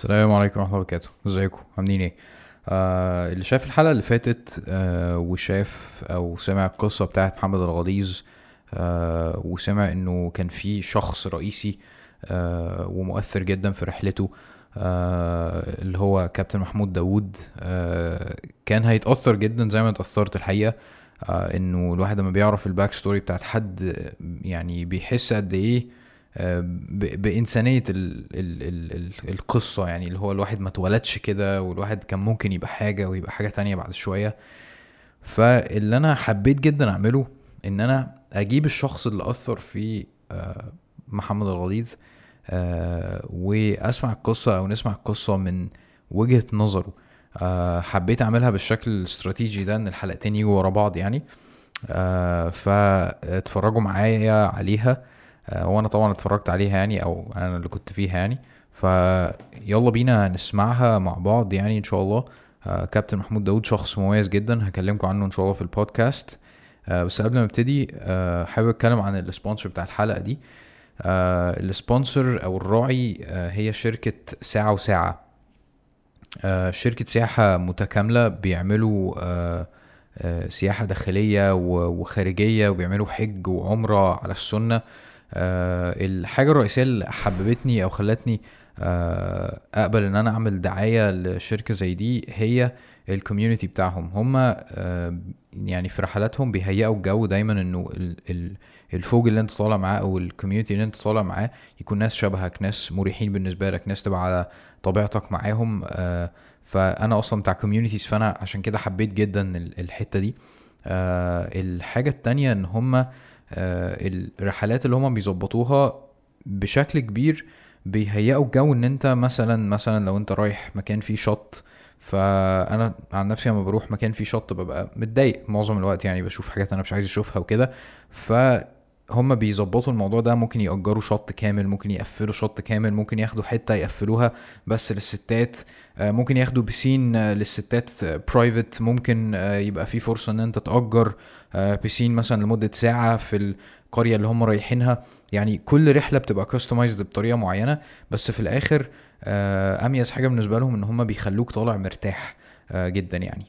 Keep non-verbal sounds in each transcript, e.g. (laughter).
السلام عليكم ورحمة الله وبركاته. ازيكم؟ عاملين إيه؟ آه اللي شاف الحلقة اللي فاتت آه وشاف أو سمع القصة بتاعت محمد الغليظ آه وسمع انه كان في شخص رئيسي آه ومؤثر جدا في رحلته آه اللي هو كابتن محمود داوود آه كان هيتأثر جدا زي ما اتأثرت الحقيقة آه انه الواحد لما بيعرف ال back story بتاعت حد يعني بيحس قد إيه آه، ب- بإنسانية ال ال ال ال القصة يعني اللي هو الواحد ما اتولدش كده والواحد كان ممكن يبقى حاجة ويبقى حاجة تانية بعد شوية. فاللي أنا حبيت جدا أعمله إن أنا أجيب الشخص اللي أثر في آه، محمد الغليظ آه، وأسمع القصة أو نسمع القصة من وجهة نظره. آه، حبيت أعملها بالشكل الاستراتيجي ده إن الحلقتين يجوا ورا بعض يعني. فاتفرجوا معايا عليها. وأنا طبعا اتفرجت عليها يعني أو أنا اللي كنت فيها يعني. فيلا بينا نسمعها مع بعض يعني إن شاء الله. آه، كابتن محمود داود شخص مميز جدا هكلمكم عنه إن شاء الله في البودكاست. آه، بس قبل ما ابتدي آه، حابب أتكلم عن ال sponsor بتاع الحلقة دي. آه، ال sponsor أو الراعي آه، هي شركة ساعة وساعة. آه، شركة سياحة متكاملة بيعملوا آه، آه، سياحة داخلية وخارجية وبيعملوا حج وعمرة على السنة. آه، الحاجة الرئيسية اللي حببتني أو خلتني آه، أقبل إن أنا أعمل دعاية لشركة زي دي هي ال community بتاعهم. هما آه، يعني في رحلاتهم بيهيئوا الجو دايما ال- الفوج اللي أنت طالع معاه أو ال community اللي أنت طالع معاه يكون ناس شبهك ناس مريحين بالنسبة لك ناس تبقى على طبيعتك معاهم. فأنا أصلا بتاع كوميونيتيز فأنا عشان كده حبيت جدا ال- الحتة دي. الحاجة التانية هما آه، الرحلات اللي هما بيظبطوها بشكل كبير بيهيئوا الجو إن أنت مثلا مثلا لو أنت رايح مكان فيه شط فأنا عن نفسي لما بروح مكان فيه شط ببقى متضايق معظم الوقت يعني بشوف حاجات أنا مش عايز أشوفها وكده. فهم بيظبطوا الموضوع ده ممكن يأجروا شط كامل ممكن يقفلوا شط كامل ممكن ياخدوا حتة يقفلوها بس للستات. آه، ممكن ياخدوا بسين آه، للستات private ممكن آه، يبقى في فرصة إن أنت تأجر بسين مثلا لمدة ساعة في القرية اللي هم رايحينها. يعني كل رحلة بتبقى customized بطريقة معينة بس في الآخر آه، أميز حاجة بالنسبة لهم إن هم بيخلوك طالع مرتاح جدا يعني.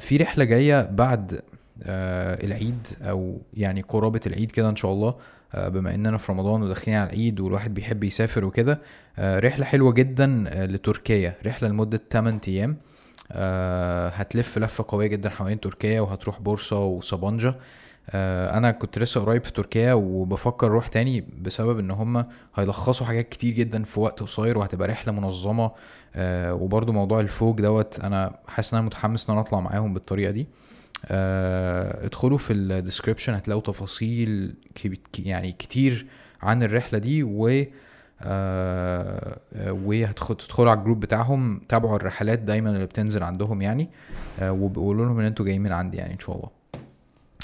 في رحلة جاية بعد العيد أو يعني قرابة العيد كده إن شاء الله. آه، بما إننا في رمضان وداخلين على العيد والواحد بيحب يسافر وكده آه، رحلة حلوة جدا آه، لتركيا. رحلة لمدة 8 أيام. آه، هتلف لفة قوية جدا حوالين تركيا وهتروح بورصة وصبانجا آه، أنا كنت لسه قريب في تركيا وبفكر أروح تاني بسبب إن هم هيلخصوا حاجات كتير جدا في وقت قصير وهتبقى رحلة منظمة. آه، وبرضو موضوع الفوج دوت أنا حاسس إن أنا متحمس إن أنا أطلع معاهم بالطريقة دي. آه، ادخلوا في ال description هتلاقوا تفاصيل يعني كتير عن الرحلة دي و آه، آه، وهتدخلوا على ال group بتاعهم تابعوا الرحلات دايما اللي بتنزل عندهم يعني آه، وبقولوا لهم إن أنتوا جايين من عندي يعني إن شاء الله.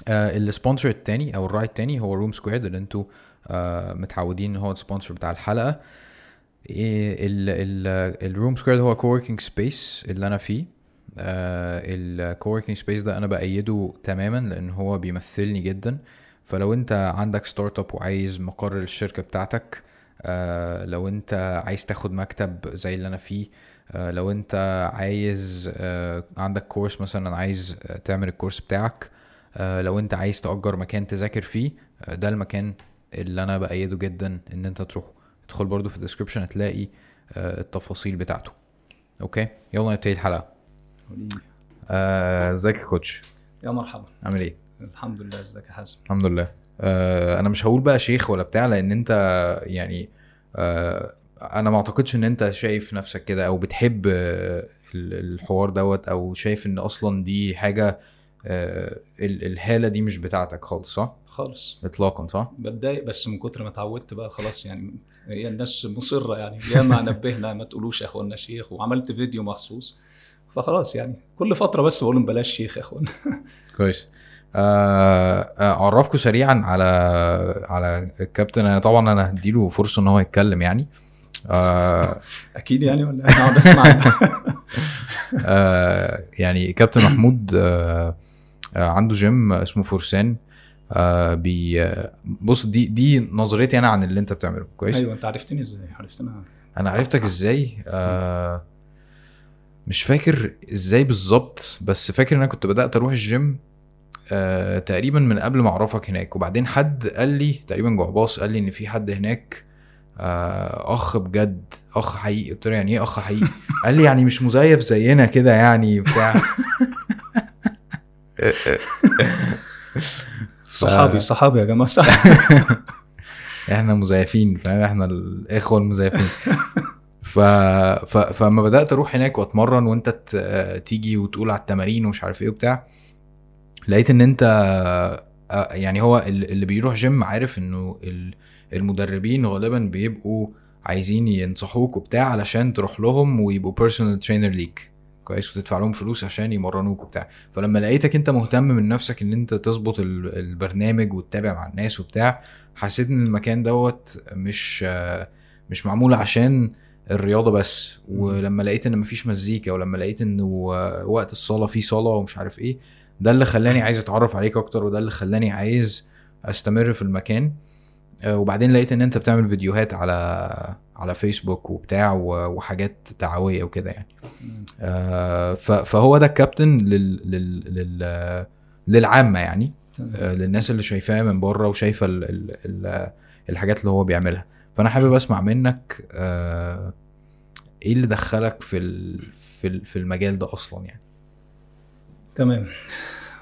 آه ال sponsor التاني أو الراعي التاني هو Room Squared اللي أنتوا آه متعودين إن هو ال sponsor بتاع الحلقة. ال Room Squared هو co-working space اللي أنا فيه. ال co-working space ده أنا بأيده تماما لأن هو بيمثلني جدا. فلو أنت عندك startup وعايز مقر للشركه بتاعتك آه لو أنت عايز تاخد مكتب زي اللي أنا فيه آه لو أنت عايز آه عندك course مثلا عايز آه، تعمل ال course بتاعك آه، لو أنت عايز تأجر مكان تذاكر فيه آه، ده المكان اللي أنا بأيده جدا إن أنت تروح ادخل برضو في ال description هتلاقي آه، التفاصيل بتاعته. okay؟ يلا نبتدي آه، ازيك يا coach؟ يا مرحبا. عامل إيه؟ الحمد لله ازيك يا حازم؟ الحمد لله. آه، أنا مش هقول بقى شيخ ولا بتاع لأن انت يعني آه، أنا ما اعتقدش ان انت شايف نفسك كده أو بتحب آه، ال- الحوار دوت أو شايف ان أصلا دي حاجة آه، ال- الهالة دي مش بتاعتك خالص صح؟ خالص. اطلاقا صح؟ بتضايق بس من كتر ما اتعودت بقى خلاص يعني هي الناس مصرة يعني ياما نبهنا ما تقولوش يا اخوانا شيخ وعملت فيديو مخصوص. فخلاص يعني كل فترة بس بقول لهم بلاش شيخ يا اخوانا كويس. آه، آه، أعرفكم سريعا على على الكابتن. أنا طبعا أنا هديله فرصة إن هو يتكلم يعني. آه (laughs) أكيد يعني ولا أنا اقعد اسمع (laughs) آه يعني كابتن محمود آه آه عنده جيم اسمه فرسان آه بص دي دي نظريتي أنا عن اللي أنت بتعمله. كويس؟ أيوه أنت عرفتني إزاي؟ عرفتنا أنا عرفتك إزاي؟ آه مش فاكر إزاي بالظبط بس فاكر إن أنا كنت بدأت أروح الجيم آه تقريبا من قبل ما أعرفك هناك. وبعدين حد قال لي تقريبا جوه باص قال لي إن في حد هناك آه أخ بجد أخ حقيقي. قلت له يعني إيه أخ حقيقي؟ (laughs) قال لي يعني مش مزيف زينا كده يعني بتاع. (laughs) صحابي صحابي يا جماعة (laughs) إحنا مزيفين فاهم؟ إحنا الإخوة المزيفين. ف... ف... فلما بدأت أروح هناك وأتمرن وأنت ت... تيجي وتقول على التمارين ومش عارف إيه وبتاع لقيت إن أنت آه، يعني هو ال- اللي بيروح جيم عارف إنه ال- المدربين غالبا بيبقوا عايزين ينصحوك وبتاع علشان تروح لهم ويبقوا personal trainer ليك كويس وتدفع لهم فلوس عشان يمرنوك وبتاع. فلما لقيتك أنت مهتم من نفسك إن أنت تظبط ال- البرنامج وتتابع مع الناس وبتاع حسيت إن المكان دوت مش آه، مش معمول عشان الرياضة بس ولما لقيت إن مفيش مزيكا ولما لقيت آه، وقت الصلاة فيه صلاة ومش عارف إيه ده اللي خلاني عايز أتعرف عليك أكتر وده اللي خلاني عايز أستمر في المكان. آه، وبعدين لقيت إن أنت بتعمل فيديوهات على على فيسبوك وبتاع وحاجات دعوية وكده يعني. آه، فهو ده الكابتن لل لل لل للعامة يعني. آه، للناس اللي شايفاه من بره وشايفة ال ال ال الحاجات اللي هو بيعملها. فأنا حابب أسمع منك آه، إيه اللي دخلك في في في المجال ده أصلا يعني؟ تمام.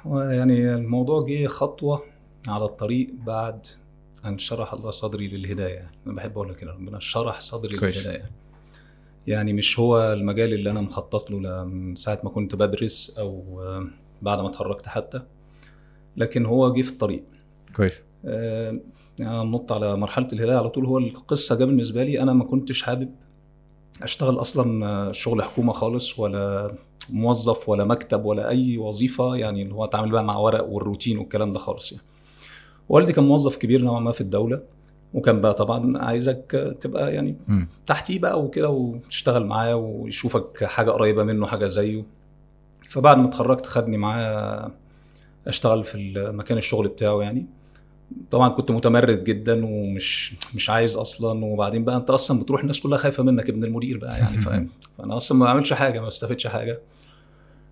يعني الموضوع جه خطوة على الطريق بعد أن شرح الله صدري للهداية. يعني أنا بحب أقول كده ربنا شرح صدري كويس. للهداية. يعني مش هو المجال اللي أنا مخطط له من ساعة ما كنت بدرس أو آه، بعد ما اتخرجت حتى لكن هو جه في الطريق. كويس. يعني أنا نط على مرحلة الهداية على طول. هو القصة جه بالنسبة لي أنا ما كنتش حابب أشتغل أصلا آه، شغل حكومة خالص ولا موظف ولا مكتب ولا أي وظيفة يعني اللي هو أتعامل بقى مع ورق والروتين والكلام ده خالص يعني. والدي كان موظف كبير نوعا ما في الدولة وكان بقى طبعا عايزك آه، تبقى يعني. تحتيه بقى وكده وتشتغل معاه ويشوفك حاجة قريبة منه حاجة زيه. فبعد ما اتخرجت خدني معاه أشتغل في مكان الشغل بتاعه يعني. طبعا كنت متمرد جدا ومش مش عايز أصلا وبعدين بقى أنت أصلا بتروح الناس كلها خايفة منك ابن المدير بقى يعني (laughs) فاهم؟ فأنا أصلا ما بعملش حاجة ما بستفدش حاجة.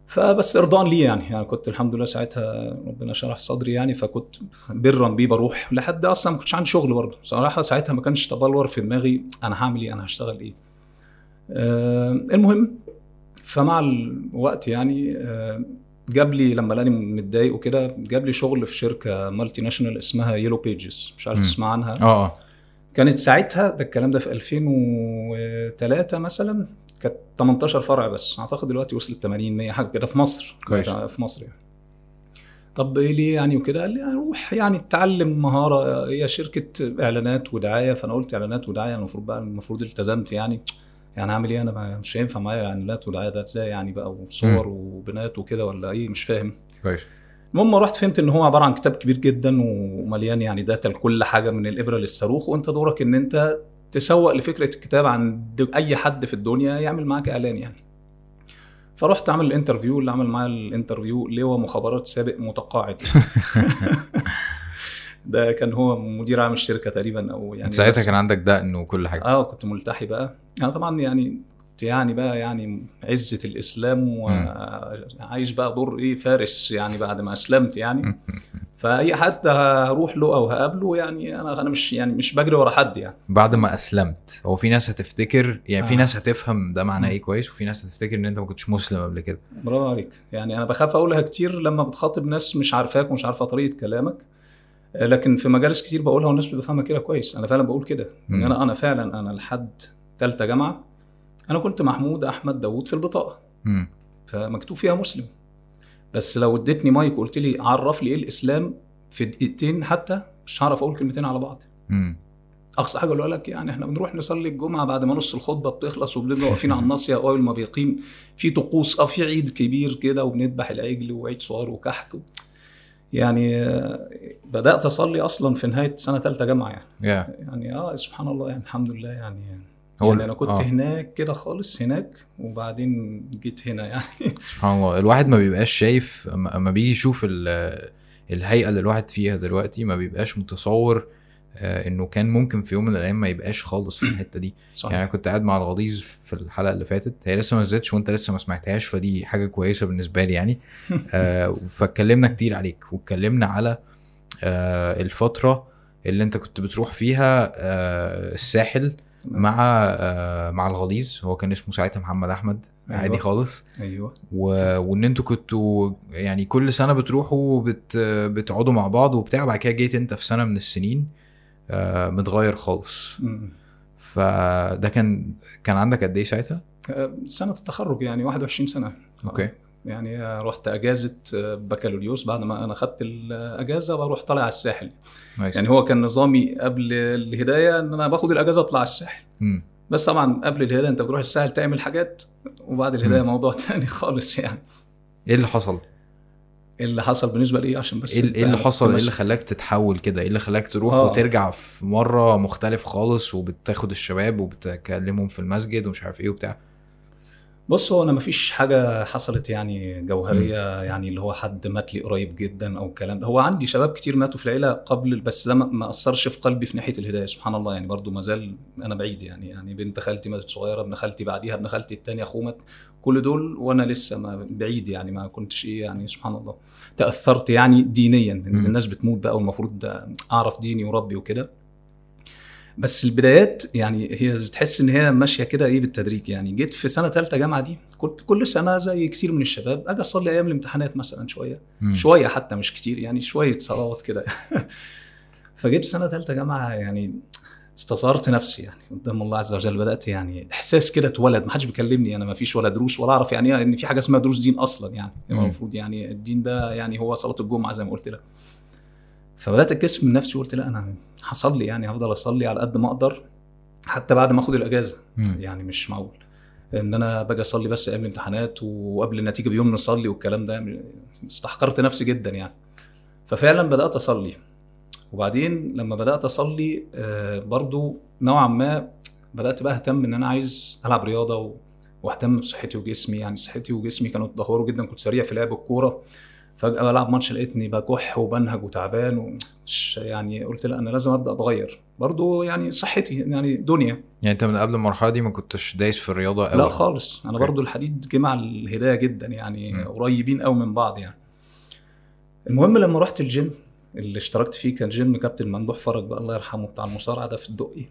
فبس إرضاء ليه يعني يعني كنت الحمد لله ساعتها ربنا شرح صدري يعني فكنت برا بيه بروح لحد أصلا ما كنتش عندي شغل برضه. صراحة ساعتها ما كانش تبلور في دماغي أنا هعمل إيه أنا هشتغل إيه. آه المهم فمع الوقت يعني آه جاب لي لما لقاني متضايق وكده جاب لي شغل في شركة multinational اسمها Yellow Pages مش عارف. تسمع عنها. آه آه. كانت ساعتها ده الكلام ده في 2003 مثلا كانت 18 فرع بس. أعتقد دلوقتي وصلت 80 100 حاجة كده في مصر. كويس. في مصر يعني. طب إيه ليه يعني وكده؟ قال لي روح يعني تتعلم مهارة. هي شركة إعلانات ودعاية فأنا قلت إعلانات ودعاية المفروض بقى المفروض التزمت يعني. يعني هعمل إيه؟ أنا مش هينفع معايا اعلانات ودعايه ده إزاي يعني بقى وصور وبنات وكده ولا إيه؟ مش فاهم. كويس. المهم رحت فهمت إن هو عبارة عن كتاب كبير جدا ومليان يعني data لكل حاجة من الإبرة للصاروخ وأنت دورك إن أنت تسوق لفكرة الكتاب عند أي حد في الدنيا يعمل معاك إعلان يعني. فرحت أعمل ال interview اللي عمل معايا ال interview لواء مخابرات سابق متقاعد. (laughs) ده كان هو مدير عام الشركة تقريبا أو يعني يعني ساعتها كان عندك دقن وكل حاجة. آه كنت ملتحي بقى. أنا طبعا يعني يعني بقى يعني عزة الإسلام وعايش بقى دور إيه فارس يعني بعد ما أسلمت يعني. فأي حد هروح له أو هقابله يعني أنا أنا مش يعني مش بجري ورا حد يعني. بعد ما أسلمت هو في ناس هتفتكر؟ يعني في آه. ناس هتفهم ده معناه. إيه كويس وفي ناس هتفتكر إن أنت ما كنتش مسلم قبل كده. برافو عليك. يعني أنا بخاف أقولها كتير لما بتخاطب ناس مش عارفاك ومش عارفة طريقة كلامك. لكن في مجالس كتير بقولها والناس بتفهمها كده كويس. أنا فعلا بقول كده. إن مم. أنا أنا فعلا أنا لحد ثالثة جامعة أنا كنت محمود أحمد داوود في البطاقة. امم فمكتوب فيها مسلم. بس لو اديتني مايك وقلت لي عرف لي إيه الإسلام في دقيقتين حتى مش هعرف أقول كلمتين على بعض. امم أقصى حاجة أقولها لك يعني إحنا بنروح نصلي الجمعة بعد ما نص الخطبة بتخلص وبنبقى واقفين على الناصية اول ما بيقيم في طقوس آه في عيد كبير كده وبنذبح العجل وعيد صغار وكحك. يعني آه، بدأت أصلي أصلا في نهاية سنة ثالثه جامعة يعني. يا يعني آه سبحان الله يعني الحمد لله يعني. هو يعني أنا كنت آه. هناك كده خالص هناك وبعدين جيت هنا يعني. سبحان الله. الواحد ما بيبقاش شايف اما بيجي يشوف ال- الهيئة اللي الواحد فيها دلوقتي ما بيبقاش متصور آه إنه كان ممكن في يوم من الأيام ما يبقاش خالص في الحتة دي. (clears throat) صح يعني أنا كنت قاعد مع الغضيظ في الحلقة اللي فاتت هي لسه ما نزلتش وأنت لسه ما سمعتهاش فدي حاجة كويسة بالنسبة لي يعني. (laughs) آه فاتكلمنا كتير عليك واتكلمنا على آه الفترة اللي أنت كنت بتروح فيها آه الساحل. مع آه مع الغليظ. هو كان اسمه ساعتها محمد أحمد. أيوة. عادي خالص. أيوه. و... وإن أنتوا كنتوا يعني كل سنة بتروحوا بت... بتقعدوا مع بعض وبتاع بعد كده جيت انت في سنة من السنين آه متغير خالص. مم. فده كان كان عندك قد إيه ساعتها؟ آه، سنة التخرج يعني 21 سنة. okay. يعني رحت أجازة آه، بكالوريوس بعد ما أنا خدت الأجازة بروح طالع على الساحل nice يعني هو كان نظامي قبل الهداية إن أنا باخد الأجازة أطلع على الساحل مم. بس طبعا قبل الهداية أنت بتروح الساحل تعمل حاجات وبعد الهداية مم. موضوع (laughs) تاني خالص يعني إيه اللي حصل؟ إيه اللي حصل بالنسبة لي عشان بس إيه إيه اللي حصل؟ إيه ماشي. اللي خلاك تتحول كده؟ إيه اللي خلاك تروح آه. وترجع في مرة مختلف خالص وبتاخد الشباب وبتكلمهم في المسجد ومش عارف إيه وبتاع؟ بص هو أنا مفيش حاجة حصلت يعني جوهرية يعني اللي هو حد مات لي قريب جدا أو الكلام ده. هو عندي شباب كتير ماتوا في العيلة قبل بس ده ما- أثرش في قلبي في ناحية الهداية سبحان الله. يعني برضو ما زال أنا بعيد يعني. يعني بنت خالتي ماتت صغيرة ابن خالتي بعديها ابن خالتي الثاني أخوه مات. كل دول وأنا لسه ما بعيد يعني ما كنتش إيه يعني سبحان الله. تأثرت يعني دينيا. ان. الناس بتموت بقى والمفروض أعرف ديني وربي وكده. بس البدايات يعني هي تحس إن هي ماشية كده إيه بالتدريج يعني. جيت في سنة ثالثه جامعة دي كنت كل سنة زي كتير من الشباب أجي أصلي أيام الامتحانات مثلا شوية. مم. شوية حتى مش كتير يعني شوية صلوات كده. (laughs) فجيت في سنة ثالثه جامعة يعني استصغرت نفسي يعني. قدام الله عز وجل بدأت يعني إحساس كده اتولد. ما حدش بيكلمني أنا ما فيش ولا دروس ولا أعرف يعني إن في حاجة اسمها دروس دين أصلا يعني. المفروض يعني الدين ده يعني هو صلاة الجمعة زي ما قلت لك. فبدأت اكتشف من نفسي وقلت لا أنا هصلي يعني هفضل أصلي على قد ما أقدر حتى بعد ما آخد الإجازة. يعني مش معقول. إن أنا باجي أصلي بس أيام الامتحانات وقبل النتيجة بيوم نصلي والكلام ده استحقرت نفسي جدا يعني. ففعلا بدأت أصلي. وبعدين لما بدأت أصلي آه، برضو نوعا ما بدأت بقى أهتم إن أنا عايز ألعب رياضة وأهتم بصحتي وجسمي. يعني صحتي وجسمي كانوا اتدهوروا جدا كنت سريع في لعب الكورة. فجأة بلعب ماتش لقيتني بكح وبنهج وتعبان ومش يعني قلت لا أنا لازم أبدأ أتغير. برضو يعني صحتي يعني دنيا. يعني أنت من قبل المرحلة دي ما كنتش دايس في الرياضة قوي لا خالص. أنا okay. برضو الحديد جه مع الهدايه جدا يعني مم. قريبين قوي من بعض يعني. المهم لما رحت الجيم اللي اشتركت فيه كان جيم كابتن ممدوح فرج بقى الله يرحمه بتاع المصارعة ده في الدقي.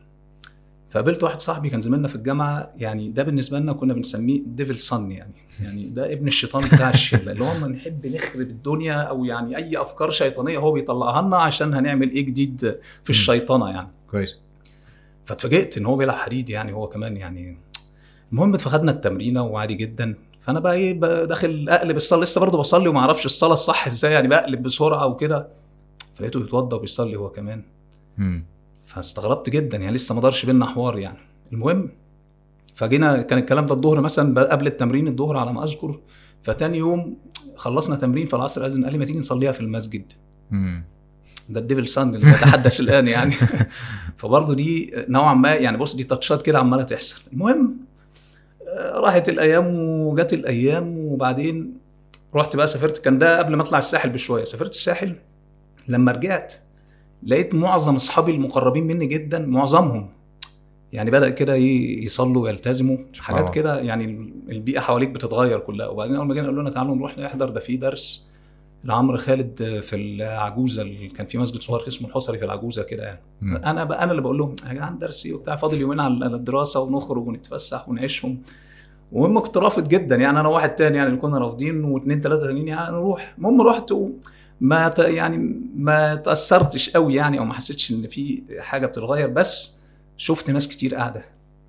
فقابلت واحد صاحبي كان زميلنا في الجامعة يعني ده بالنسبة لنا كنا بنسميه devil son يعني. يعني ده ابن الشيطان بتاع الشله اللي هو ما نحب نخرب الدنيا أو يعني أي أفكار شيطانية هو بيطلعها لنا عشان هنعمل إيه جديد في الشيطنة يعني. كويس. فاتفاجئت إن هو بيلعب حديد يعني هو كمان يعني المهم فخدنا التمرينة وعادي جدا. فأنا بقى إيه بقى داخل أقلب الصلاة لسه برضه بصلي وما أعرفش الصلاة الصح إزاي يعني بقلب بسرعة وكده. فلقيته بيتوضى وبيصلي هو كمان. فاستغربت جدا يعني لسه ما دارش بينا حوار يعني. المهم فجينا كان الكلام ده الظهر مثلا قبل التمرين الظهر على ما أذكر. فتاني يوم خلصنا تمرين فالعصر اذن قال لي ما تيجي نصليها في المسجد. ده ال devil son اللي بيتحدث (laughs) الآن يعني. (laughs) فبرضه دي نوعا ما يعني بص دي touchات كده عمالة تحصل. المهم آه، راحت الأيام وجت الأيام وبعدين رحت بقى سافرت. كان ده قبل ما أطلع الساحل بشوية. سافرت الساحل لما رجعت لقيت معظم أصحابي المقربين مني جدا معظمهم يعني بدأ كده يصلوا ويلتزموا حاجات الله. كده يعني البيئة حواليك بتتغير كلها. وبعدين أول ما جينا قالوا لنا تعالوا نروح نحضر ده في درس لعمرو خالد في العجوزة اللي كان في مسجد صغير اسمه الحصري في العجوزة كده يعني. أنا بقى أنا اللي بقول لهم يا جدعان درس إيه وبتاع؟ فاضل يومين على الدراسة ونخرج ونتفسح ونعيشهم. المهم كنت رافض جدا يعني أنا واحد تاني يعني اللي كنا رافضين واثنين ثلاثة تانيين يعني نروح. المهم رحت ما يعني ما تأثرتش قوي يعني أو ما حسيتش إن في حاجة بتتغير بس شفت ناس كتير قاعدة.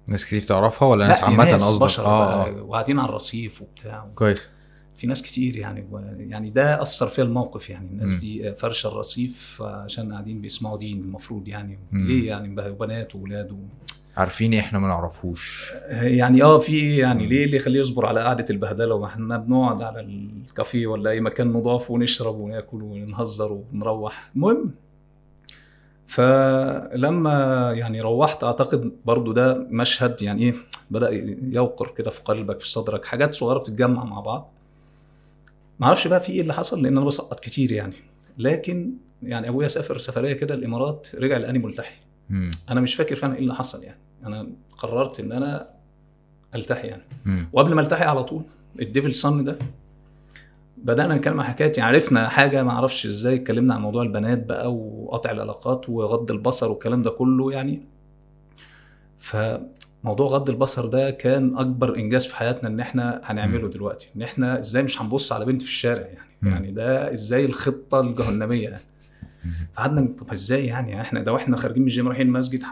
ناس كتير تعرفها ولا ناس عامة قصدك؟ بشر آه. آه وقاعدين على الرصيف وبتاع. كويس. في ناس كتير يعني يعني ده أثر فيا الموقف يعني الناس. دي فرشة الرصيف عشان قاعدين بيسمعوا دين المفروض يعني. ليه يعني بنات واولاد و... عارفين إحنا ما نعرفوش. يعني آه في إيه يعني. ليه اللي يخليه يصبر على قعدة البهدلة؟ وإحنا بنقعد على الكافيه ولا أي مكان نضاف ونشرب وناكل ونهزر ونروح. المهم فلما يعني روحت أعتقد برضو ده مشهد يعني إيه بدأ يوقر كده في قلبك في صدرك حاجات صغيرة بتتجمع مع بعض. ما أعرفش بقى في إيه اللي حصل لأن أنا بسقط كتير يعني. لكن يعني أبويا سافر سفرية كده الإمارات رجع لأني ملتحي. أنا مش فاكر فعلا إيه اللي حصل يعني. أنا قررت إن أنا التحي يعني مم. وقبل ما التحي على طول الديفل صن ده بدأنا نتكلم عن حكايات يعني عرفنا حاجة ما أعرفش إزاي اتكلمنا عن موضوع البنات بقى وقطع العلاقات وغض البصر والكلام ده كله يعني فموضوع غض البصر ده كان أكبر إنجاز في حياتنا إن إحنا هنعمله مم. دلوقتي إن إحنا إزاي مش هنبص على بنت في الشارع يعني مم. يعني ده إزاي الخطة الجهنمية يعني. فقعدنا طب إزاي يعني إحنا ده وإحنا خارجين من الجيم رايحين المسجد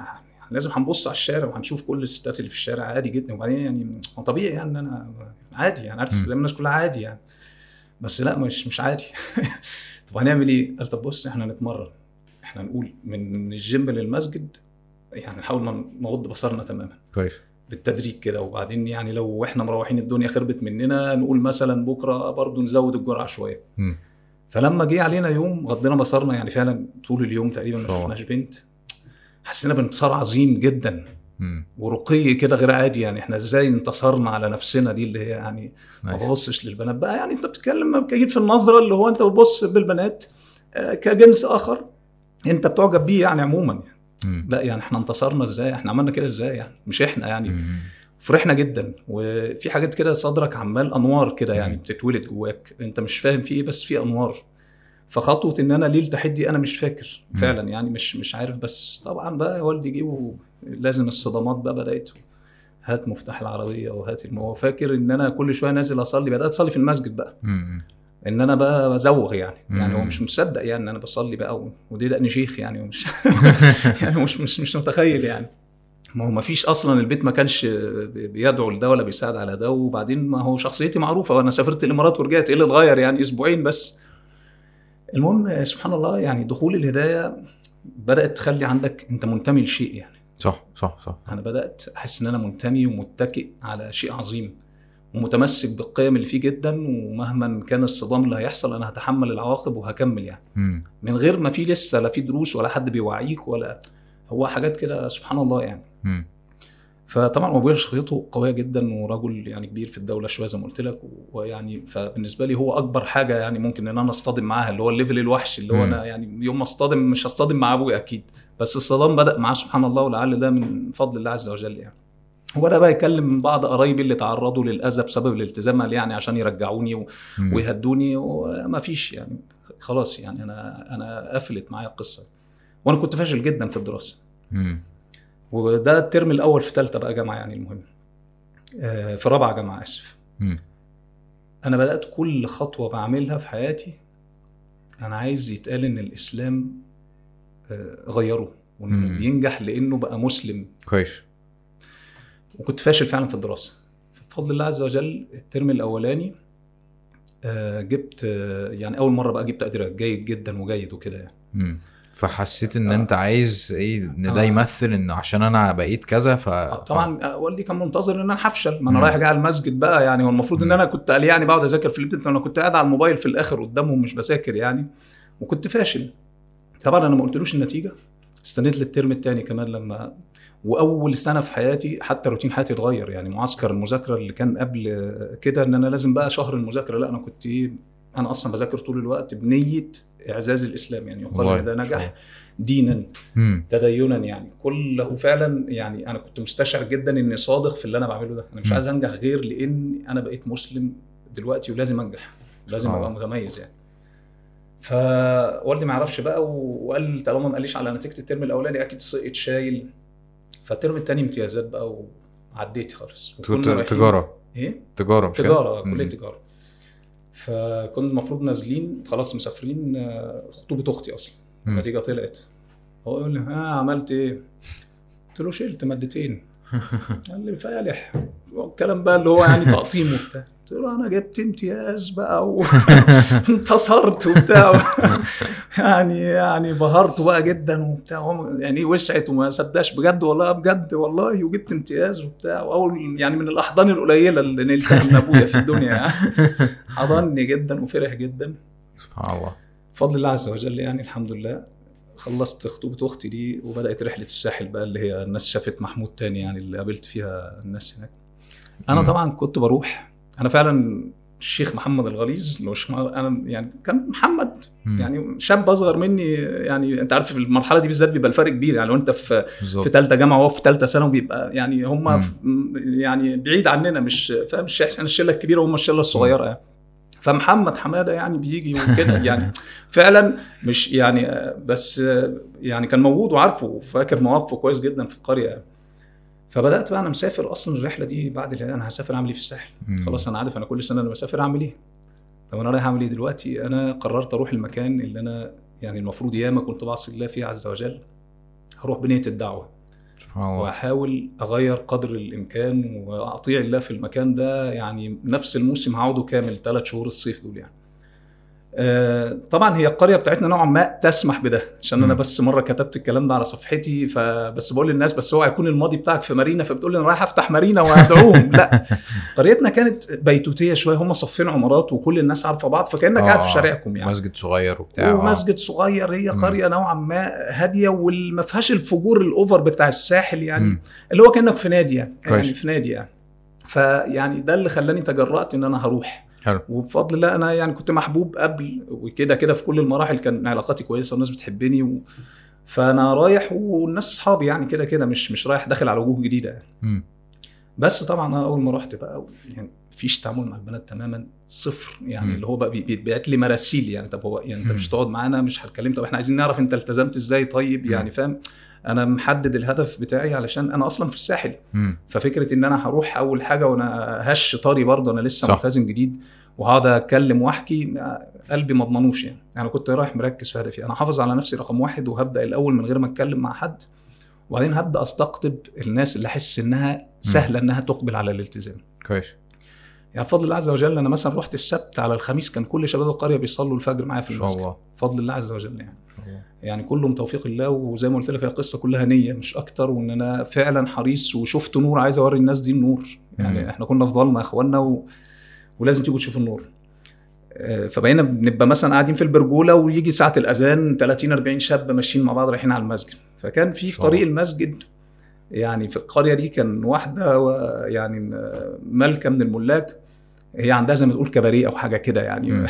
لازم هنبص على الشارع وهنشوف كل الستات اللي في الشارع عادي جدا. وبعدين يعني طبيعي يعني إن أنا عادي يعني عارف؟ ما الناس كلها عادي يعني. بس لا مش مش عادي. (laughs) طب هنعمل إيه؟ قال طب بص إحنا نتمرن. إحنا نقول من الجيم للمسجد يعني نحاول نغض بصرنا تماما. كويس. بالتدريج كده. وبعدين يعني لو إحنا مروحين الدنيا خربت مننا نقول مثلا بكرة برضو نزود الجرعة شوية. مم. فلما جه علينا يوم غضينا بصرنا يعني فعلا طول اليوم تقريبا ما. شفناش بنت. حسينا بانتصار عظيم جدا مم. ورقي كده غير عادي يعني إحنا إزاي انتصرنا على نفسنا دي اللي هي يعني ما. ببصش للبنات بقى يعني أنت بتتكلم كيد في النظرة اللي هو أنت بتبص بالبنات آه، كجنس آخر أنت بتعجب بيه يعني عموما يعني. مم. لا يعني إحنا انتصرنا إزاي إحنا عملنا كده إزاي يعني مش إحنا يعني مم. فرحنا جدا وفي حاجات كده صدرك عمال أنوار كده يعني. بتتولد جواك أنت مش فاهم في إيه بس في أنوار فخطوة إن أنا ليه التحدي دي أنا مش فاكر. فعلا يعني مش مش عارف بس طبعا بقى والدي جه ولازم الصدمات بقى بدأت هات مفتاح العربية وهات هو فاكر إن أنا كل شوية نازل أصلي بدأت أصلي في المسجد بقى. إن أنا بقى بزوغ يعني يعني هو. مش مصدق يعني إن أنا بصلي بقى ودي لاني شيخ يعني ومش (laughs) (laughs) يعني مش مش مش متخيل يعني ما هو ما فيش أصلا البيت ما كانش بيدعو لده ولا بيساعد على ده وبعدين ما هو شخصيتي معروفة وأنا سافرت الإمارات ورجعت إيه اللي اتغير يعني أسبوعين بس المهم سبحان الله يعني دخول الهدايه بدأت تخلي عندك أنت منتمي لشيء يعني صح صح صح أنا بدأت أحس إن أنا منتمي ومتكئ على شيء عظيم ومتمسك بالقيم اللي فيه جدا ومهما كان الصدام اللي هيحصل أنا هتحمل العواقب وهكمل يعني مم. من غير ما في لسه لا في دروس ولا حد بيوعيك ولا هو حاجات كده سبحان الله يعني مم. فطبعا أبويا شخصيته قوية جدا ورجل يعني كبير في الدولة شوية زي ما قلت لك ويعني فبالنسبة لي هو أكبر حاجة يعني ممكن إن أنا أصطدم معاها اللي هو الليفل الوحش اللي هو. أنا يعني يوم ما أصطدم مش هصطدم مع أبويا أكيد بس الصدام بدأ معاه سبحان الله ولعل ده من فضل الله عز وجل يعني وبدا بقى يكلم بعض قرايبي اللي تعرضوا للأذى بسبب الالتزام قال يعني عشان يرجعوني و-. ويهدوني وما فيش يعني خلاص يعني أنا أنا قفلت معايا القصة وأنا كنت فاشل جدا في الدراسة. وده الترم الأول في ثالثه بقى جامعه يعني المهم آه، في رابعة جامعه آسف. أنا بدأت كل خطوة بعملها في حياتي أنا عايز يتقال إن الإسلام آه، غيره وانه. بينجح لأنه بقى مسلم كويس وكنت فاشل فعلا في الدراسة بفضل الله عز وجل الترم الأولاني آه، جبت آه، يعني أول مرة بقى جبت تقدير جيد جدا وجيد وكده يعني. فحسيت إن آه. أنت عايز إيه إن ده آه. يمثل إن عشان أنا بقيت كذا ف آه، طبعا والدي كان منتظر إن أنا هفشل ما أنا. رايح جاي على المسجد بقى يعني هو المفروض ان. أنا كنت قال يعني بقعد أذاكر في البيت أنا كنت قاعد على الموبايل في الآخر قدامهم مش بذاكر يعني وكنت فاشل طبعا أنا ما قلتلوش النتيجة استنيت للترم الثاني كمان لما وأول سنة في حياتي حتى روتين حياتي اتغير يعني معسكر المذاكرة اللي كان قبل كده إن أنا لازم بقى شهر المذاكرة لا أنا كنت إيه أنا أصلا بذاكر طول الوقت بنية إعزاز الإسلام يعني يقال إن ده نجح. دينا مم. تدينا يعني كله فعلا يعني أنا كنت مستشعر جدا إني صادق في اللي أنا بعمله ده أنا مش. عايز أنجح غير لأن أنا بقيت مسلم دلوقتي ولازم أنجح لازم آه. أبقى متميز يعني فوالدي ما يعرفش بقى وقال طالما ما قاليش على نتيجة ال term الأولاني أكيد سقط شايل فال term الثاني امتيازات بقى وعديت خالص تجارة إيه تجارة مش؟ تجارة مم. كلية تجارة فكنا المفروض نازلين خلاص مسافرين آه، خطوبة أختي أصلا. النتيجه طلعت هو يقول لي ها عملت إيه؟ قلت له شلت مادتين. (laughs) قال لي فالح. الكلام بقى اللي هو يعني تقطيم وبتاع. قلت له أنا جبت امتياز بقى وانتصرت (laughs) وبتاع. يعني يعني بهرت بقى جدا وبتاع. يعني وسعت وما صدقش بجد والله بجد والله وجبت امتياز وبتاع. وأول يعني من الأحضان القليلة اللي نلتها من أبويا في الدنيا. يعني حضني جدا وفرح جدا. سبحان الله. بفضل الله عز وجل يعني الحمد لله. خلصت خطوبة أختي دي وبدأت رحلة الساحل بقى اللي هي الناس شافت محمود تاني يعني اللي قابلت فيها الناس هناك. أنا. طبعا كنت بروح أنا فعلا الشيخ محمد الغليظ الشيخ محمد- أنا يعني كان محمد. يعني شاب أصغر مني يعني أنت عارف في المرحلة دي بالذات بيبقى الفرق كبير. يعني لو أنت في بالظبط. في ثالثه جامعة وهو في ثالثه ثانوي بيبقى يعني هم. يعني بعيد عننا مش فاهم؟ إحنا الشلة الكبيرة وهم الشلة الصغيرة يعني. فمحمد حمادة يعني بيجي وكده. يعني فعلا مش يعني بس يعني كان موجود وعارفه وفاكر مواقفه كويس جدا في القرية. يعني. فبدأت بقى أنا مسافر أصلا الرحلة دي بعد اللي أنا هسافر أعمل إيه في الساحل. خلاص أنا عارف أنا كل سنة أنا بسافر أعمل إيه. طب أنا رايح أعمل إيه دلوقتي؟ أنا قررت أروح المكان اللي أنا يعني المفروض ياما كنت بعصي الله فيه عز وجل. هروح بنية الدعوة. سبحان الله. وأحاول أغير قدر الإمكان وأطيع الله في المكان ده. يعني نفس الموسم هقعده كامل ثلاث شهور الصيف دول يعني. طبعا هي القرية بتاعتنا نوعا ما تسمح بده عشان أنا. بس مرة كتبت الكلام ده على صفحتي فبس بقول للناس بس اوعى يكون الماضي بتاعك في مارينا فبتقول لي أنا رايح أفتح مارينا وأدعوهم (laughs) لا قريتنا كانت بيتوتية شوية هم صفين عمارات وكل الناس عارفة بعض فكأنك قاعد في آه، شارعكم يعني مسجد صغير وبتاع آه. ومسجد صغير هي. قرية نوعا ما هادية وما فيهاش الفجور الأوفر بتاع الساحل يعني. اللي هو كأنك في نادي يعني. يعني في نادي يعني فيعني ده اللي خلاني تجرأت إن أنا هروح حلو. وبفضل الله أنا يعني كنت محبوب قبل وكده كده في كل المراحل كان علاقاتي كويسة والناس بتحبني و... فأنا رايح والناس اصحابي يعني كده كده مش مش رايح داخل على وجوه جديدة يعني. مم. بس طبعا أنا أول ما رحت بقى يعني مفيش تعامل مع البنات تماما صفر يعني مم. اللي هو بقى بي- بيتبعت لي مراسيل يعني طب هو يعني أنت. مش تقعد معانا مش هتكلم طب إحنا عايزين نعرف أنت التزمت إزاي طيب. يعني فاهم أنا محدد الهدف بتاعي علشان أنا أصلا في الساحل مم. ففكرة إن أنا هروح أول حاجة وأنا هش طري برضه أنا لسه. صح. ملتزم جديد وهقعد اتكلم وأحكي قلبي ما اضمنوش يعني. أنا كنت رايح مركز في هدفي. أنا حافظ على نفسي رقم واحد وهبدأ الأول من غير ما أتكلم مع حد. وبعدين هبدأ أستقطب الناس اللي أحس إنها سهلة إنها تقبل على الالتزام. كويس. يعني بفضل الله عز وجل أنا مثلا رحت السبت على الخميس كان كل شباب القرية بيصلوا الفجر معايا في المسجد. الله. بفضل الله عز وجل يعني. الله. يعني كله من توفيق الله وزي ما قلت لك هي القصة كلها نية مش أكتر وإن أنا فعلا حريص وشفت نور عايز أوري الناس دي النور. يعني مم. إحنا كنا في ظلمة يا اخوانا. ولازم تيجوا تشوفوا النور آه، فبقينا بنبقى مثلا قاعدين في البرجولة ويجي ساعة الأذان 30 40 شاب ماشيين مع بعض رايحين على المسجد فكان في في. طريق المسجد يعني في القرية دي كان واحدة يعني ملكة من الملاك هي عندها زي ما تقول كباريه أو حاجة كده يعني.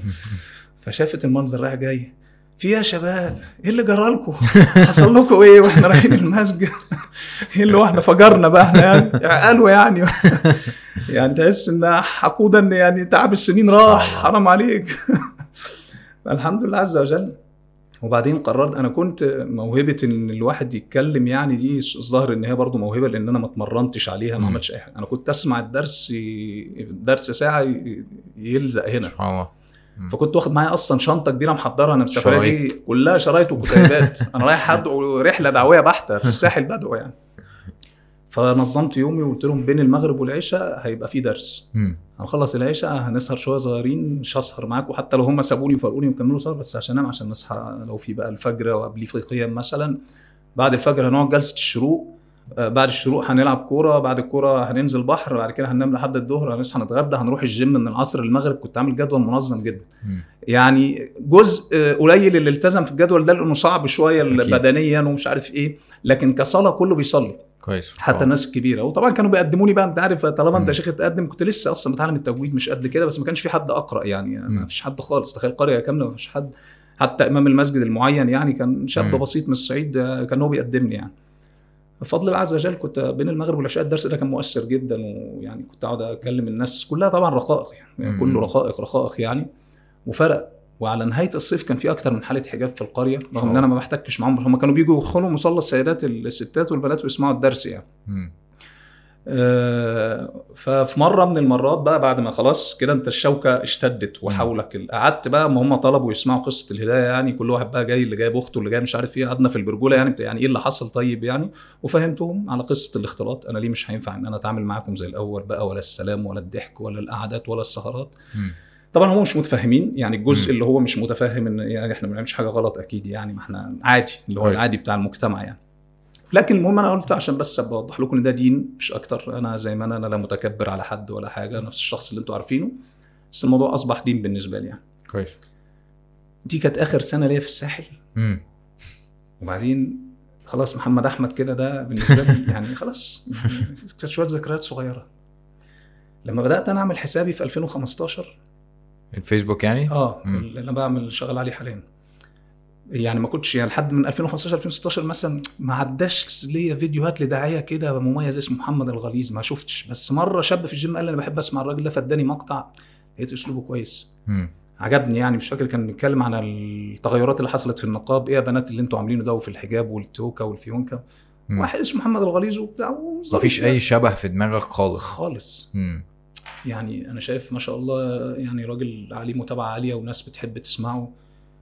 (laughs) فشافت المنظر رايح جاي في يا شباب إيه اللي جرالكم (laughs) حصل لكم إيه وإحنا رايحين المسجد؟ (laughs) إيه اللي هو إحنا فجرنا بقى إحنا يعني؟ قالوا يعني. (laughs) يعني تحس إن حقودا يعني تعب السنين راح حرام عليك. الحمد لله عز وجل. وبعدين قررت أنا كنت موهبة إن الواحد يتكلم يعني دي الظاهر إن هي برضو موهبة لأن أنا ما اتمرنتش عليها. ما عملتش أي حاجة. أنا كنت أسمع الدرس الدرس ساعة يلزق هنا. سبحان الله. فكنت واخد معايا أصلا شنطة كبيرة محضرها أنا السفريه دي. كلها شرايط وكتيبات (laughs) أنا رايح أدعو رحلة دعوية بحتة في الساحل بدعو يعني. فنظمت يومي وقلت لهم بين المغرب والعشاء هيبقى في درس. هنخلص العشاء هنسهر شوية صغيرين مش هسهر معاكم. حتى لو هم سابوني وفرقوني وكملوا سهر بس عشان أنام عشان نصحى لو في بقى الفجر وقبليه في قيام مثلا. بعد الفجر هنقعد جلسة الشروق. بعد الشروق هنلعب كورة بعد الكورة هننزل بحر بعد كده هننام لحد الظهر هنصحى نتغدى هنروح الجيم من العصر للمغرب كنت عامل جدول منظم جدا مم. يعني جزء آه، قليل اللي التزم في الجدول ده لأنه صعب شوية أكيد. بدنيا ومش عارف إيه لكن كصلاة كله بيصلي كويس حتى آه. الناس الكبيره وطبعا كانوا بيقدموا لي بقى أنت عارف طالما أنت. شيخ تقدم كنت لسه أصلا بتعلم التجويد مش قد كده بس ما كانش في حد أقرأ يعني. ما فيش حد خالص تخيل قرية كاملة ما فيش حد حتى إمام المسجد المعين يعني كان شاب. بسيط من الصعيد آه، كان هو بيقدمني يعني بفضل الله عز وجل كنت بين المغرب والعشاء الدرس ده كان مؤثر جدا ويعني كنت أقعد أكلم الناس كلها طبعا رقائق يعني مم. كله رقائق رقائق يعني وفرق وعلى نهاية الصيف كان في أكتر من حالة حجاب في القرية رغم إن أنا ما بحتكش معاهم هم كانوا بيجوا يدخلوا مصلى السيدات الستات والبنات ويسمعوا الدرس يعني مم. ففي مرة من المرات بقى بعد ما خلاص كده انت الشوكة اشتدت وحولك قعدت بقى ما هم طلبوا يسمعوا قصة الهداية يعني كل واحد بقى جاي اللي جايب أخته اللي جاي مش عارف إيه قعدنا في البرجولة يعني يعني إيه اللي حصل طيب يعني وفهمتهم على قصة الاختلاط أنا ليه مش هينفع إن أنا أتعامل معاكم زي الأول بقى ولا السلام ولا الضحك ولا القعدات ولا السهرات. طبعا هم مش متفاهمين يعني الجزء. اللي هو مش متفاهم إن يعني إحنا ما بنعملش حاجة غلط أكيد يعني ما إحنا عادي اللي هو. العادي بتاع المجتمع يعني لكن المهم أنا قلت عشان بس بوضح لكم إن ده دين مش أكتر. أنا زي ما أنا أنا لا متكبر على حد ولا حاجة نفس الشخص اللي أنتوا عارفينه. بس الموضوع أصبح دين بالنسبة لي يعني. كويس. دي كانت آخر سنة ليا في الساحل. مم. وبعدين خلاص محمد أحمد كده ده بالنسبة لي (laughs) يعني خلاص كانت شوية ذكريات صغيرة. لما بدأت أنا أعمل حسابي في 2015 الفيسبوك يعني؟ آه مم. اللي أنا بعمل شغال عليه حاليا. يعني ما كنتش يعني لحد من 2015 2016 مثلا ما عداش ليا فيديوهات لداعيه كده مميز اسمه محمد الغليظ ما شفتش بس مرة شاب في الجيم قال أنا بحب أسمع الراجل ده فاداني مقطع لقيت أسلوبه كويس مم. عجبني يعني مش فاكر كان بيتكلم عن التغيرات اللي حصلت في النقاب إيه يا بنات اللي أنتوا عاملينه ده وفي الحجاب والتوكة والفيونكة. واحد اسمه محمد الغليظ وبتاع مفيش يعني. اي شبه في دماغك خالص خالص مم. يعني أنا شايف ما شاء الله يعني راجل عليه متابعه عالية وناس بتحب تسمعه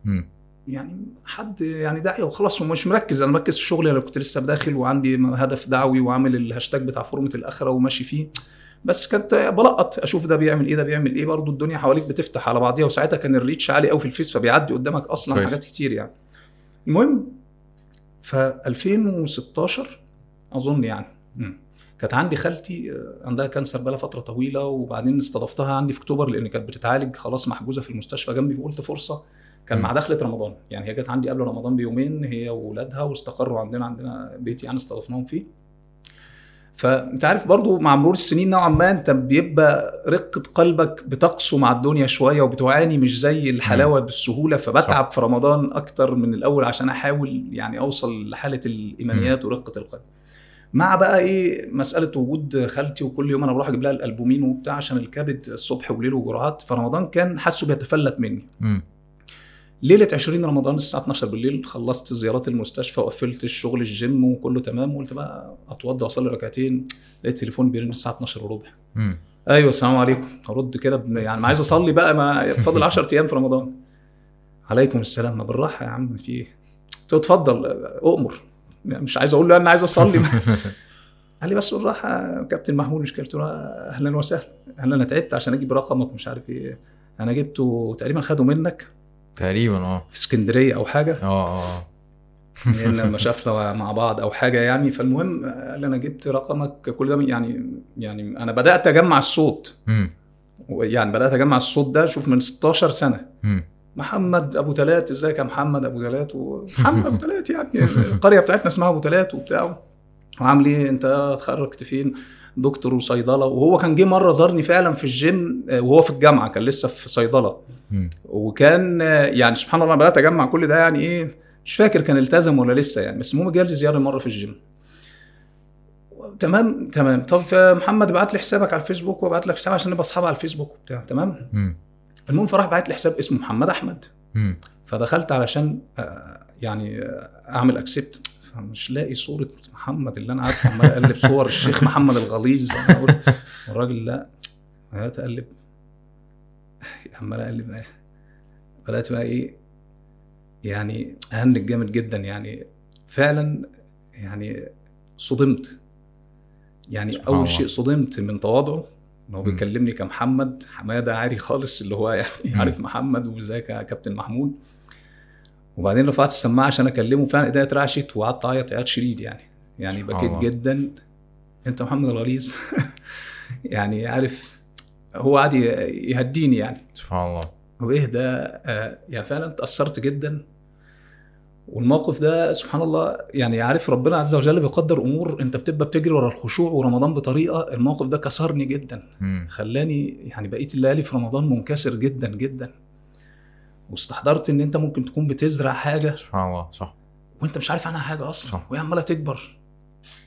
مم. يعني حد يعني داعيه وخلاص ومش مركز. أنا مركز في شغلي أنا كنت لسه بداخل وعندي هدف دعوي وعامل الهاشتاج بتاع فورمه الآخرة وماشي فيه. بس كنت بلقط أشوف ده بيعمل إيه ده بيعمل إيه. برضه الدنيا حواليك بتفتح على بعضيها وساعتها كان ال reach عالي قوي في الفيس فبيعدي قدامك أصلا كويس. حاجات كتير يعني. المهم ف 2016 أظن يعني. كانت عندي خالتي آه، عندها cancer بقالها فترة طويلة وبعدين استضفتها عندي في أكتوبر لأن كانت بتتعالج خلاص محجوزة في المستشفى جنبي فقلت فرصة كان. مع دخلة رمضان. يعني هي جت عندي قبل رمضان بيومين هي واولادها واستقروا عندنا عندنا بيت يعني استضفناهم فيه. فأنت عارف برضو مع مرور السنين نوعا ما أنت بيبقى رقة قلبك بتقسو مع الدنيا شوية وبتعاني مش زي الحلاوة بالسهولة. فبتعب في رمضان أكتر من الأول عشان أحاول يعني أوصل لحالة الإيمانيات ورقة القلب. مع بقى إيه مسألة وجود خالتي وكل يوم أنا بروح أجيب لها الألبومين وبتاع عشان الكبد الصبح وليل وجرعات. فرمضان كان حاسه بيتفلت مني. مم. ليلة 20 رمضان الساعة 12 بالليل خلصت زيارات المستشفى وقفلت الشغل الجيم وكله تمام وقلت بقى أتوضى وأصلي ركعتين. لقيت التليفون بيرن الساعة 12 وربع. أيوه السلام عليكم. أرد كده يعني ما عايز أصلي بقى ما فاضل 10 أيام في رمضان. عليكم السلام. ما بالراحة يا عم في إيه؟ قلت اتفضل أؤمر. يعني مش عايز أقول له أنا عايز أصلي (laughs) قال لي بس بالراحة كابتن محمود مش قلت له أهلا وسهلا. أنا تعبت عشان أجيب رقمك مش عارف إيه. أنا جبته تقريبا خده منك. تقريبا آه. في اسكندرية أو حاجة؟ آه آه (laughs) لأن لما شافنا مع بعض أو حاجة يعني فالمهم قال أنا جبت رقمك كل ده يعني يعني أنا بدأت أجمع الصوت. يعني بدأت أجمع الصوت ده شوف من 16 سنة. محمد أبو تلات ازيك يا محمد أبو تلات؟ ومحمد أبو تلات يعني القرية بتاعتنا اسمها أبو تلات وبتاع. وعامل إيه؟ أنت اتخرجت فين؟ دكتور وصيدله وهو كان جه مرة زارني فعلا في الجيم آه، وهو في الجامعة كان لسه في صيدلة. وكان آه، يعني سبحان الله أنا بدأت أجمع كل ده يعني إيه مش فاكر كان التزم ولا لسه يعني بس المهم جالي زيارة مرة في الجيم تمام تمام طب محمد ابعت لي حسابك على الفيسبوك وابعت لك حساب عشان نبقى أصحاب على الفيسبوك وبتاع تمام. المهم فراح بعت لي حساب اسمه محمد أحمد. فدخلت علشان آه، يعني آه، أعمل accept فمش لاقي صورة محمد اللي أنا عارفه عمال أقلب صور الشيخ محمد الغليظ قلت الراجل ده بدأت أقلب عمال أقلب؟ بدأت بقى إيه يعني أهنج جامد جدا يعني فعلا يعني صدمت يعني أول. شيء صدمت من تواضعه إن هو. بيكلمني كمحمد حمادة عادي خالص اللي هو يعني. عارف محمد وازيك يا كابتن محمود وبعدين رفعت السماعة عشان أكلمه فعلا إيديا اترعشت وقعدت أعيط عياط شديد يعني. يعني بكيت الله. جدا. أنت محمد الغليظ. (laughs) يعني عارف هو قعد يهديني يعني. سبحان الله. وايه ده؟ آه، يعني فعلا اتاثرت جدا. والموقف ده سبحان الله يعني عارف ربنا عز وجل بيقدر أمور أنت بتبقى بتجري ورا الخشوع ورمضان بطريقة الموقف ده كسرني جدا. خلاني يعني بقيت الليالي في رمضان منكسر جدا جدا. واستحضرت إن أنت ممكن تكون بتزرع حاجة سبحان الله صح. وأنت مش عارف عنها حاجة أصلا صح. وهي عمالة تكبر.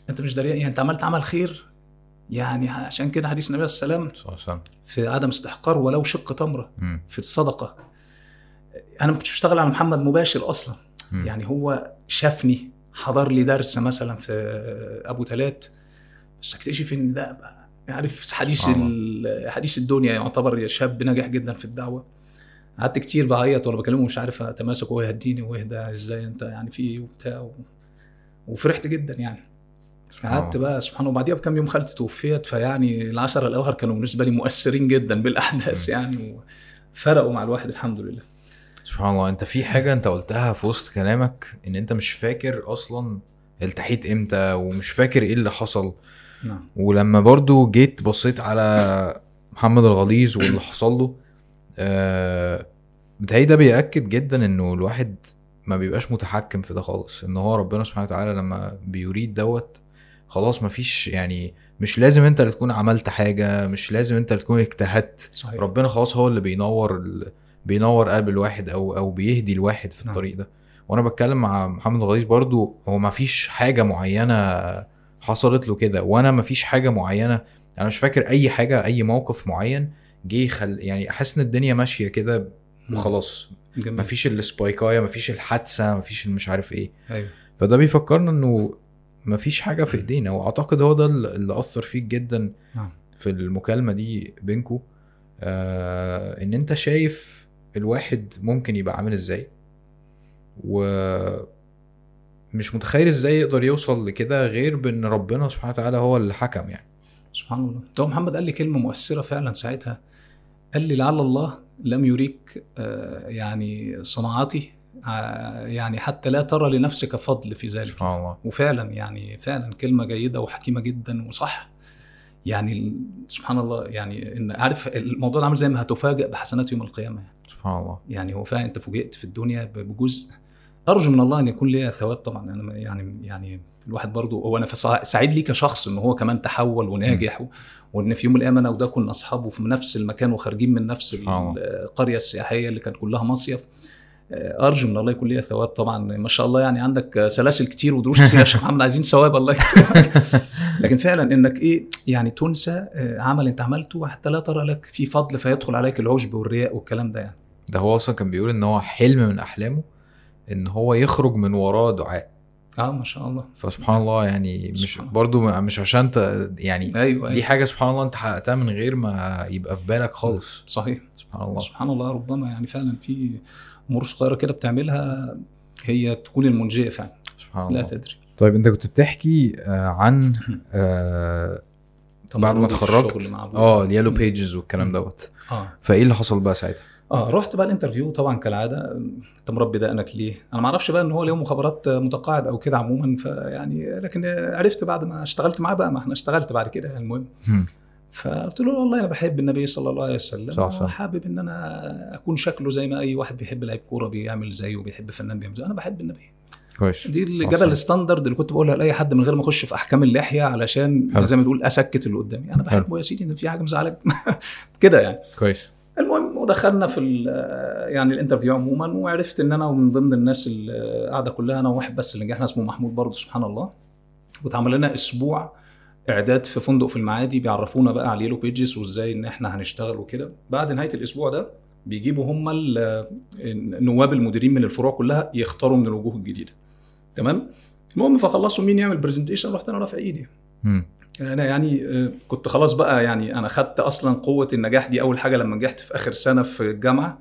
أنت مش دريان يعني أنت عملت عمل خير. يعني عشان كده حديث النبي عليه عليه وسلم. في عدم استحقار ولو شق تمرة. في الصدقة. أنا ما كنتش بشتغل على محمد مباشر أصلا. مم. يعني هو شافني حضر لي درس مثلا في أبو تلات. بس اكتشف إن ده عارف حديث حديث الدنيا يعتبر شاب ناجح جدا في الدعوة. قعدت كتير بعيط وأنا بكلمه مش عارف أتماسك وهو يهديني واهدى إزاي أنت يعني في إيه وبتاع و... وفرحت جدا يعني. قعدت. بقى سبحان الله. وبعديها بكام يوم خالتي توفيت فيعني العشرة الاواخر كانوا بالنسبة لي مؤثرين جدا بالأحداث م. يعني وفرقوا مع الواحد الحمد لله. سبحان الله. أنت في حاجة أنت قلتها في وسط كلامك إن أنت مش فاكر أصلا التحيت إمتى ومش فاكر إيه اللي حصل؟ نعم. ولما برضو جيت بصيت على محمد الغليظ واللي حصل له آه بتهيألي ده بيأكد جدا إنه الواحد ما بيبقاش متحكم في ده خالص إن هو ربنا سبحانه وتعالى لما بيريد دوت خلاص مفيش يعني مش لازم أنت اللي تكون عملت حاجة مش لازم أنت اللي تكون اجتهدت. صحيح. ربنا خلاص هو اللي بينور ال... بينور قلب الواحد أو أو بيهدي الواحد في نعم. الطريق ده. وأنا بتكلم مع محمد الغليظ برضو هو ما فيش حاجة معينة حصلت له كده وأنا ما فيش حاجة معينة أنا مش فاكر أي حاجة أي موقف معين جه خل... يعني أحس إن الدنيا ماشية كده وخلاص. جميل. ما فيش السبايكاية ما فيش الحادثة ما فيش مش عارف إيه. أيوه. فده بيفكرنا إنه ما فيش حاجة في إيدينا وأعتقد هو ده اللي أثر فيك جدا نعم. في المكالمة دي بينكو. آه إن أنت شايف الواحد ممكن يبقى عامل إزاي و مش متخيل إزاي يقدر يوصل لكده غير بإن ربنا سبحانه وتعالى هو اللي حكم يعني. سبحان الله. هو محمد قال لي كلمة مؤثرة فعلا ساعتها. قال لي لعل الله لم يريك آه، يعني صناعتي آه، يعني حتى لا ترى لنفسك فضل في ذلك. سبحان الله. وفعلا يعني فعلا كلمة جيدة وحكيمة جدا وصح. يعني سبحان الله يعني إن عارف الموضوع ده عامل زي ما هتفاجئ بحسنات يوم القيامة. يعني. سبحان الله. يعني هو فعلا أنت فوجئت في الدنيا بجزء. أرجو من الله أن يكون ليا ثواب طبعا. أنا يعني يعني الواحد برضو هو أنا سعيد ليه كشخص إن هو كمان تحول وناجح و... وإن في يوم من الأيام أنا وده كنا أصحابه في نفس المكان وخارجين من نفس القرية السياحية اللي كانت كلها مصيف. آه، أرجو من الله يكون ليا ثواب طبعا. ما شاء الله يعني عندك سلاسل كتير ودروس كتير يا شيخ محمد. (laughs) عايزين ثواب الله يكرمك لكن فعلا إنك إيه يعني تنسى آه، عمل أنت عملته حتى لا ترى لك في فضل فيدخل عليك العجب والرياء والكلام ده يعني. ده هو أصلا كان بيقول إن هو حلم من أحلامه إن هو يخرج من وراه دعاء. آه ما شاء الله فسبحان الله يعني مش. برضو مش عشان ت... يعني أيوه, أيوة. دي حاجة سبحان الله أنت حققتها من غير ما يبقى في بالك خالص صحيح سبحان الله سبحان الله ربما يعني فعلا في أمور صغيرة كده بتعملها هي تكون المنجية فعلا سبحان لا الله تدري طيب أنت كنت بتحكي آه، عن (clears throat) آه، بعد ما اتخرجت أبويا. آه اليالو. بيجز والكلام. دوت آه فإيه اللي حصل بقى ساعتها؟ آه رحت بقى ال interview طبعا كالعادة انت مربي دقنك ليه؟ أنا ما أعرفش بقى إن هو له مخابرات متقاعد أو كده عموما فيعني لكن عرفت بعد ما اشتغلت معاه بقى ما إحنا اشتغلت بعد كده المهم. فقلت له والله أنا بحب النبي صلى الله عليه وسلم صح، صح. وحابب إن أنا أكون شكله زي ما أي واحد بيحب لعيب كورة بيعمل زيه وبيحب فنان بيعمل زيه أنا بحب النبي كويس دي صح. ال standard اللي كنت بقولها لأي حد من غير ما أخش في أحكام اللحية علشان حلو. زي ما تقول أسكت اللي قدامي أنا بحبه يا سيدي إن في حاجة مزعلك (laughs) كده يعني كويس المهم ودخلنا في يعني ال interview عموما وعرفت إن أنا من ضمن الناس اللي قاعدة كلها أنا وواحد بس اللي نجحنا اسمه محمود برضه سبحان الله. واتعمل لنا أسبوع إعداد في فندق في المعادي بيعرفونا بقى على ال Yellow Pages وإزاي إن إحنا هنشتغل وكده. بعد نهاية الأسبوع ده بيجيبوا هم ال- النواب المديرين من الفروع كلها يختاروا من الوجوه الجديدة. تمام؟ المهم فخلصوا مين يعمل presentation رحت أنا رافع إيدي. أنا يعني آه، كنت خلاص بقى يعني أنا خدت أصلا قوة النجاح دي أول حاجة لما نجحت في آخر سنة في الجامعة.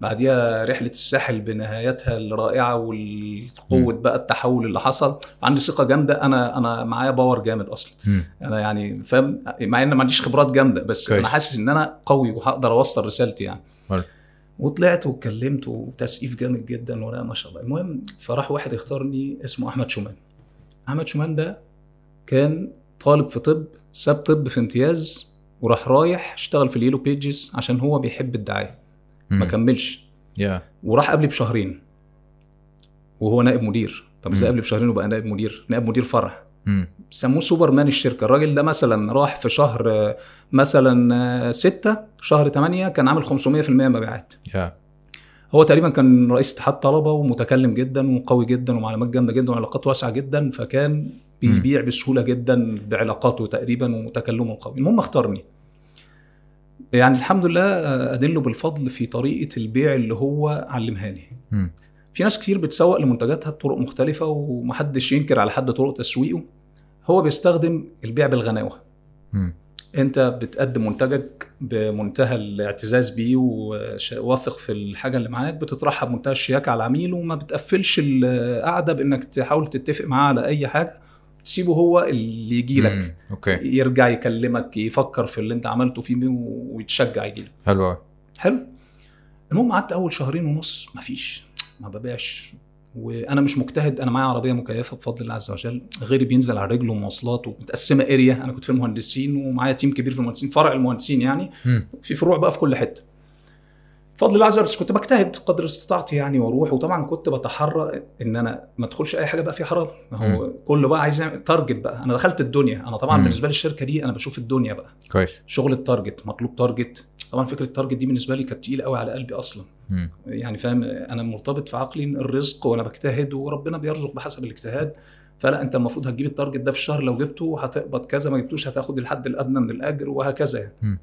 بعديها رحلة الساحل بنهايتها الرائعة والقوة بقى التحول اللي حصل عندي ثقة جامدة أنا أنا معايا باور جامد أصلا. أنا يعني فاهم مع إن ما عنديش خبرات جامدة بس كويس. أنا حاسس إن أنا قوي وهقدر أوصل رسالتي يعني حلو. وطلعت واتكلمت وتسقيف جامد جدا ولا ما شاء الله المهم فراح واحد اختارني اسمه أحمد شومان أحمد شومان ده كان طالب في طب ساب طب في امتياز وراح رايح اشتغل في ال Yellow Pages عشان هو بيحب الدعاية. ما. كملش. يا. وراح قبلي بشهرين. وهو نائب مدير. طب إزاي. قبلي بشهرين وبقى نائب مدير؟ نائب مدير فرع. سموه سوبر مان الشركة. الراجل ده مثلا راح في شهر مثلا ستة شهر 8 كان عامل 500% مبيعات. يا. هو تقريبا كان رئيس اتحاد طلبة ومتكلم جدا وقوي جدا ومعلومات جامدة جدا وعلاقات واسعة جدا فكان بيبيع بسهولة جدا بعلاقاته تقريبا وتكلمه القوي المهم اختارني. يعني الحمد لله آه، أدله بالفضل في طريقة البيع اللي هو علمها لي. في ناس كتير بتسوق لمنتجاتها بطرق مختلفة ومحدش ينكر على حد طرق تسويقه. هو بيستخدم البيع بالغناوة. مم. أنت بتقدم منتجك بمنتهى الاعتزاز بيه وواثق في الحاجة اللي معاك بتطرحها بمنتهى الشياكة على العميل وما بتقفلش القعدة بإنك تحاول تتفق معاه على أي حاجة. تسيبه هو اللي يجي لك. Okay. يرجع يكلمك يفكر في اللي انت عملته فيه ويتشجع يجي لك. حلو. حلو. المهم قعدت أول شهرين ونص مفيش ما ببيعش. وأنا مش مجتهد أنا معايا عربية مكيفة بفضل الله عز وجل. غيري بينزل على رجله مواصلات ومتقسمه area أنا كنت في المهندسين ومعايا team كبير في المهندسين فرع المهندسين يعني. مم. في فروع بقى في كل حتة. بفضل الله عز وجل بس كنت بجتهد قدر استطاعتي يعني وأروح. وطبعا كنت بتحرى إن أنا ما أدخلش أي حاجة بقى فيها حرام. ما هو كله بقى عايز يعمل target بقى. أنا دخلت الدنيا. أنا طبعا مم. بالنسبة لي الشركة دي أنا بشوف الدنيا بقى. كويس. شغل ال target مطلوب target طبعا فكرة ال target دي بالنسبة لي كانت تقيلة قوي على قلبي أصلا. مم. يعني فاهم أنا مرتبط في عقلي الرزق وأنا بجتهد وربنا بيرزق بحسب الاجتهاد. فلا أنت المفروض هتجيب ال target ده في الشهر لو جبته هتقبض كذا ما جبتوش هتاخد الحد الأدنى من الأجر وهكذا يعني.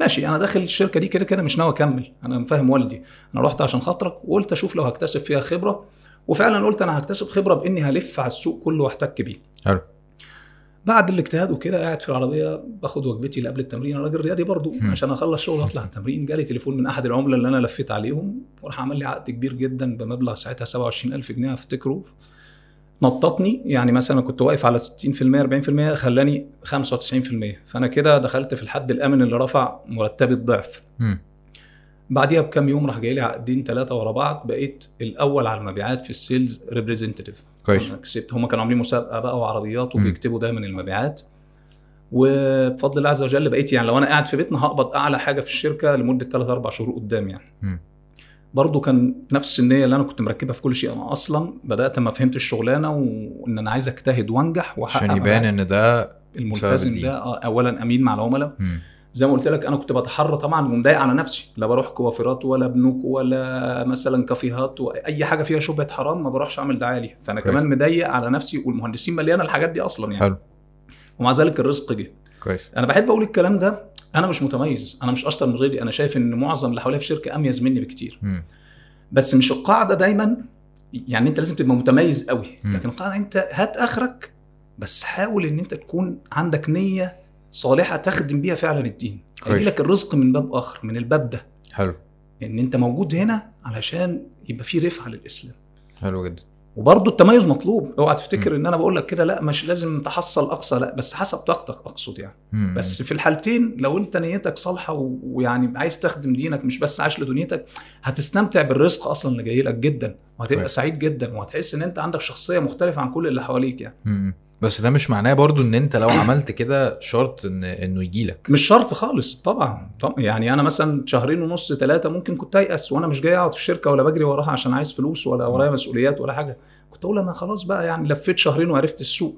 ماشي أنا داخل الشركة دي كده كده مش ناوي أكمل أنا فاهم والدي أنا رحت عشان خاطرك وقلت أشوف لو هكتسب فيها خبرة وفعلا قلت أنا هكتسب خبرة بإني هلف على السوق كله وأحتك بيه حلو. بعد الاجتهاد وكده قاعد في العربية باخد وجبتي اللي قبل التمرين أنا راجل رياضي برضو مم. عشان أخلص شغل وأطلع التمرين جالي تليفون من أحد العملاء اللي أنا لفيت عليهم وراح عمل لي عقد كبير جدا بمبلغ ساعتها 27000 جنيه أفتكره نططني يعني مثلا كنت واقف على 60% 40% خلاني 95% فأنا كده دخلت في الحد الأمن اللي رفع مرتبي الضعف. بعديها بكام يوم راح جاي لي عقدين ثلاثة ورا بعض بقيت الأول على المبيعات في ال sales representative كويس. كسبت. هم كانوا عاملين مسابقة بقى وعربيات. وبيكتبوا دايما المبيعات. وبفضل الله عز وجل بقيت يعني لو أنا قاعد في بيتنا هقبض أعلى حاجة في الشركة لمدة 3 4 شهور قدام يعني. مم. برضو كان نفس النية اللي أنا كنت مركبها في كل شيء أنا أصلا بدأت ما فهمت الشغلانة وإن أنا عايز أجتهد وأنجح وأحقق عشان يبان. إن ده الملتزم. ده آه، اولا أمين مع العملاء. زي ما قلت لك أنا كنت بتحرى طبعا ومضايق على نفسي لا بروح كوافيرات ولا بنوك ولا مثلا كافيهات واي حاجة فيها شبهة حرام ما بروحش أعمل دعايه ليها فأنا كويس. كمان مضايق على نفسي والمهندسين مليانة الحاجات دي أصلا يعني حلو. ومع ذلك الرزق جه كويس أنا بحب أقول الكلام ده أنا مش متميز أنا مش أشطر من غيري أنا شايف إن معظم اللي حواليا في الشركة أميز مني بكتير. مم. بس مش القاعدة دايما يعني أنت لازم تبقى متميز قوي مم. لكن القاعده أنت هات آخرك بس حاول إن أنت تكون عندك نية صالحة تخدم بيها فعلا الدين. هيجي لك الرزق من باب آخر من الباب ده. حلو. إن أنت موجود هنا علشان يبقى في رفعة للإسلام. حلو جدا. وبرضه التميز مطلوب اوعى تفتكر ان أنا بقول لك كده لا مش لازم تحصل اقصى لا بس حسب طاقتك اقصد يعني مم. بس في الحالتين لو انت نيتك صالحة ويعني عايز تخدم دينك مش بس عايش لدنيتك هتستمتع بالرزق أصلا اللي جاي لك جدا وهتبقى. سعيد جدا وهتحس إن أنت عندك شخصية مختلفة عن كل اللي حواليك يعني مم. بس ده مش معناه برضو إن أنت لو عملت كده شرط ان إنه يجي لك. مش شرط خالص طبعا. طبعا يعني أنا مثلا شهرين ونص ثلاثة ممكن كنت أيأس وأنا مش جاي أقعد في الشركة ولا بجري وراها عشان عايز فلوس ولا ورايا مسؤوليات ولا حاجة. كنت أقول أنا خلاص بقى يعني لفيت شهرين وعرفت السوق.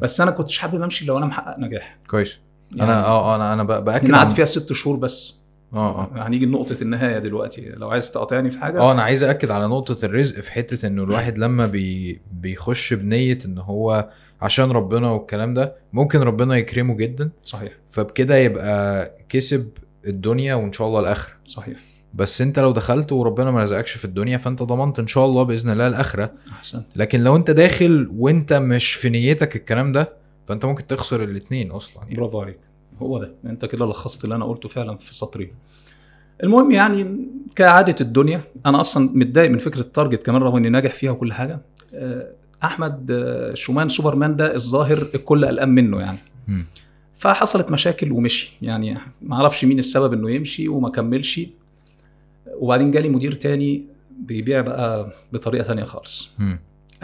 بس أنا كنتش حابب أمشي لو أنا محقق نجاح. كويس. يعني أنا آه أنا أنا ب- بأكد أنا قعدت فيها ست شهور بس. آه آه. هنيجي لنقطه النهاية دلوقتي لو عايز تقاطعني في حاجة. آه أنا عايز اكد على نقطة الرزق في حتة إنه الواحد لما بي بيخش بنية إن هو عشان ربنا والكلام ده ممكن ربنا يكرمه جدا. صحيح. فبكده يبقى كسب الدنيا وإن شاء الله الآخرة. صحيح. بس أنت لو دخلت وربنا ما رزقكش في الدنيا فأنت ضمنت إن شاء الله بإذن الله الآخرة. أحسنت. لكن لو أنت داخل وأنت مش في نيتك الكلام ده فأنت ممكن تخسر الاثنين أصلا يعني. برافو عليك. هو ده. أنت كده لخصت اللي أنا قلته فعلا في سطرين المهم يعني كعادة الدنيا أنا أصلا متضايق من فكرة ال target كمان رغم إني ناجح فيها وكل حاجة. آه، أحمد آه، شومان سوبرمان ده الظاهر الكل قلقان منه يعني. فحصلت مشاكل ومشي يعني. ما أعرفش مين السبب إنه يمشي وما كملش. وبعدين جالي مدير تاني بيبيع بقى بطريقة تانية خالص.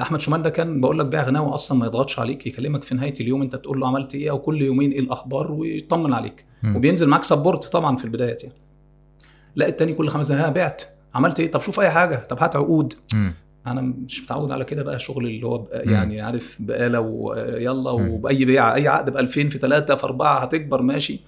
أحمد شومان ده كان بقول لك بيع غناوي أصلا ما يضغطش عليك يكلمك في نهاية اليوم أنت تقول له عملت إيه أو كل يومين إيه الأخبار ويطمن عليك. مم. وبينزل معاك support طبعا في البدايات يعني. لا التاني كل خمس دقايق بعت. عملت إيه؟ طب شوف أي حاجة. طب هات عقود. أنا مش متعود على كده بقى شغل اللي هو. يعني عارف بقالة ويلا. وبأي بيعه أي عقد ب 2000 في 3 في 4 هتكبر ماشي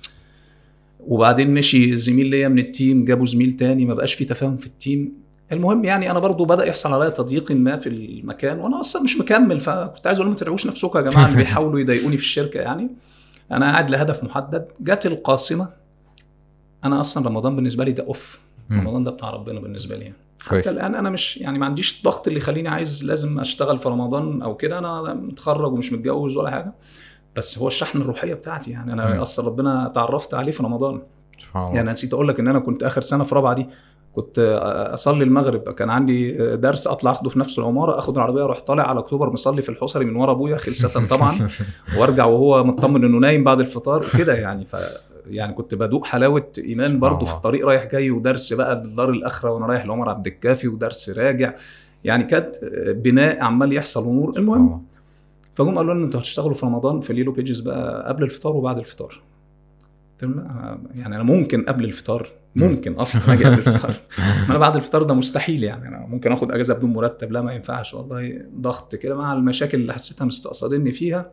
وبعدين مشي زميل ليا من ال team جابوا زميل تاني ما بقاش في تفاهم في ال team المهم يعني أنا برضو بدأ يحصل عليا تضييق ما في المكان وأنا أصلا مش مكمل فكنت عايز أقول لهم ما تتعبوش نفسكم يا جماعة اللي (laughs) بيحاولوا يضايقوني في الشركة يعني أنا قاعد لهدف محدد جت القاصمه أنا أصلا رمضان بالنسبة لي ده أوف. رمضان ده بتاع ربنا بالنسبة لي يعني. كويس. حتى الآن أنا مش يعني ما عنديش الضغط اللي يخليني عايز لازم أشتغل في رمضان أو كده. أنا متخرج ومش متجوز ولا حاجة. بس هو الشحن الروحية بتاعتي يعني. أنا أصلا ربنا تعرفت عليه في رمضان. سبحان الله. يعني نسيت أقول لك إن أنا كنت آخر سنة في رابعة دي كنت أصلي المغرب. كان عندي درس أطلع أخده في نفس العمارة آخد العربية أروح طالع على أكتوبر مصلي في الحصري من ورا أبويا خلسه طبعا. (laughs) وأرجع وهو مطمن إنه نايم بعد الفطار وكده يعني. ف يعني كنت بدوق حلاوة إيمان برضه في. الطريق رايح جاي ودرس بقى الدار الآخرة وأنا رايح لعمر عبد الكافي ودرس راجع. يعني كانت بناء عمال يحصل سبحان المهم. فجم قالوا لنا أنتوا هتشتغلوا في رمضان في اليلو بيجز بقى قبل الفطار وبعد الفطار. قلت لهم يعني أنا ممكن قبل الفطار ممكن أصلا أجي قبل الفطار. (laughs) أنا بعد الفطار ده مستحيل يعني. أنا ممكن آخد أجازة بدون مرتب لا ما ينفعش والله. ضغط كده مع المشاكل اللي حسيتها مستقصدني فيها.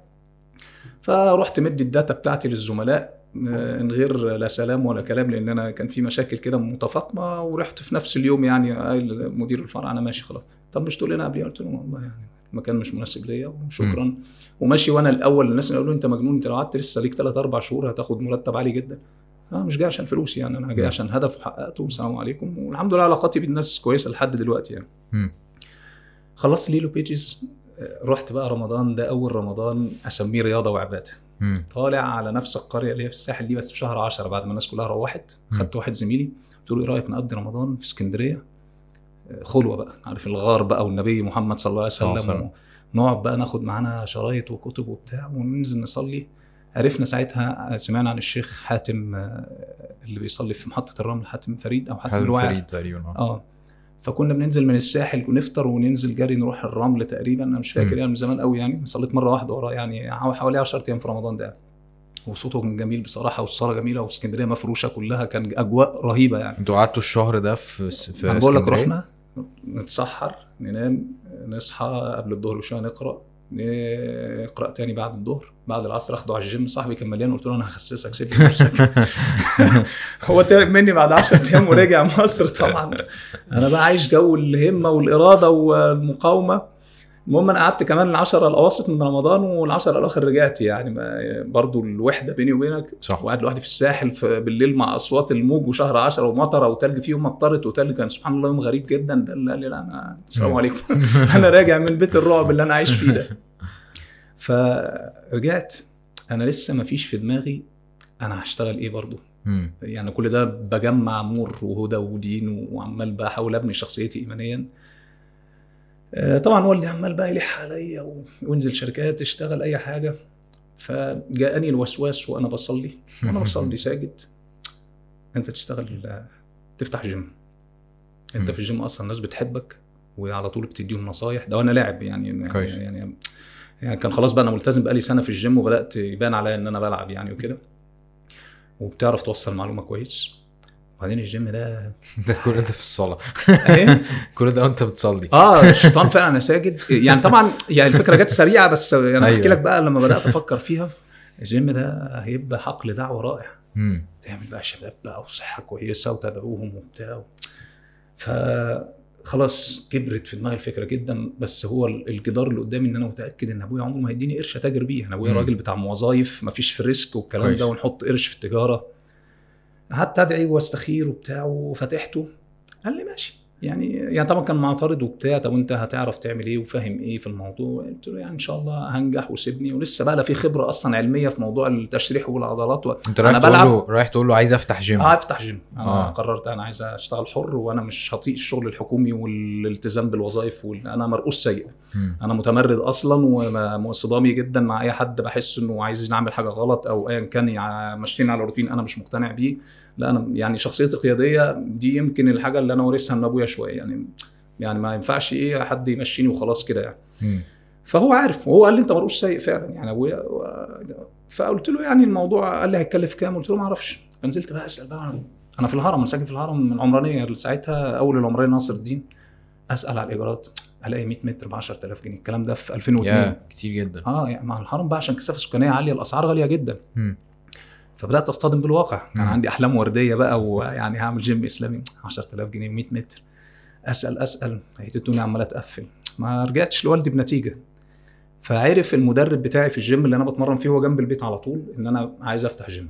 فرحت مدي الداتا بتاعتي للزملاء. من غير لا سلام ولا كلام لأن أنا كان في مشاكل كده متفاقمة ورحت في نفس اليوم يعني قايل مدير الفرع أنا ماشي خلاص. طب مش تقول لنا قبليه قلت لهم والله يعني المكان مش مناسب ليا وشكرا. وماشي وأنا الأول الناس اللي يقولوا أنت مجنون أنت لو قعدت لسه ليك ثلاث أربع شهور هتاخد مرتب عالي جدا. أنا مش جاي عشان فلوس يعني أنا جاي. عشان هدف وحققته والسلام عليكم والحمد لله علاقاتي بالناس كويسة لحد دلوقتي يعني. مم. خلصت ليلو بيجز رحت بقى رمضان ده أول رمضان أسميه رياضة وعبادة. مم. طالع على نفس القرية اللي هي في الساحل دي بس في شهر 10 بعد ما الناس كلها روحت. خدت واحد زميلي قلت له إيه رأيك نقضي رمضان في اسكندرية؟ آه، خلوة بقى عارف الغار بقى والنبي محمد صلى الله عليه عليه وسلم. ونقعد بقى ناخد معانا شرايط وكتب وبتاع وننزل نصلي. عرفنا ساعتها سمعنا عن الشيخ حاتم آه، اللي بيصلي في محطة الرمل حاتم فريد أو حاتم حاتم الواعي. فريد تقريبا آه. آه. فكنا بننزل من الساحل ونفطر وننزل جري نروح الرمل تقريبا أنا مش فاكر. يعني من زمان قوي يعني صليت مرة واحدة وراه يعني حوالي 10 أيام في رمضان ده وصوته كان جميل بصراحة والصلاة جميلة واسكندرية مفروشة كلها كان أجواء رهيبة يعني أنتوا قعدتوا الشهر ده في في أنا بقول لك؟ رحنا نتسحر ننام نصحى قبل الظهر بشوية نقرأ نقرأ تاني بعد الظهر بعد العصر أخده على الجيم صاحبي كان مليان قلت له أنا هخسسك سيب نفسك. (laughs) هو تعب مني بعد 10 أيام ورجع مصر طبعا. أنا بقى عايش جو الهمة والإرادة والمقاومة. المهم أنا قعدت كمان العشرة الاواسط من رمضان والعشرة الآخر رجعت يعني. برضو الوحدة بيني وبينك صح. وقاعد لوحدي في الساحل في بالليل مع أصوات الموج وشهر 10 ومطره وتلج في يوم مطرت وتلج كان سبحان الله يوم غريب جدا ده اللي قال لي لا أنا السلام. عليكم. (laughs) أنا راجع من بيت الرعب اللي أنا عايش فيه ده. فرجعت. أنا لسه ما فيش في دماغي أنا هشتغل إيه برضو مم. يعني كل ده بجمع نور وهدى ودين وعمال بحاول أبني شخصيتي ايمانيا. آه، طبعا والدي عمال بقى يلح عليا وانزل شركات اشتغل أي حاجة. فجاءني الوسواس وأنا بصلي. وأنا بصلي (laughs) ساجد. أنت تشتغل تفتح جيم أنت. في الجيم أصلا الناس بتحبك وعلى طول بتديهم نصايح. ده وأنا لاعب يعني كويس. يعني يعني كان خلاص بقى أنا ملتزم بقالي سنة في الجيم وبدأت يبان عليا إن أنا بلعب يعني وكده. وبتعرف توصل معلومة كويس. وبعدين الجيم ده (laughs) ده كل ده في الصلاة إيه؟ (laughs) كل ده وأنت بتصلي. آه الشيطان فعلا أنا ساجد. يعني طبعا يعني الفكرة جت سريعة بس أنا أيوة. بحكي لك بقى لما بدأت أفكر فيها. الجيم ده هيبقى حقل دعوة رائع. تعمل بقى شباب بقى وصحة كويسة وتدعوهم وبتاع. ف خلاص كبرت في دماغي الفكرة جدا بس هو الجدار اللي قدامي ان أنا متأكد إن أبويا عمره ما هيديني قرش اتاجر بيه أنا أبويا. راجل بتاع وظايف ما فيش في ال risk والكلام. ده ونحط قرش في التجارة قعدت أدعي وأستخير وبتاع وفتحته قال لي ماشي يعني يعني طبعا كان معترض وبتاع طب انت هتعرف تعمل إيه وفاهم إيه في الموضوع قلت له يعني إن شاء الله هنجح وسيبني ولسه بقى لا في خبرة أصلا علمية في موضوع التشريح والعضلات و... أنت رايح تقول. له رايح تقول له عايز أفتح جيم آه أفتح جيم أنا آه. قررت أنا عايز أشتغل حر وأنا مش هطيق الشغل الحكومي والالتزام بالوظائف وال... أنا مرؤوس سيء مم. أنا متمرد أصلا وصدامي جدا مع أي حد بحس إنه عايز نعمل حاجة غلط أو ايا كان ماشيين على روتين أنا مش مقتنع بيه لا أنا يعني شخصيتي قياديه دي يمكن الحاجة اللي أنا وارثها من أبويا شوية يعني يعني ما ينفعش إيه حد يمشيني وخلاص كده يعني مم. فهو عارف وهو قال لي أنت مرؤوس سيء فعلا يعني أبويا. فقلت له يعني الموضوع قال لي هيتكلف كام قلت له ما أعرفش فنزلت بقى أسأل بقى أنا في الهرم أنا ساكن في الهرم من عمرانية ساعتها أول العمرانيه ناصر الدين أسأل على الإيجارات ألاقي 100 متر ب 10000 جنيه الكلام ده في 2002 يا كتير جدا آه يعني مع الهرم بقى عشان كثافة سكانيه عالية الأسعار غالية جدا مم. فبدأت أصطدم بالواقع. كان. عندي أحلام وردية بقى ويعني هعمل جيم إسلامي 10000 جنيه و100 متر. أسأل أسأل لقيت الدنيا عمالة تقفل. ما رجعتش لوالدي بنتيجة. فعرف المدرب بتاعي في الجيم اللي أنا بتمرن فيه هو جنب البيت على طول إن أنا عايز أفتح جيم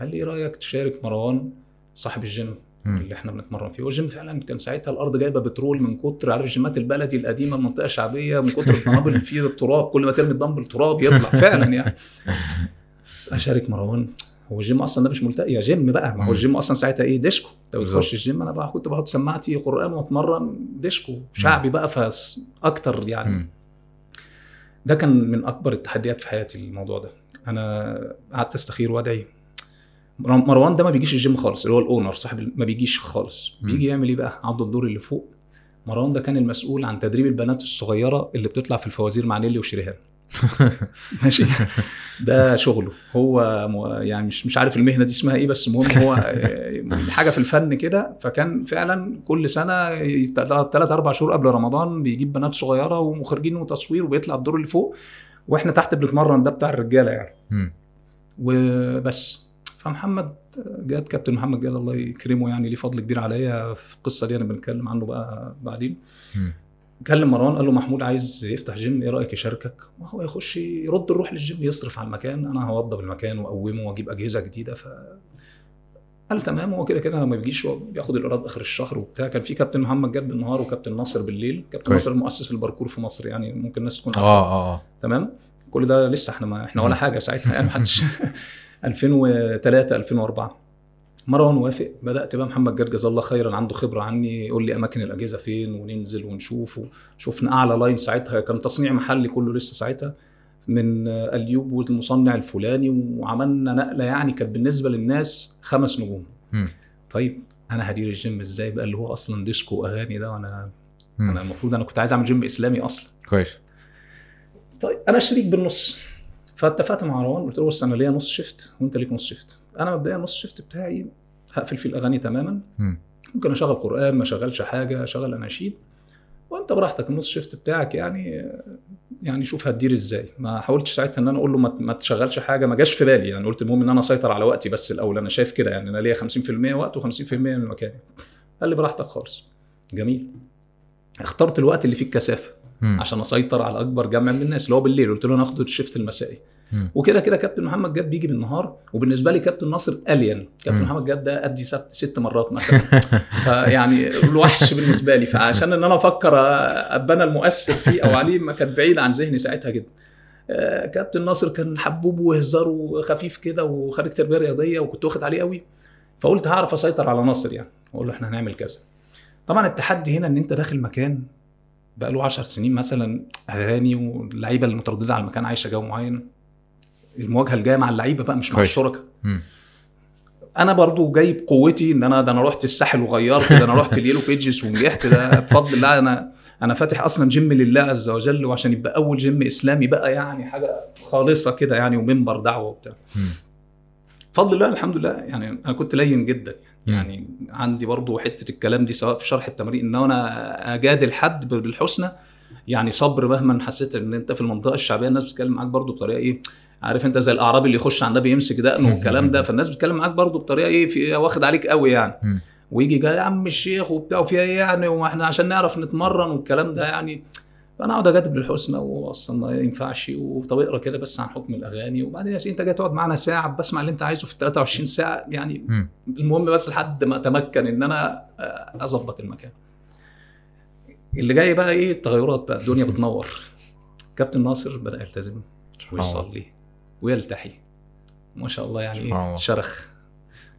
قال لي إيه رأيك تشارك مروان صاحب الجيم. اللي إحنا بنتمرن فيه؟ والجيم فعلا كان ساعتها الأرض جايبة بترول من كتر عارف الجيمات البلدي القديمة المنطقة الشعبية من كتر الدمبل اللي فيه التراب كل ما ترمي الدمبل تراب يطلع. فعلا يعني. (laughs) اشارك مروان. هو الجيم أصلا ده مش ملتقي يا جيم بقى. ما هو. الجيم أصلا ساعتها إيه؟ disco. انت. بتخش الجيم أنا بقى كنت بحط سماعتي قرآن وأتمرن disco شعبي بقى فاكتر يعني. مم. ده كان من أكبر التحديات في حياتي الموضوع ده. أنا قعدت أستخير وأدعي. مروان ده ما بيجيش الجيم خالص اللي هو الأونر صاحب ما بيجيش خالص. بيجي يعمل إيه بقى؟ عض الدور اللي فوق. مروان ده كان المسؤول عن تدريب البنات الصغيرة اللي بتطلع في الفوازير مع نيلي وشريهان. (laughs) ماشي. ده شغله. هو يعني مش مش عارف المهنة دي اسمها إيه بس المهم هو آه، حاجة في الفن كده. فكان فعلا كل سنة ثلاث أربع شهور قبل رمضان بيجيب بنات صغيرة ومخرجين وتصوير وبيطلع الدور اللي فوق. وإحنا تحت بنتمرن ده بتاع الرجالة يعني. وبس. فمحمد جاد كابتن محمد جاد الله يكرمه يعني ليه فضل كبير عليا في القصة دي أنا بنتكلم عنه بقى بعدين. كلم مروان قال له محمود عايز يفتح جيم إيه رأيك يشاركك؟ وهو يخش يرد الروح للجيم يصرف على المكان. أنا هوضب المكان وأقومه وأجيب أجهزة جديدة ف قال تمام. هو كده كده لما بيجيش هو بياخد الإيراد آخر الشهر وبتاع. كان في كابتن محمد جاد بالنهار وكابتن ناصر بالليل. كابتن. ناصر مؤسس الباركور في مصر يعني ممكن الناس تكون آه عارفة. آه آه. تمام؟ كل ده لسه إحنا ما إحنا ولا. حاجة ساعتها يعني محدش 2003 2004 مروان وافق بدأت بقى محمد جاد جزاه الله خيرا عنده خبرة عنه يقول لي أماكن الاجهزه فين وننزل ونشوف. شفنا أعلى line ساعتها كان تصنيع محلي كله لسه ساعتها من التيوب والمصنع الفلاني وعملنا نقلة يعني كانت بالنسبة للناس خمس نجوم. طيب أنا هدير الجيم إزاي بقى؟ اللي هو أصلا disco واغاني ده وأنا. أنا المفروض أنا كنت عايز أعمل جيم إسلامي أصلا. كويس. طيب أنا شريك بالنص. فاتفقت مع مروان قلت له بص أنا ليا نص shift وأنت ليك نص shift أنا مبدئيا نص shift بتاعي هقفل فيه الأغاني تماما. مم. ممكن أشغل قرآن ما أشغلش حاجة أشغل اناشيد وأنت براحتك النص shift بتاعك يعني يعني شوف هتدير إزاي. ما حاولتش ساعتها إن أنا أقول له ما, ما تشغلش حاجة ما جاش في بالي. يعني قلت المهم إن أنا أسيطر على وقتي بس الأول. أنا شايف كده يعني أنا ليا 50% وقت و50% من مكاني. قال لي براحتك خالص. جميل. اخترت الوقت اللي فيه الكثافة. عشان أسيطر على أكبر جمع من الناس اللي هو بالليل. قلت له أنا هاخد الشيفت المسائي. وكده كده كابتن محمد جاب بيجي بالنهار وبالنسبة لي كابتن ناصر الين كابتن مم. محمد جاب ده ادي سبت ست مرات مثلا. (laughs) فيعني الوحش بالنسبة لي. فعشان إن أنا أفكر ابقى أنا المؤثر فيه أو عليه ما كانت بعيدة عن ذهني ساعتها جدا. آه، كابتن ناصر كان حبوب وهزاره خفيف كده وخارج تربية رياضية وكنت واخد عليه قوي. فقلت هعرف أسيطر على ناصر يعني. واقول له إحنا هنعمل كذا. طبعا التحدي هنا إن أنت داخل مكان بقى له 10 سنين مثلا أغاني واللعيبة المترددة على المكان عايشة جو معين. المواجهة الجاية مع اللعيبة بقى مش مع. الشركاء. أنا برضو جاي بقوتي إن أنا ده أنا رحت الساحل وغيرت ده أنا رحت اليلو بيجز ونجحت ده بفضل الله أنا أنا فاتح أصلا جيم لله عز وجل وعشان يبقى أول جيم إسلامي بقى يعني حاجة خالصة كده يعني ومنبر دعوة وبتاع. بفضل الله الحمد لله يعني أنا كنت لين جدا مم. يعني عندي برضو حتة الكلام دي سواء في شرح التمرين إن أنا أجادل حد بالحسنى يعني صبر مهما حسيت إن أنت في المنطقة الشعبية الناس بتتكلم معاك برضو بطريقة إيه عارف انت زي الاعرابي اللي يخش على النبي يمسك دقنه والكلام ده فالناس بتتكلم معاك برضو بطريقة إيه في واخد عليك قوي يعني. ويجي جاي يا عم الشيخ وبتاع وفيها إيه يعني وإحنا عشان نعرف نتمرن والكلام ده يعني. فانا اقعد اجادل بالحسنى واصلا ما ينفعش وطب اقرا كده بس عن حكم الاغاني. وبعدين يا سيدي انت جاي تقعد معانا ساعة بسمع اللي انت عايزه في 23 ساعة يعني. المهم بس لحد ما اتمكن ان أنا اظبط المكان. اللي جاي بقى إيه التغيرات بقى الدنيا بتنور. كابتن ناصر بدأ يلتزم. ويصلي. ويلتحي. ما شاء الله يعني الله. شرخ.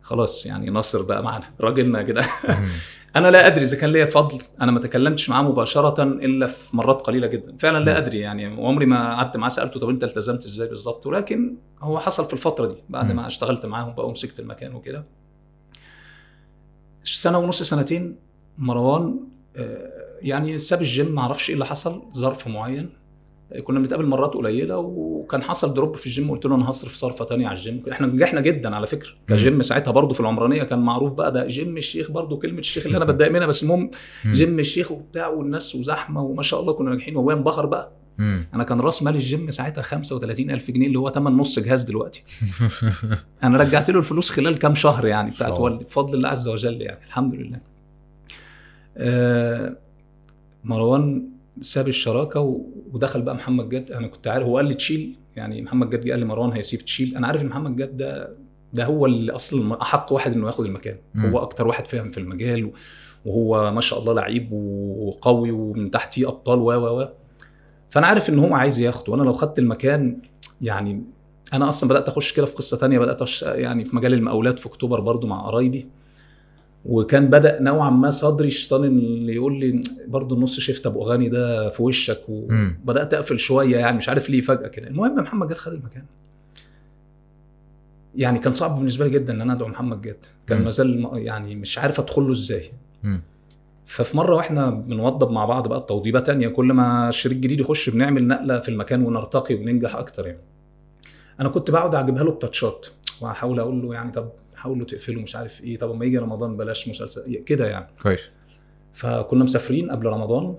خلاص يعني ناصر بقى معنا. راجلنا كده. (laughs) أنا لا أدري إذا كان ليا فضل. أنا ما تكلمتش معاه مباشرة إلا في مرات قليلة جدا. فعلا لا أدري يعني. وعمري ما قعدت معاه سألته طب أنت التزمت إزاي بالظبط ولكن هو حصل في الفترة دي بعد. ما اشتغلت معاهم بقى ومسكت المكان وكده. سنة ونص سنتين مروان آه، يعني ساب الجيم ما أعرفش إيه اللي حصل ظرف معين. كنا بنتقابل مرات قليلة وكان حصل drop في الجيم قلت له أنا هصرف صرفة تانية على الجيم إحنا نجحنا جدا على فكرة كجيم ساعتها برضه في العمرانية كان معروف بقى ده جيم الشيخ برضه كلمة الشيخ اللي أنا بتضايق منها بس المهم. جيم الشيخ وبتاع والناس وزحمة وما شاء الله كنا ناجحين وابويا انبهر بقى. أنا كان راس مال الجيم ساعتها 35000 جنيه اللي هو تمن نص جهاز دلوقتي (laughs) أنا رجعت له الفلوس خلال كام شهر يعني بتاعت. والدي بفضل الله عز وجل يعني الحمد لله آه مروان ساب الشراكة ودخل بقى محمد جد. أنا كنت عارف هو قال لي تشيل. يعني محمد جد قال لي مروان هيسيب تشيل. أنا عارف إن محمد جد ده ده هو اللي أصلا أحق واحد إنه ياخد المكان. مم. هو أكتر واحد فاهم في المجال وهو ما شاء الله لعيب وقوي ومن تحتيه أبطال و و و. فأنا عارف إن هو عايز ياخده. وأنا لو خدت المكان يعني أنا أصلا بدأت أخش كده في قصة تانية بدأت أش... يعني في مجال المقاولات في أكتوبر برضو مع قرايبي. وكان بدأ نوعا ما صدري الشيطان اللي يقول لي برضو النص شيفت أبو اغاني ده في وشك. وبدات أقفل شوية يعني مش عارف ليه فجأة كده المهم محمد جاد خد المكان يعني كان صعب بالنسبة لي جدا إن أنا أدعو محمد جاد كان مم. ما زال يعني مش عارف ادخل له إزاي مم. ففي مرة وإحنا بنوضب مع بعض بقى توضيبه تانية كل ما شريك جديد يخش بنعمل نقلة في المكان ونرتقي وننجح أكتر يعني أنا كنت بقعد اجيبها له بتاتشات وأحاول أقول له يعني طب حاولوا تقفلوا مش عارف إيه. طب أما يجي رمضان بلاش مسلسل كده يعني. كويس. فكنا مسافرين قبل رمضان.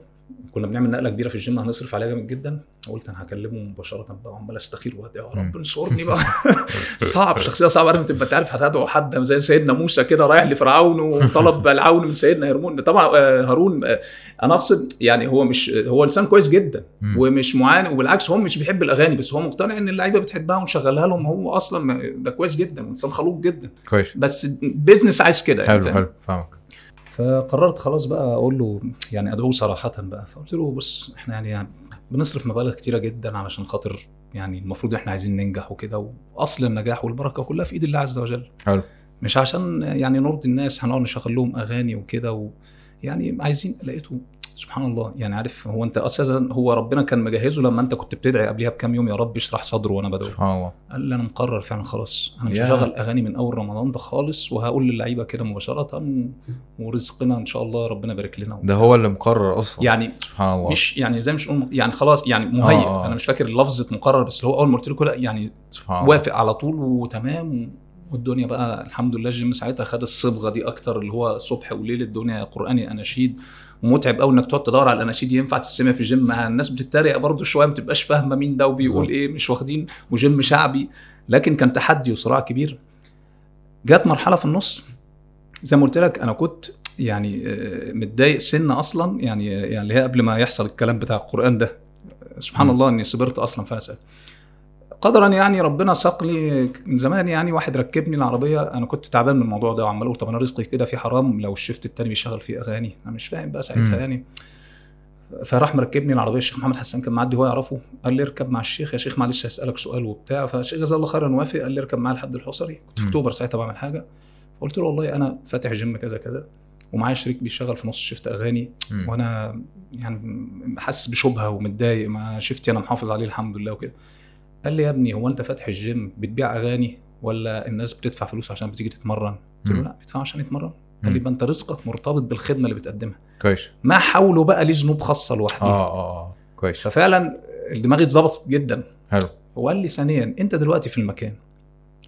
كنا بنعمل نقلة كبيرة في الجيم هنصرف عليها جامد جدا. قلت أنا هكلمه مباشرة بقى وعمال أستخير وأدعي يا رب انصرني بقى. (laughs) صعب شخصية صعبة عارف تبقى تعرف هتدعو حد زي سيدنا موسى كده رايح لفرعون وطلب (laughs) العون من سيدنا هارون طبعا آه، هارون آه، أنا أقصد يعني هو مش هو إنسان كويس جدا. ومش معاند وبالعكس هو مش بيحب الأغاني بس هو مقتنع إن اللعيبة بتحبها ونشغلها لهم. هو أصلا ده كويس جدا إنسان خلوق جدا. كويس. بس business عايز كده يعني حلو؟ حلو فاهمك. فقررت خلاص بقى أقول له يعني أدعوه صراحة بقى. فقلت له بص إحنا يعني, يعني بنصرف مبالغ كتيرة جدا علشان خاطر يعني المفروض إحنا عايزين ننجح وكده وأصل النجاح والبركة كلها في إيد الله عز وجل. حلو. مش عشان يعني نرضي الناس هنقعد نشغل لهم أغاني وكده و يعني عايزين لقيته سبحان الله. يعني عارف هو أنت أساسا هو ربنا كان مجهزه لما أنت كنت بتدعي قبلها بكام يوم يا رب اشرح صدره وأنا بدعو سبحان الله. قال لي أنا مقرر فعلا خلاص. أنا مش. هشغل أغاني من أول رمضان ده خالص وهقول للعيبة كده مباشرة ورزقنا إن شاء الله ربنا يبارك لنا. ده هو اللي مقرر أصلا. يعني سبحان الله. مش يعني زي مش يعني خلاص يعني مهيئ آه، آه. أنا مش فاكر لفظة مقرر بس هو أول ما قلت له كده يعني سبحان الله. وافق على طول وتمام. والدنيا بقى الحمد لله الجيم ساعتها خد الصبغة دي أكتر اللي هو صبح وليل الدنيا قرآني أناشيد. ومتعب قوي إنك تقعد تدور على الأناشيد ينفع تسمع في الجيم مع الناس بتتريق برضه شوية ما بتبقاش فاهمة مين ده وبيقول. إيه مش واخدين وجيم شعبي لكن كان تحدي وصراع كبير جت مرحلة في النص زي ما قلت لك أنا كنت يعني آه، متضايق سن أصلا يعني يعني اللي هي قبل ما يحصل الكلام بتاع القرآن ده سبحان م. الله إني صبرت أصلا فانا سأل. قدرا يعني ربنا ساق لي من زمان يعني واحد ركبني العربية. أنا كنت تعبان من الموضوع ده وعمال أقول طب أنا رزقي كده في حرام؟ لو الشفت التاني بيشغل فيه أغاني. أنا مش فاهم بقى ساعتها. يعني. فراح مركبني العربية. الشيخ محمد حسان كان معدي هو يعرفه. قال لي اركب مع الشيخ. يا شيخ معلش هسألك سؤال وبتاع. فالشيخ جزاه الله خيرا وافق. قال لي اركب معايا لحد الحصري. كنت في. أكتوبر ساعتها بعمل حاجة. قلت له والله أنا فاتح جيم كذا كذا ومعايا شريك بيشغل في نص شفت أغاني. وأنا يعني حاسس بشبهة ومتضايق. ما شفتي أنا محافظ عليه الحمد لله وكده. قال لي يا ابني هو أنت فاتح الجيم بتبيع أغاني ولا الناس بتدفع فلوس عشان بتيجي تتمرن؟ قلت له. لا بيدفعوا عشان يتمرن قال لي. يبقى أنت رزقك مرتبط بالخدمة اللي بتقدمها. كويس. ما حاولوا بقى ليه ذنوب خاصة لوحدها آه آه آه. كويس. ففعلا دماغي اتظبطت جدا. حلو. وقال لي ثانيا أنت دلوقتي في المكان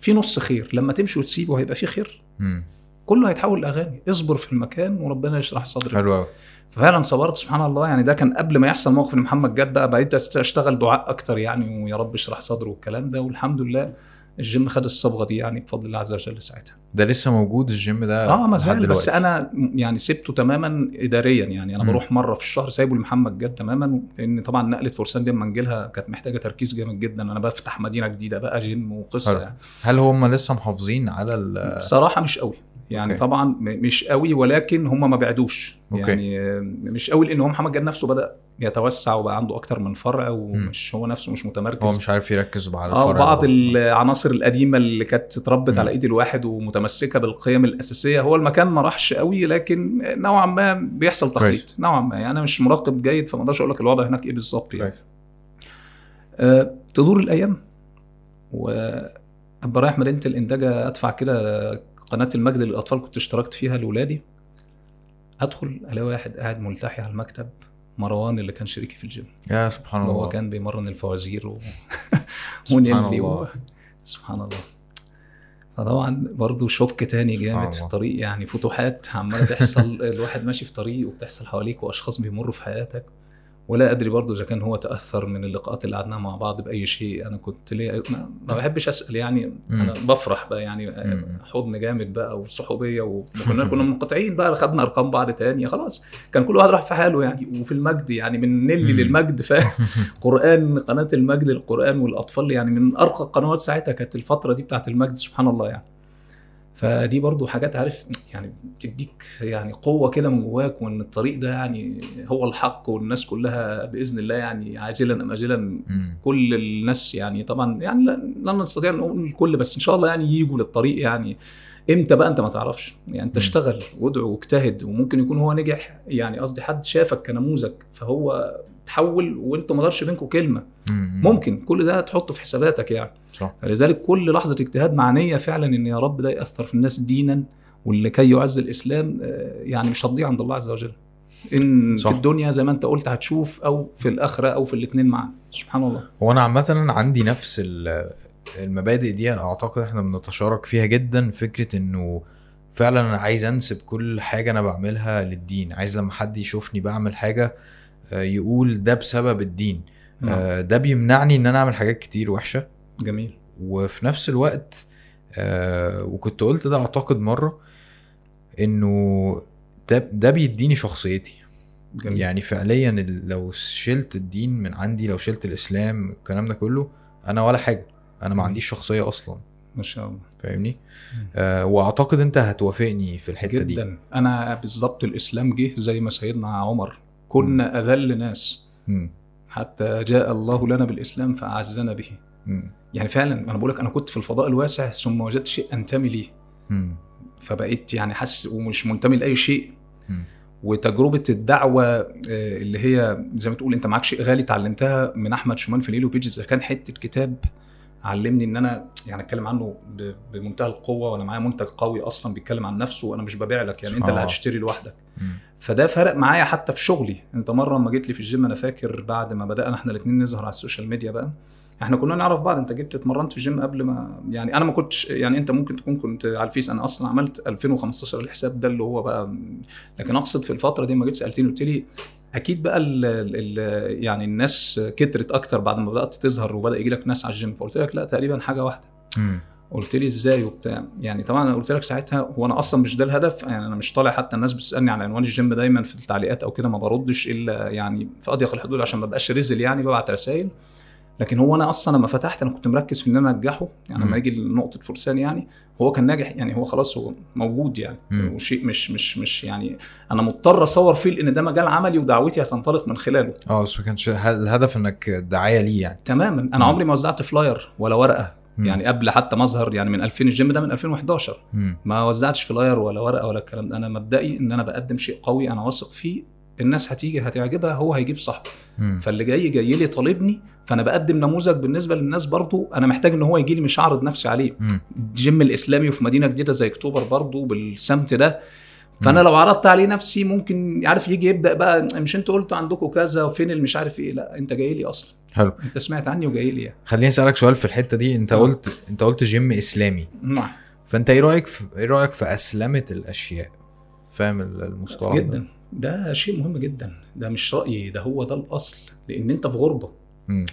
في نص خير. لما تمشي وتسيبه هيبقى في خير. مم. كله هيتحول لأغاني. اصبر في المكان وربنا يشرح صدرك. حلو قوي ففعلا صبرت سبحان الله. يعني ده كان قبل ما يحصل موقف إن محمد جاد بقى بقيت أشتغل دعاء أكتر يعني ويا رب اشرح صدره والكلام ده. والحمد لله الجيم خد الصبغة دي يعني بفضل الله عز وجل ساعتها. ده لسه موجود الجيم ده آه ما زال بس. أنا يعني سبته تماما اداريا يعني. أنا مم. بروح مرة في الشهر سايبه لمحمد جاد تماما لأن طبعا نقلة فرسان دي لما نجيلها كانت محتاجة تركيز جامد جدا. أنا بفتح مدينة جديدة بقى جيم وقصة حلو. يعني. هل هم لسه محافظين على ال بصراحة مش قوي. يعني okay. طبعا مش قوي ولكن هم ما بعدوش okay. يعني آه، مش قوي لأن هو محمد جاد نفسه بدأ يتوسع وبقى عنده أكتر من فرع ومش هو نفسه مش متمركز هو مش عارف يركز على آه الفرع بعض ده. العناصر القديمة اللي كانت اتربت. على إيد الواحد ومتمسكة بالقيم الأساسية هو المكان ما راحش قوي لكن نوعا ما بيحصل تخليط نوعا ما يعني أنا مش مراقب جيد فما أقدرش أقول لك الوضع هناك إيه بالظبط يعني. آه تدور الأيام وابقى رايح مدينة الانتاج أدفع كده قناة المجد للأطفال كنت اشتركت فيها لاولادي ادخل ألاقي واحد قاعد ملتحي على المكتب مروان اللي كان شريكي في الجيم. يا سبحان الله. هو كان بيمرن الفوازير و... (laughs) سبحان ونيلي و... الله. سبحان الله. فطبعا برضه شوك تاني جامد في الله. الطريق يعني فتوحات عمالة تحصل (laughs) الواحد ماشي في طريق وبتحصل حواليك وأشخاص بيمروا في حياتك. ولا أدري برضه إذا كان هو تأثر من اللقاءات اللي قعدناها مع بعض بأي شيء. أنا كنت ليه ما بحبش أسأل يعني. أنا بفرح بقى يعني مم. حضن جامد بقى وصحوبية وكنا كنا منقطعين بقى خدنا أرقام بعض تانية خلاص. كان كل واحد راح في حاله يعني. وفي المجد يعني من نيلي. للمجد فقران (laughs) قناة المجد للقرآن والأطفال يعني من أرقى القنوات ساعتها كانت الفترة دي بتاعت المجد سبحان الله يعني. فدي برضو حاجات عارف يعني بتديك يعني قوة كده من جواك وإن الطريق ده يعني هو الحق والناس كلها بإذن الله يعني عاجلا أم آجلا. مم. كل الناس يعني طبعا يعني لن نستطيع أن نقول الكل بس إن شاء الله يعني يجوا للطريق يعني. إمتى بقى؟ أنت ما تعرفش. يعني انت. اشتغل وادعو واجتهد وممكن يكون هو نجح. يعني قصدي حد شافك كنموذج فهو تحول وانت ما دارش بينكم كلمة. مم. ممكن كل ده تحطه في حساباتك يعني. صح. فلذلك كل لحظة اجتهاد معنية فعلا إن يا رب ده يأثر في الناس دينا واللي كي يعز الإسلام آه، يعني مش هتضيع عند الله عز وجل. إن صح. في الدنيا زي ما أنت قلت هتشوف أو في الآخرة أو في الاثنين معا. سبحان الله. هو أنا عامة عندي نفس ال- المبادئ دي أعتقد إحنا بنتشارك فيها جدا فكرة إنه فعلا أنا عايز أنسب كل حاجة أنا بعملها للدين. عايز لما حد يشوفني بعمل حاجة يقول ده بسبب الدين. نعم. آه، ده بيمنعني إن أنا أعمل حاجات كتير وحشة. جميل. وفي نفس الوقت آه وكنت قلت ده أعتقد مرة إنه ده ده بيديني شخصيتي. جميل. يعني فعليا لو شلت الدين من عندي لو شلت الإسلام الكلام ده كله أنا ولا حاجة. أنا ما. عنديش شخصية أصلا. ما شاء الله. فاهمني؟ آه وأعتقد أنت هتوافقني في الحتة دي. جدا. أنا بالظبط الإسلام جه زي ما سيدنا عمر كنا أذل ناس. حتى جاء الله لنا بالإسلام فأعزنا به. يعني فعلا أنا بقول لك أنا كنت في الفضاء الواسع ثم وجدت شيء أنتمي ليه. فبقيت يعني حاسس ومش منتمي لأي شيء. وتجربة الدعوة آه، اللي هي زي ما تقول أنت معاك شيء غالي اتعلمتها من أحمد شومان في ليلو بيجز كان حتة كتاب علمني إن أنا يعني أتكلم عنه بمنتهى القوة وأنا معايا منتج قوي أصلا بيتكلم عن نفسه وأنا مش ببيع لك يعني أنت اللي آه. هتشتري لوحدك. فده فرق معايا حتى في شغلي أنت مرة لما جيت لي في الجيم أنا فاكر بعد ما بدأنا إحنا الاثنين نظهر على ال social media بقى إحنا كنا نعرف بعض أنت جيت اتمرنت في الجيم قبل ما يعني أنا ما كنتش يعني أنت ممكن تكون كنت على الفيس أنا أصلا عملت 2015 الحساب ده اللي هو بقى لكن أقصد في الفترة دي ما جيت سألتني قلت لي أكيد بقى ال ال يعني الناس كترت أكتر بعد ما بدأت تظهر وبدأ يجي لك ناس على الجيم. فقلت لك لا تقريبا حاجة واحدة. مم. قلت لي إزاي وبتاع. يعني طبعا أنا قلت لك ساعتها هو أنا أصلا مش ده الهدف؟ يعني أنا مش طالع حتى الناس بتسألني على عنوان الجيم دايما في التعليقات أو كده ما بردش إلا يعني في اضيق الحدود عشان ما ابقاش رزل يعني ببعت رسائل. لكن هو أنا أصلا لما فتحت أنا كنت مركز في إن أنا أنجحه يعني. لما يجي لنقطه فرسان يعني هو كان ناجح يعني هو خلاص هو موجود يعني مم. وشيء مش مش مش يعني أنا مضطر أصور فيه لأن ده مجال عملي ودعوتي هتنطلق من خلاله آه بس ما كانش الهدف إنك دعاية ليه يعني تماما أنا مم. عمري ما وزعت flyer ولا ورقة مم. يعني قبل حتى ما أظهر يعني من 2000 الجيم ده من 2011 مم. ما وزعتش flyer ولا ورقة ولا الكلام ده أنا مبدئي إن أنا بقدم شيء قوي أنا واثق فيه الناس هتيجي هتعجبها هو هيجيب صاحبه. مم. فاللي جاي جاي لي طالبني فأنا بقدم نموذج بالنسبة للناس برضو أنا محتاج إن هو يجي لي مش هعرض نفسي عليه. مم. الجيم الإسلامي وفي مدينة جديدة زي أكتوبر برضو بالسمت ده. فأنا لو عرضت عليه نفسي ممكن عارف يجي يبدأ بقى مش أنتوا قلتوا عندكم كذا وفين اللي مش عارف إيه لا أنت جاي لي أصلا. حلو. أنت سمعت عني وجاي لي يعني. خليني أسألك سؤال في الحتة دي. أنت آه. قلت أنت قلت جيم إسلامي. نعم. فأنت إيه رأيك في إيه رأيك في أسلمة الأشياء؟ فاهم ال- المصطلح؟ جدا. ده شيء مهم جدا. ده مش رايي ده هو ده الأصل. لأن أنت في غربة.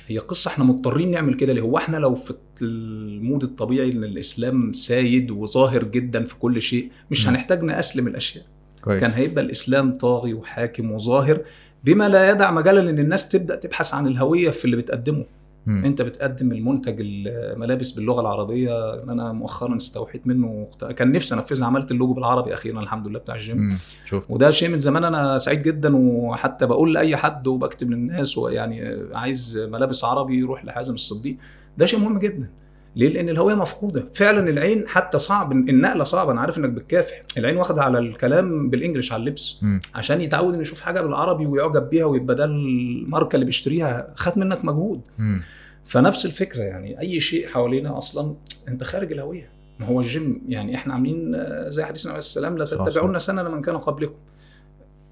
هي قصة إحنا مضطرين نعمل كده ليه؟ هو إحنا لو في ال mode الطبيعي إن الإسلام سايد وظاهر جدا في كل شيء مش مم. هنحتاج نأسلم الأشياء. كويس. كان هيبقى الإسلام طاغي وحاكم وظاهر بما لا يدع مجالا إن الناس تبدأ تبحث عن الهوية في اللي بتقدمه. مم. انت بتقدم المنتج الملابس باللغة العربية. اللي أنا مؤخرا استوحيت منه كان نفسي أنفذها. عملت اللوجو بالعربي أخيرا الحمد لله بتاع الجيم. شفت. وده شيء من زمان أنا سعيد جدا وحتى بقول لأي حد وبكتب للناس ويعني عايز ملابس عربي يروح لحازم الصديق. ده شيء مهم جدا. ليه؟ لأن الهوية مفقودة. فعلا العين حتى صعب النقلة صعبة. أنا عارف إنك بتكافح. العين واخدة على الكلام بال English على اللبس. مم. عشان يتعود إنه يشوف حاجة بالعربي ويعجب بيها ويبقى ده الماركة اللي بيشتريها خد منك مجهود. مم. فنفس الفكرة يعني أي شيء حوالينا أصلا أنت خارج الهوية. ما هو الجيم يعني إحنا عاملين زي حديث النبي عليه السلام لا صح، صح. تتبعون سنن من كان قبلكم.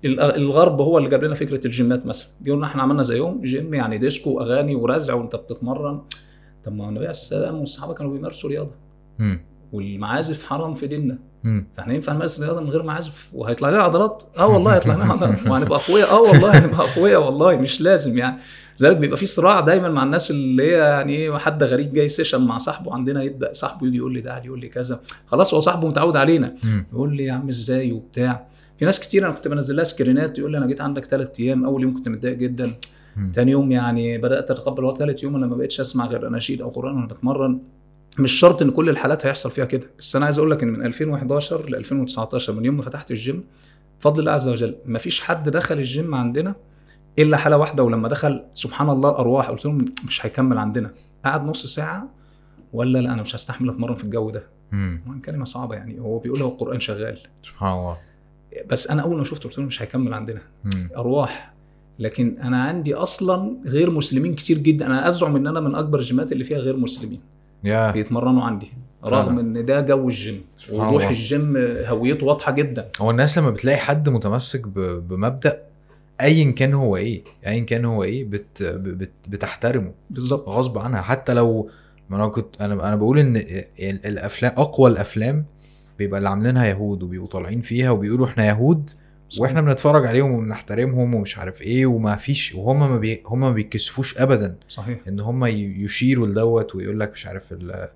ال- الغرب هو اللي جاب لنا فكرة الجيمات مثلا. جه لنا إحنا عملنا زيهم جيم يعني ديسكو وأغاني ورزع وأنت بتتمرن. طب ما هو النبي عليه السلام والصحابة كانوا بيمارسوا رياضة. والمعازف حرام في ديننا. فإحنا ينفع نمارس رياضة من غير معازف؟ وهيطلع لنا عضلات؟ آه والله هيطلع لنا عضلات. (laughs) وهنبقى أقوياء؟ آه والله هنبقى أقوياء والله مش لازم يعني. لذلك بيبقى في صراع دايما مع الناس اللي هي يعني إيه حد غريب جاي session مع صاحبه. عندنا يبدأ صاحبه يجي يقول لي ده يقول لي كذا. خلاص هو صاحبه متعود علينا. يقول لي يا عم إزاي وبتاع. في ناس كتير أنا كنت بنزل لها screen ات يقول لي أنا جيت عندك ثلاث أيام. أول يوم كنت متضايق جدا. مم. تاني يوم يعني بدأت أتقبل الوقت ثالث يوم أنا ما بقتش أسمع غير أناشيد أو قرآن وأنا بتمرن. مش شرط إن كل الحالات هيحصل فيها كده. بس أنا عايز أقول لك إن من 2011 ل 2019 من يوم ما فتحت الجيم بفضل الله عز وجل ما فيش حد دخل الجيم عندنا إلا حالة واحدة ولما دخل سبحان الله أرواح قلت لهم مش هيكمل عندنا. قعد نص ساعة ولا لا أنا مش هستحمل أتمرن في الجو ده. طبعاً كلمة صعبة يعني. هو بيقول هو القرآن شغال. سبحان الله. بس أنا أول ما شفته قلت لهم مش هيكمل عندنا. مم. أرواح. لكن أنا عندي أصلا غير مسلمين كتير جدا. أنا أزعم إن أنا من أكبر الجيمات اللي فيها غير مسلمين. يا. بيتمرنوا عندي. رغم. إن ده جو الجيم. الله. الجيم هويته واضحة جدا. هو الناس لما بتلاقي حد متمسك ب- بمبدأ ايا كان هو إيه ايا كان هو إيه بت بت بتحترمه بالظبط. غصب عنها. حتى لو ما أنا كنت أنا أنا بقول إن ال- الأفلام أقوى الأفلام بيبقى اللي عاملينها يهود وبيبقوا طالعين فيها وبيقولوا إحنا يهود وإحنا بنتفرج عليهم وبنحترمهم ومش عارف إيه وما فيش وهم ما بي هم ما بيتكسفوش ابدا صحيح. إن هم يشيروا لدوت ويقول لك مش عارف ال-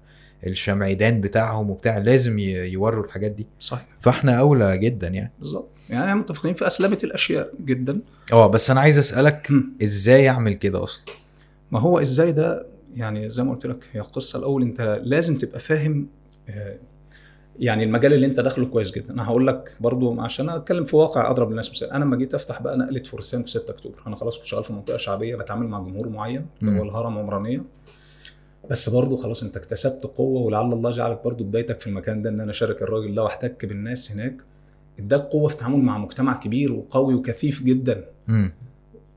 الشمعدان بتاعهم وبتاع لازم يوروا الحاجات دي. صحيح. فإحنا أولى جدا يعني. بالظبط. يعني إحنا متفقين في أسلمة الأشياء جدا. آه بس أنا عايز أسألك هم. إزاي أعمل كده أصلا؟ ما هو إزاي ده؟ يعني زي ما قلت لك هي قصه الأول أنت لازم تبقى فاهم آه، يعني المجال اللي أنت داخله كويس جدا. أنا هقول لك برضو عشان أتكلم في واقع أضرب للناس مثال. أنا لما جيت أفتح بقى نقلة فرسان في 6 أكتوبر أنا خلاص كنت شغال في منطقة شعبية بتعامل مع جمهور معين اللي هو. الهرم عمرانية. بس برضو خلاص أنت اكتسبت قوة ولعل الله جعلك برضو بدايتك في المكان ده إن أنا أشارك الراجل ده وأحتك بالناس هناك. اداك قوه في التعامل مع مجتمع كبير وقوي وكثيف جدا. امم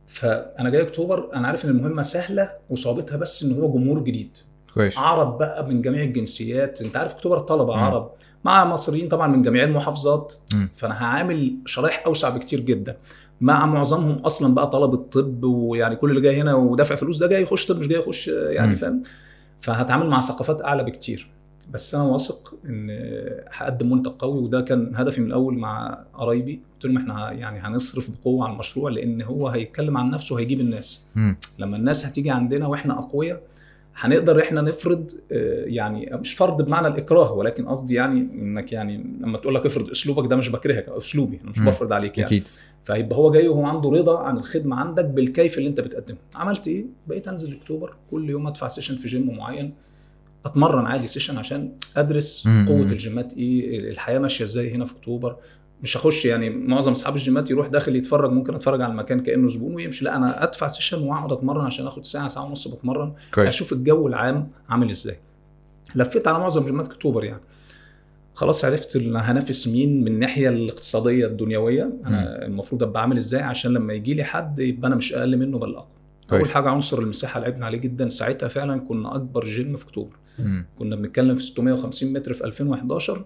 فأنا جاي أكتوبر أنا عارف إن المهمة سهلة وصعوبتها بس إن هو جمهور جديد. كويس. عرب بقى من جميع الجنسيات. أنت عارف أكتوبر طلبه مم. عرب مع مصريين طبعا من جميع المحافظات. مم. فأنا هعامل شرايح أوسع بكتير جدا. مع معظمهم أصلا بقى طلبة طب ويعني كل اللي جاي هنا ودافع فلوس ده جاي يخش طب مش جاي يخش يعني. فاهم؟ فهتعامل مع ثقافات أعلى بكتير. بس أنا واثق إن هقدم منتج قوي وده كان هدفي من الأول مع قرايبي. قلت لهم إحنا يعني هنصرف بقوة على المشروع لأن هو هيتكلم عن نفسه وهيجيب الناس. لما الناس هتيجي عندنا وإحنا أقوياء هنقدر إحنا نفرض آه، يعني مش فرض بمعنى الإكراه ولكن قصدي يعني إنك يعني لما تقول لك افرض أسلوبك ده مش بكرهك أسلوبي أنا مش. بفرض عليك يعني. أكيد. فيبقى هو جاي وهو عنده رضا عن الخدمة عندك بالكيف اللي أنت بتقدمه. عملت إيه؟ بقيت أنزل اكتوبر كل يوم أدفع session في جيم معين. أتمرن عادي session عشان أدرس مم. قوة الجيمات إيه الحياة ماشية إزاي هنا في أكتوبر. مش هخش يعني معظم أصحاب الجيمات يروح داخل يتفرج ممكن أتفرج على المكان كأنه زبون ويمشي. لا أنا أدفع session وأقعد أتمرن عشان آخد ساعة ساعة ونص بتمرن. كويس. أشوف الجو العام عامل إزاي. لفيت على معظم جيمات أكتوبر يعني. خلاص عرفت إن هنافس مين من الناحية الاقتصادية الدنيوية. أنا المفروض أبقى عامل إزاي؟ عشان لما يجي لي حد يبقى أنا مش أقل منه بل أقوى. أول حاجة عنصر المساحة لعبنا عليه جدا. ساعتها فعلا كنا أكبر جيم في أكتوبر. كنا بنتكلم في 650 متر في 2011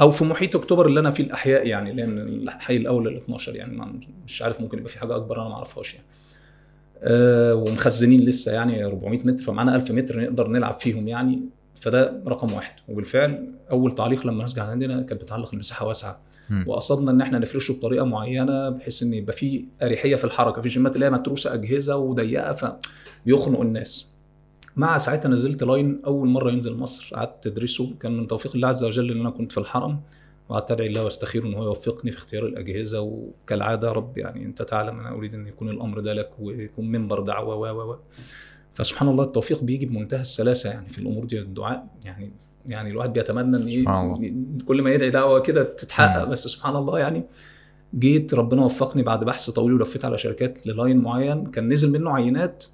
أو في محيط أكتوبر اللي أنا فيه الأحياء يعني لأن الحي الأول ال 12 يعني مش عارف ممكن يبقى في حاجة أكبر أنا ما أعرفهاش يعني. أه ومخزنين لسه يعني 400 متر فمعانا 1000 متر نقدر نلعب فيهم يعني. فده رقم واحد. وبالفعل أول تعليق لما الناس عندنا كانت بتعلق المساحة واسعة. وقصدنا إن إحنا نفرشه بطريقة معينة بحيث إن يبقى في أريحية في الحركة في جيمات اللي هي متروسة أجهزة وضيقة فبيخنقوا الناس. مع ساعتها نزلت line أول مرة ينزل مصر قعدت أدرسه. كان من توفيق الله عز وجل إن أنا كنت في الحرم وقعدت أدعي الله وأستخيره إن هو يوفقني في اختيار الأجهزة. وكالعادة يا رب يعني أنت تعلم أنا أريد أن يكون الأمر ده لك ويكون منبر دعوة و و و. فسبحان الله التوفيق بيجي بمنتهى السلاسة يعني في الأمور دي الدعاء يعني يعني الواحد بيتمنى إن إيه كل ما يدعي دعوة كده تتحقق. بس سبحان الله يعني جيت ربنا وفقني بعد بحث طويل ولفيت على شركات ل line معين. كان نزل منه عينات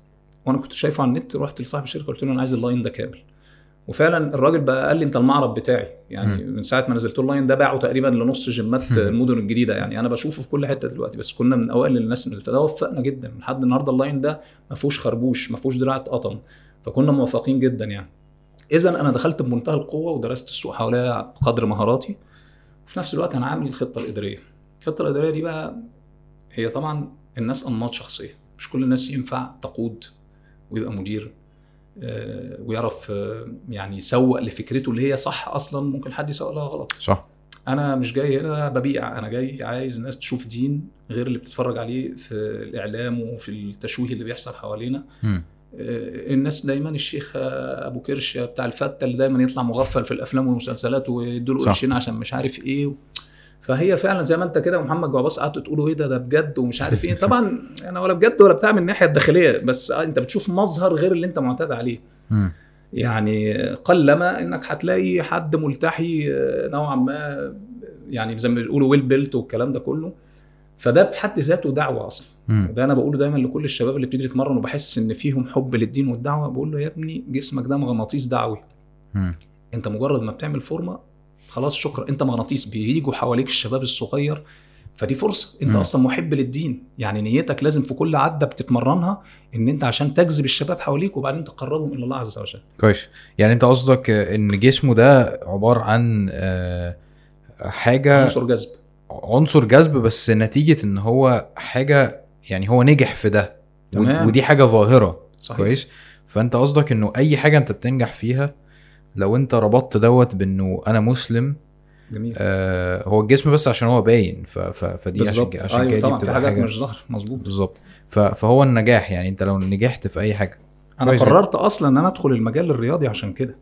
وأنا كنت شايفه على النت رحت لصاحب الشركة قلت له أنا عايز ال line ده كامل. وفعلا الراجل بقى قال لي أنت المعرض بتاعي يعني مم. من ساعة ما نزلت ال line ده باعه تقريبا لنص جيمات. المدن الجديدة يعني. أنا بشوفه في كل حتة دلوقتي بس كنا من أوائل الناس اللي فده وفقنا جدا لحد النهارده ال line ده ما فيهوش خربوش ما فيهوش دراع اتقطم فكنا موفقين جدا يعني. اذا أنا دخلت بمنتهى القوة ودرست السوق حواليا قدر مهاراتي. وفي نفس الوقت أنا عامل الخطة الإدارية. الخطة الإدارية دي بقى هي طبعا الناس أنماط شخصية. مش كل الناس ينفع تقود ويبقى مدير آه، ويعرف آه، يعني يسوق لفكرته اللي هي صح أصلا ممكن حد يسوق لها غلط صح أنا مش جاي هنا ببيع أنا جاي عايز الناس تشوف دين غير اللي بتتفرج عليه في الإعلام وفي التشويه اللي بيحصل حوالينا مم. آه، الناس دايما الشيخ أبو كرش بتاع الفتة اللي دايما يطلع مغفل في الأفلام والمسلسلات ويدوا له. قرشين عشان مش عارف إيه فهي فعلا زي ما أنت كده ومحمد جعباس قعدتوا تقولوا إيه ده ده بجد ومش عارف إيه طبعا أنا ولا بجد ولا بتاع من الناحية الداخلية بس آه، أنت بتشوف مظهر غير اللي أنت معتاد عليه. يعني قلما إنك هتلاقي حد ملتحي آه، نوعا ما يعني زي ما بيقولوا ويل بيلت والكلام ده كله فده في حد ذاته دعوة أصلا. وده أنا بقوله دايما لكل الشباب اللي بتيجي تتمرن وبحس إن فيهم حب للدين والدعوة بقول له يا ابني جسمك ده مغناطيس دعوي. أنت مجرد ما بتعمل فورمة خلاص شكرا. انت مغناطيس بيجوا حواليك الشباب الصغير. فدي فرصة. انت مم. أصلا محب للدين. يعني نيتك لازم في كل عدة بتتمرنها ان انت عشان تجذب الشباب حواليك وبعدين تقربهم إلى الله عز وجل. كويس. يعني انت قصدك ان جسمه ده عبارة عن آه، حاجة عنصر جذب. عنصر جذب بس نتيجة ان هو حاجة يعني هو نجح في ده. تمام. ودي حاجة ظاهرة. صحيح. كويس. فانت قصدك انه اي حاجة انت بتنجح فيها لو انت ربطت دوت بانه أنا مسلم جميل. آه هو الجسم بس عشان هو باين ف ف فدي عشان بالظبط. كده- عشان أيوه كده دي طبعا في حاجات مش ظاهرة مظبوط. بالظبط. فهو النجاح يعني انت لو نجحت في أي حاجة. أنا. قررت أصلا إن أنا أدخل المجال الرياضي عشان كده.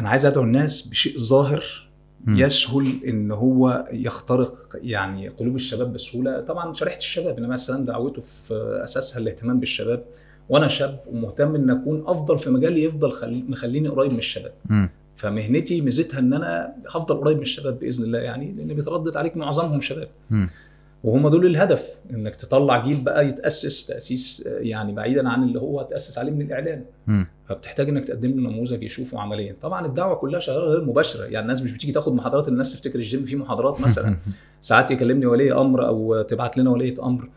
أنا عايز أدعو الناس بشيء ظاهر. يسهل إن هو يخترق يعني قلوب الشباب بسهولة. طبعا شريحة الشباب عليه السلام دعوته في أساسها الاهتمام بالشباب. وأنا شاب ومهتم ان اكون افضل في مجالي يفضل خل... مخليني قريب من الشباب. فمهنتي ميزتها ان أنا هفضل قريب من الشباب بإذن الله يعني لأن بيتردد عليك معظمهم شباب. وهم دول الهدف إنك تطلع جيل بقى يتأسس تأسيس آه، يعني بعيدا عن اللي هو تأسس عليه من الإعلام. مم. فبتحتاج إنك تقدم له نموذج يشوفه عمليا. طبعا الدعوة كلها شغالة غير مباشرة. يعني الناس مش بتيجي تاخد محاضرات الناس تفتكر الجيم فيه محاضرات مثلا. (laughs) ساعات يكلمني ولي أمر أو تبعت لنا وليه أمر.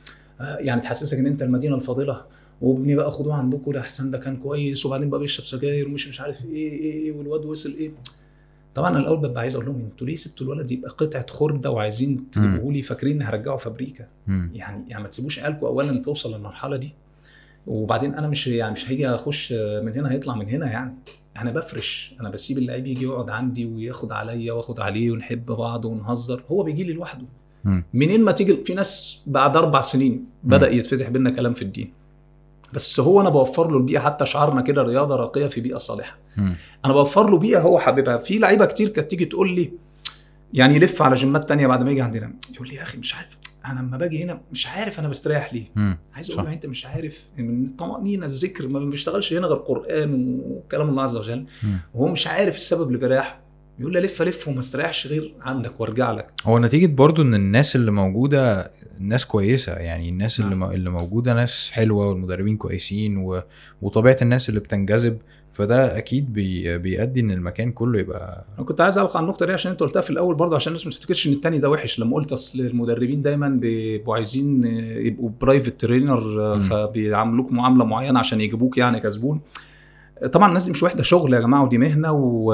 آه، يعني تحسسك إن أنت المدينة الفاضله وابني بقى خدوه عندكم ده احسن ده كان كويس وبعدين بقى بيشرب سجاير ومش مش عارف إيه إيه إيه والواد وصل إيه. طبعا أنا الأول ببقى عايز أقول لهم أنتوا ليه سبتوا الولد يبقى قطعة خرده وعايزين تجيبوه لي؟ فاكرين إن هرجعه فابريكا. يعني يعني ما تسيبوش عيالكم اولا توصل للمرحلة دي. وبعدين أنا مش يعني مش هيجي أخش من هنا هيطلع من هنا يعني. أنا بفرش أنا بسيب اللعيب يجي يقعد عندي وياخد عليا وآخد عليه ونحب بعض ونهزر. هو بيجي لي لوحده. منين ما تيجي في ناس بعد أربع سنين بدأ يتفتح بينا كلام في الدين. بس هو أنا بوفر له البيئة حتى شعارنا كده رياضة راقية في بيئة صالحة مم. أنا بوفر له بيئة هو حاببها في لعيبة كتير كانت تيجي تقول لي يعني يلف على جيمات تانية بعد ما يجي عندنا يقول لي يا أخي مش عارف أنا لما باجي هنا مش عارف أنا بستريح ليه مم. عايز. أقول له أنت مش عارف من الطمانينه الذكر ما بيشتغلش هنا غير قرآن وكلام الله عز وجل مم. وهو مش عارف السبب اللي بيريحه يقول لي الف الف وما استريحش غير عندك وارجع لك هو نتيجة برضو إن الناس اللي موجودة ناس كويسة يعني الناس اللي, نعم. م... اللي موجودة ناس حلوة والمدربين كويسين و... وطبيعة الناس اللي بتنجذب فده أكيد بي... بيؤدي إن المكان كله يبقى أنا كنت عايز اعلق على النقطة دي عشان أنت قلتها في الأول برضه عشان الناس ما تفتكرش إن التاني ده وحش لما قلت أصل المدربين دايما بيبقوا عايزين يبقوا private trainer. فبيعاملوك معاملة معينة عشان يجيبوك يعني كزبون طبعا الناس دي مش واحدة شغل يا جماعة ودي مهنة و...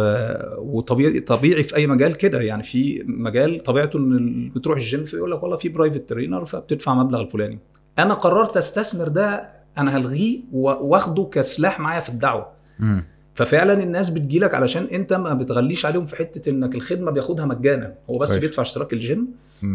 وطبيعي طبيعي في أي مجال كده يعني في مجال طبيعته إن بتروح الجيم فيقول لك والله في private trainer فبتدفع مبلغ الفلاني أنا قررت أستثمر ده أنا هلغيه وأخده كسلاح معايا في الدعوة مم. ففعلا الناس بتجيلك علشان أنت ما بتغليش عليهم في حتة إنك الخدمة بياخدها مجانا هو بس كويس. بيدفع اشتراك الجيم.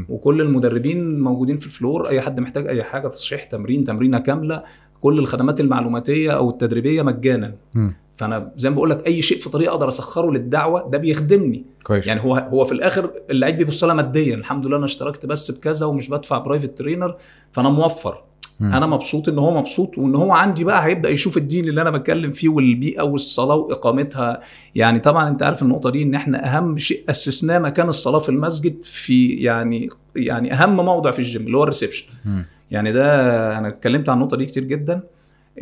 وكل المدربين موجودين في ال floor أي حد محتاج أي حاجة تصحيح تمرين تمرينة كاملة كل الخدمات المعلوماتية أو التدريبية مجانا. مم. فأنا زي ما بقول لك أي شيء في طريقة أقدر أسخره للدعوة ده بيخدمني. كويس. يعني هو هو في الآخر اللعيب بيبص لها ماديا. الحمد لله أنا اشتركت بس بكذا ومش بدفع برايفت ترينر فأنا موفر. مم. أنا مبسوط إن هو مبسوط وإن هو عندي بقى هيبدأ يشوف الدين اللي أنا بتكلم فيه والبيئة والصلاة وإقامتها. يعني طبعا أنت عارف النقطة دي إن إحنا أهم شيء أسسناه مكان الصلاة في المسجد في يعني يعني أهم موضع في الجيم اللي هو ال reception. يعني ده أنا اتكلمت عن النقطة دي كتير جدا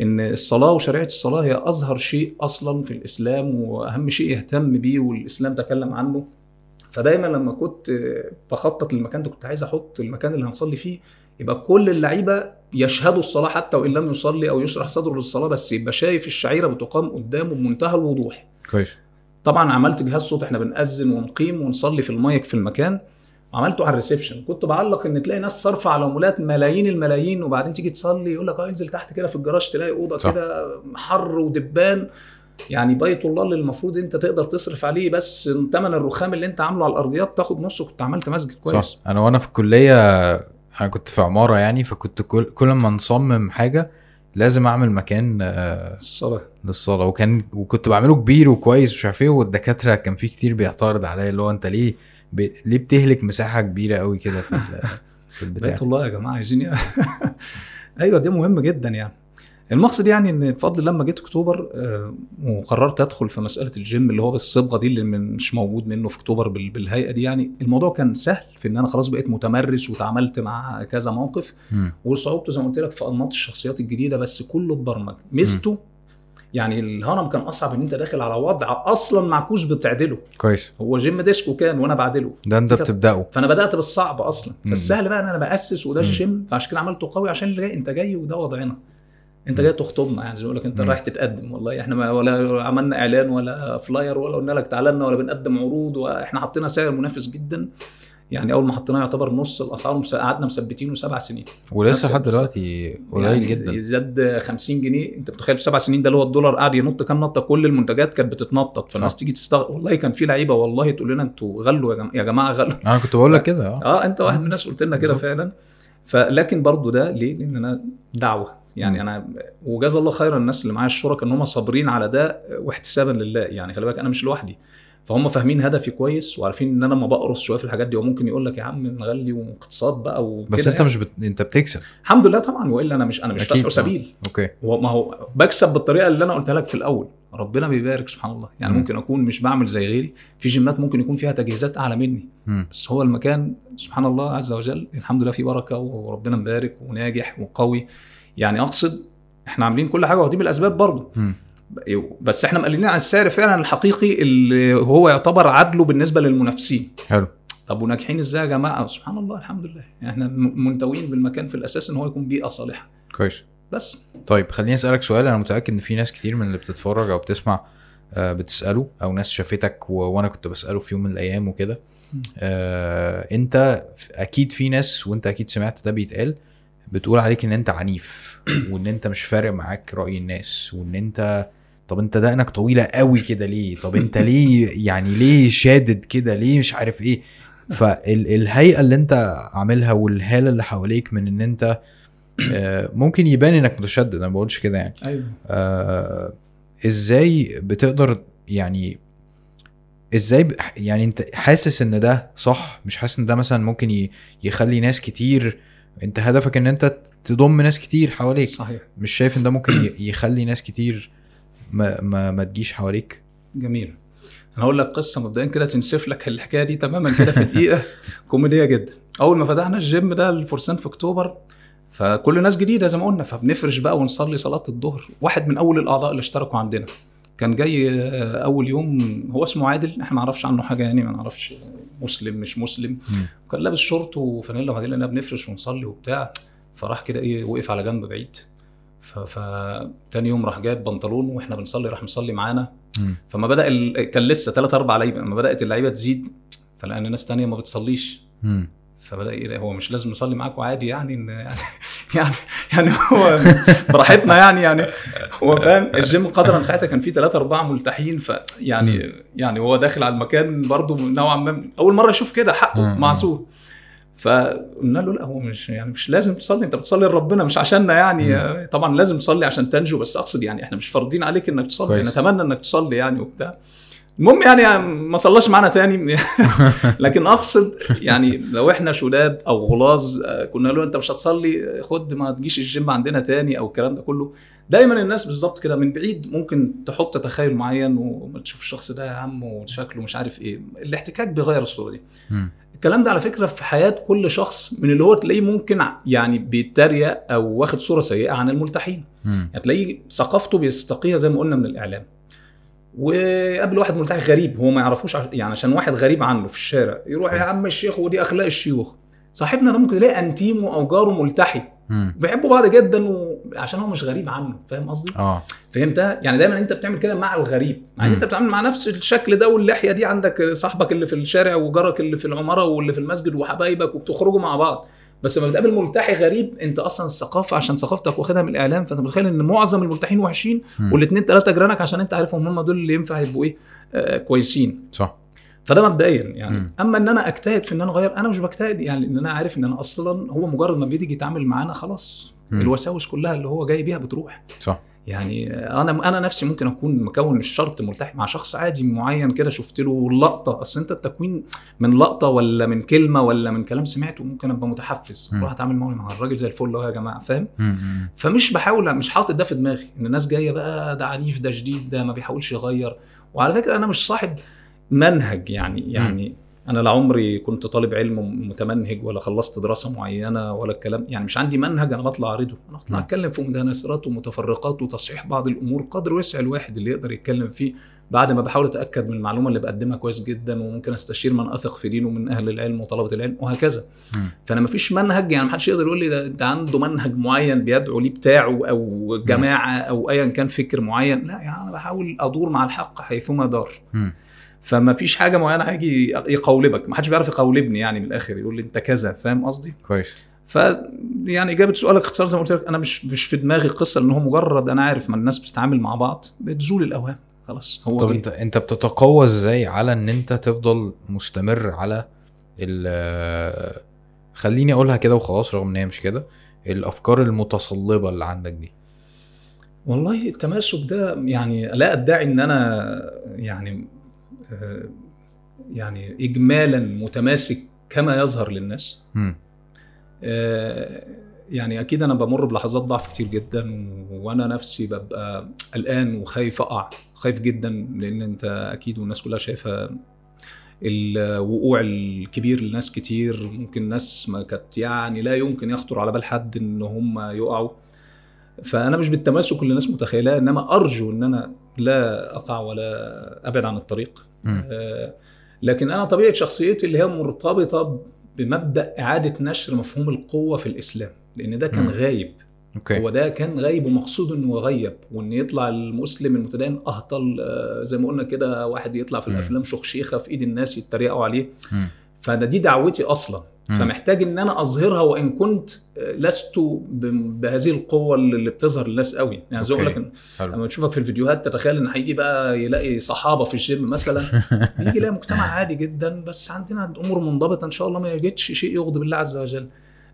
إن الصلاة وشعيرة الصلاة هي أظهر شيء أصلا في الإسلام وأهم شيء يهتم بيه والإسلام تكلم عنه. فدايما لما كنت بخطط للمكان ده كنت عايز أحط المكان اللي هنصلي فيه يبقى كل اللعيبة يشهدوا الصلاة حتى وإن لم يصلي أو يشرح صدره للصلاة بس يبقى شايف الشعيرة بتقام قدامه بمنتهى الوضوح. كويس. طبعا عملت جهاز صوت إحنا بنأذن ونقيم ونصلي في المايك في المكان. عملته على الريسبشن. كنت بعلق إن تلاقي ناس صارفه على عمولات ملايين الملايين وبعدين تيجي تصلي يقول لك آه انزل تحت كده في الجراج تلاقي أوضة. كده حر ودبان. يعني بيت الله اللي المفروض أنت تقدر تصرف عليه بس ثمن الرخام اللي أنت عامله على الأرضيات تاخد نصه. كنت عملت مسجد كويس. صح أنا وأنا في الكلية أنا كنت في عمارة يعني فكنت كل كل ما نصمم حاجة لازم أعمل مكان آه، الصلاه للصلاة. وكان وكنت بعمله كبير وكويس ومش عارف إيه والدكاترة كان في كتير بيعترض عليا اللي هو أنت ليه ب... ليه بتهلك مساحة كبيرة قوي كده في ال... (laughs) في البتاع بيت الله يا جماعة عايزين؟ (laughs) أيوه ده مهم جدا يعني المقصد يعني إن بفضل لما جيت أكتوبر آه، وقررت أدخل في مسألة الجيم اللي هو بالصبغة دي اللي مش موجود منه في أكتوبر بال- بالهيئة دي يعني الموضوع كان سهل في إن أنا خلاص بقيت متمرس وتعاملت مع كذا موقف. وصعوبته زي ما قلت لك في أنماط الشخصيات الجديدة بس كله اتبرمج ميزته يعني الهرم كان أصعب إن أنت داخل على وضع أصلا معكوس بتعدله كويس هو جيم ديسكو كان وأنا بعدله ده أنت. بتبدأه فأنا بدأت بالصعب أصلا. فالسهل بقى إن أنا بأسس وده. الجيم فعشان كده عملته قوي عشان اللي جاي أنت جاي وده وضعنا أنت جاي تخطبنا يعني زي ما لك أنت. رايح تتقدم والله إحنا ما ولا عملنا إعلان ولا فلاير ولا قلنا لك تعالى لنا ولا بنقدم عروض وإحنا حطينا سعر منافس جدا يعني أول ما حطيناه يعتبر نص الأسعار قعدنا مثبتينه سبع سنين. ولسه بس- لحد دلوقتي قليل يعني جدا. زاد 50 جنيه. أنت متخيل في سبع سنين ده اللي هو الدولار قاعد ينط كام نطة؟ كل المنتجات كانت بتتنطط. فالناس. تيجي تستغرب والله كان في لعيبة والله تقول لنا أنتوا غلوا يا جماعة, يا جماعة غلوا. أنا كنت بقول لك (laughs) كده آه. آه أنت واحد من الناس قلت لنا كده. فعلا. فلكن برضو ده ليه؟ لأن أنا دعوة. يعني. أنا وجزا الله خيرا الناس اللي معايا الشركاء إن هم صابرين على ده واحتسابا لله. يعني خلي بالك أنا مش لوحدي. فهم فاهمين هدفي كويس وعارفين إن أنا ما بقرص شوية في الحاجات دي. وممكن يقول لك يا عم نغلي واقتصاد بقى وكده بس أنت يعني. مش بت... أنت بتكسب. الحمد لله طبعا. وإلا أنا مش أنا مش طبعاً. سبيل. أوكي. هو ما هو بكسب بالطريقة اللي أنا قلتها لك في الأول. ربنا بيبارك سبحان الله. يعني مم. ممكن أكون مش بعمل زي غيري. في جيمات ممكن يكون فيها تجهيزات أعلى مني. مم. بس هو المكان سبحان الله عز وجل الحمد لله فيه بركة وربنا مبارك وناجح وقوي. يعني أقصد إحنا عاملين كل حاجة واخدين بالأسباب برضه. بس إحنا مقللين عن السعر فعلا الحقيقي اللي هو يعتبر عدله بالنسبة للمنافسين. حلو. طب وناجحين إزاي يا جماعة؟ سبحان الله الحمد لله. إحنا منتوين بالمكان في الأساس إن هو يكون بيئة صالحة. كويس. بس. طيب خليني أسألك سؤال. أنا متأكد إن في ناس كتير من اللي بتتفرج أو بتسمع آه، بتسأله أو ناس شافتك و... وأنا كنت بسأله في يوم من الأيام وكده. آه، أنت أكيد في ناس وأنت أكيد سمعت ده بيتقال بتقول عليك إن أنت عنيف (coughs) وإن أنت مش فارق معاك رأي الناس وإن أنت طب انت دقنك طويلة قوي كده ليه طب انت ليه يعني ليه شادد كده ليه مش عارف إيه فالهيئة اللي انت عاملها والهالة اللي حواليك من ان انت آه، ممكن يبان انك متشدد أنا ما بقولش كده يعني أيوه آه، إزاي بتقدر يعني إزاي. يعني انت حاسس ان ده صح مش حاسس ان ده مثلا ممكن. يخلي ناس كتير انت هدفك ان انت تضم ناس كتير حواليك صحيح مش شايف ان ده ممكن. يخلي ناس كتير ما ما, ما تجيش حواليك. جميل. أنا هقول لك قصة مبدئيا كده تنسف لك الحكاية دي تماما كده في دقيقة. (laughs) كوميدية جدا. أول ما فتحنا الجيم ده الفرسان في أكتوبر فكل ناس جديدة زي ما قلنا فبنفرش بقى ونصلي صلاة الظهر. واحد من أول الأعضاء اللي اشتركوا عندنا. كان جاي آه، أول يوم هو اسمه عادل. إحنا ما نعرفش عنه حاجة يعني ما نعرفش مسلم مش مسلم. مم. كان لابس شورت وفانيلا وبعدين لقينا بنفرش ونصلي وبتاع. فراح كده إيه وقف على جنب بعيد. فتاني يوم راح جايب بنطلون وإحنا بنصلي راح مصلي معانا. فما بدأ ال... كان لسه ثلاث أربع لعيبة لما بدأت اللعيبة تزيد فلقينا ناس تانية ما بتصليش مم. فبدأ ده، هو مش لازم نصلي معاكم عادي يعني إن يعني (laughs) يعني يعني هو (laughs) براحتنا يعني يعني هو فاهم الجيم قدرا ساعتها كان فيه ثلاثة أربعة ملتحين فيعني يعني هو داخل على المكان برضه نوعا ما أول مرة يشوف كده حقه مم. فقلنا له لا هو مش يعني مش لازم تصلي انت بتصلي لربنا مش عشاننا يعني. طبعا لازم تصلي عشان تنجو بس أقصد يعني إحنا مش فارضين عليك إنك تصلي. كويس. نتمنى إنك تصلي يعني وبتاع. المهم يعني ما صلاش معانا تاني. (laughs) لكن أقصد يعني لو إحنا شداد أو غلاظ آه، كنا له أنت مش هتصلي خد ما تجيش الجيم عندنا تاني أو الكلام ده كله. دايما الناس بالظبط كده من بعيد ممكن تحط تخيل معين وما تشوف الشخص ده يا عم وشكله مش عارف إيه. الاحتكاك بيغير الصورة دي. مم. الكلام ده على فكرة في حياة كل شخص من اللي هو تلاقيه ممكن يعني بيتريق أو واخد صورة سيئة عن الملتحين. هتلاقيه ثقافته بيستقيها زي ما قلنا من الإعلام وقابل واحد ملتحي غريب هو ما يعرفوش يعني عشان واحد غريب عنه في الشارع يروح يا عم الشيخ ودي أخلاق الشيوخ صاحبنا ده ممكن يلاقي أنتيمه أو جاره ملتحي. بيحبوا بعض جدا وعشان هو مش غريب عنه فاهم قصدي؟ آه. فهمتها يعني دايما أنت بتعمل كده مع الغريب مع إن. أنت بتتعامل مع نفس الشكل ده واللحية دي عندك صاحبك اللي في الشارع وجارك اللي في العمارة واللي في المسجد وحبايبك وبتخرجوا مع بعض. بس لما بتقابل ملتحي غريب أنت أصلا الثقافة عشان ثقافتك واخدها من الإعلام فأنت متخيل إن معظم الملتحين وحشين. والاثنين ثلاثة جيرانك عشان أنت عارفهم هم دول اللي ينفع يبقوا إيه؟ آه كويسين. صح. فده مبدئيا يعني. مم. أما إن أنا أجتهد في إن أنا أغير أنا مش بجتهد يعني إن أنا عارف إن أنا أصلا هو مجرد ما بيجي يتعامل معانا خلاص. مم. الوساوس كلها اللي هو جاي بيها بتروح. صح. يعني أنا أنا نفسي ممكن أكون مكون مش شرط ملتحي مع شخص عادي معين كده شفت له لقطة. أصل أنت التكوين من لقطة ولا من كلمة ولا من كلام سمعته ممكن أبقى متحفز. أروح أتعامل معاه مع الراجل زي الفل أهو يا جماعة. فاهم. فمش بحاول مش حاطط ده في دماغي. إن الناس جاية بقى ده عنيف ده شديد ده ما بيحاولش يغير. وعلى فكرة أنا مش صاحب منهج يعني يعني أنا لا عمري كنت طالب علم متمنهج ولا خلصت دراسة معينة ولا الكلام يعني مش عندي منهج أنا بطلع أعرضه أنا بطلع م. أتكلم في مدانسات ومتفرقات وتصحيح بعض الأمور قدر وسع الواحد اللي يقدر يتكلم فيه بعد ما بحاول أتأكد من المعلومة اللي بقدمها كويس جدا وممكن أستشير من أثق في دينه من أهل العلم وطلبة العلم وهكذا م. فأنا ما فيش منهج يعني ما حدش يقدر يقول لي ده ده عنده منهج معين بيدعو ليه بتاعه أو جماعة أو ايا كان فكر معين لا يعني أنا بحاول أدور مع الحق حيثما دار مم. فما فيش حاجة معينة هيجي يقولبك. ما حدش بيعرف يقولبني يعني من الآخر يقول لي أنت كذا فاهم قصدي؟ كويس. ف يعني إجابة سؤالك اختصار زي ما قلت لك أنا مش مش في دماغي قصة ان هو مجرد أنا عارف ما الناس بتتعامل مع بعض بتزول الأوهام. خلاص هو طب بي- أنت أنت بتتقوى إزاي على إن أنت تفضل مستمر على ال خليني أقولها كده وخلاص رغم إن هي مش كده الأفكار المتصلبة اللي عندك دي؟ والله التماسك ده يعني لا أدعي إن أنا يعني يعني اجمالا متماسك كما يظهر للناس. آه، يعني أكيد أنا بمر بلحظات ضعف كتير جدا وأنا نفسي ببقى قلقان وخايف أقع خايف جدا لأن أنت أكيد والناس كلها شايفة الوقوع الكبير لناس كتير. ممكن ناس ما كانت يعني لا يمكن يخطر على بال حد إن هم يقعوا. فأنا مش بالتماسك اللي الناس متخيلاه إنما أرجو إن أنا لا أقع ولا أبعد عن الطريق. آه، لكن أنا طبيعة شخصيتي اللي هي مرتبطة بمبدأ إعادة نشر مفهوم القوة في الإسلام لأن ده كان مم. غايب أوكي هو ده كان غايب ومقصود إنه يغيب وإن يطلع المسلم المتدين أهطل آه، زي ما قلنا كده واحد يطلع في. الأفلام شخشيخه في إيد الناس يتريقوا عليه مم. فده دي دعوتي أصلا فمحتاج إن أنا أظهرها وإن كنت آه، لست بهذه القوة اللي بتظهر للناس قوي. يعني زي. أقول لك لما تشوفك في الفيديوهات تتخيل إن هيجي بقى يلاقي صحابة في الجيم مثلا (laughs) يجي يلاقي مجتمع عادي جدا بس عندنا امور منضبطة إن شاء الله ما يجدش شيء يغضب الله عز وجل.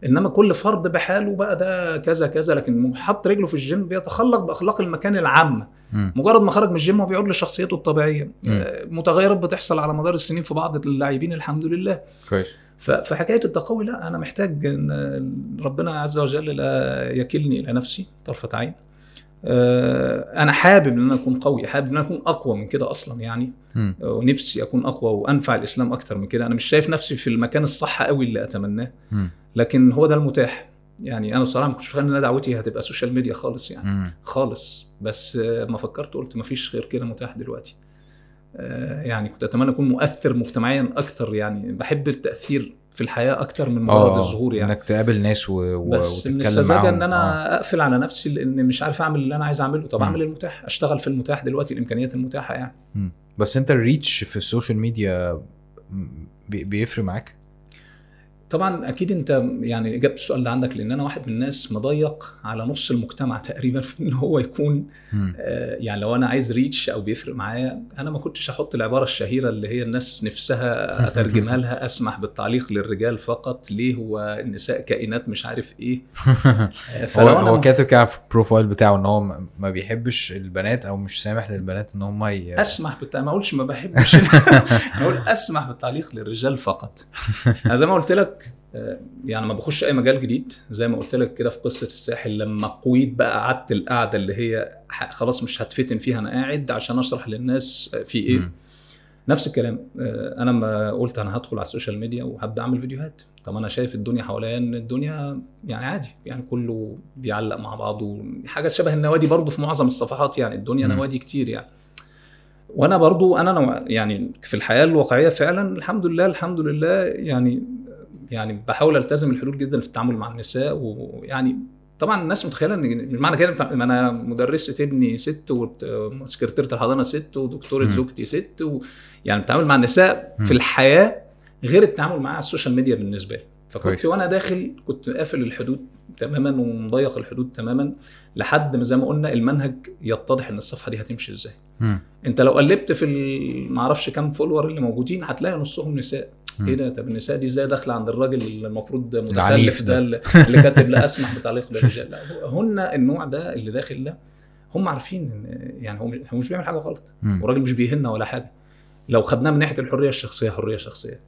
إنما كل فرد بحاله بقى ده كذا كذا لكن حط رجله في الجيم بيتخلق بأخلاق المكان العامة. مجرد ما خرج من الجيم هو بيعود لشخصيته الطبيعية. آه، متغيرات بتحصل على مدار السنين في بعض اللاعبين الحمد لله كويس فحكاية التقوي لا أنا محتاج إن ربنا عز وجل لا يكلني إلى نفسي طرفة عين آه، أنا حابب إن أنا أكون قوي حابب إن أنا أكون أقوى من كده أصلا يعني مم. ونفسي أكون أقوى وأنفع الإسلام أكتر من كده أنا مش شايف نفسي في المكان الصح قوي اللي أتمناه. لكن هو ده المتاح. يعني أنا بصراحة ما كنتش فاهم إن دعوتي هتبقى social media خالص يعني. مم. خالص. بس آه، ما فكرت قلت ما فيش غير كده متاح دلوقتي. آه، يعني كنت أتمنى أكون مؤثر مجتمعيا أكتر يعني. بحب التأثير في الحياة أكتر من مجرد آه الظهور يعني. إنك تقابل ناس و... و... بس من السذاجة إن أنا أقفل على نفسي لأن مش عارف أعمل اللي أنا عايز أعمله. طب. أعمل المتاح؟ أشتغل في المتاح دلوقتي الإمكانيات المتاحة يعني. مم. بس أنت ال reach في ال social media بي... بيفرق معاك؟ طبعا أكيد أنت يعني إجابة السؤال ده عندك لأن أنا واحد من الناس مضيق على نص المجتمع تقريبا في إن هو يكون. آه، يعني لو أنا عايز ريتش أو بيفرق معايا أنا ما كنتش أحط العبارة الشهيرة اللي هي الناس نفسها (laughs) أترجمها لها أسمح بالتعليق للرجال فقط ليه هو النساء كائنات مش عارف إيه (laughs) آه، هو هو كاتب كده في البروفايل بتاعه إن هو ما- بيحبش البنات أو مش سامح للبنات إن هم ي... أسمح بالتعليق ما أقولش ما بحبش (laughs) أقول أسمح بالتعليق للرجال فقط أنا زي ما قلت لك آه، يعني ما بخش أي مجال جديد زي ما قلت لك كده في قصة الساحل لما قويت بقى قعدت القعدة اللي هي خلاص مش هتفتن فيها أنا قاعد عشان أشرح للناس آه، في إيه مم. نفس الكلام آه، أنا لما قلت أنا هدخل على السوشيال ميديا وهبدأ أعمل فيديوهات طب أنا شايف الدنيا حواليا إن الدنيا يعني عادي يعني كله بيعلق مع بعضه حاجة شبه النوادي برضو في معظم الصفحات يعني الدنيا مم. نوادي كتير يعني وأنا برضو أنا يعني في الحياة الواقعية فعلا الحمد لله الحمد لله يعني يعني بحاول ألتزم الحدود جدا في التعامل مع النساء ويعني طبعا الناس متخيلة إن معنى كده ما أنا مدرسه ابني ست وسكرتيره الحضانة ست ودكتورة. زوجتي ست و... يعني التعامل مع النساء. في الحياة غير التعامل معاها على ال social media بالنسبة لي فكنت. وأنا داخل كنت قافل الحدود تماما ومضيق الحدود تماما لحد ما زي ما قلنا المنهج يتضح إن الصفحة دي هتمشي إزاي. أنت لو قلبت في ال- معرفش كام follower اللي موجودين هتلاقي نصهم نساء. إيه ده طب النساء دي إزاي داخلة عند الراجل اللي المفروض متخلف ده. ده. اللي كاتب لا أسمح بتعليق للرجال هن النوع ده اللي داخل ده هم عارفين إن يعني هو مش- بيعمل حاجة غلط. والراجل مش بيهينا ولا حاجة. لو خدناه من ناحية الحرية الشخصية حرية شخصية.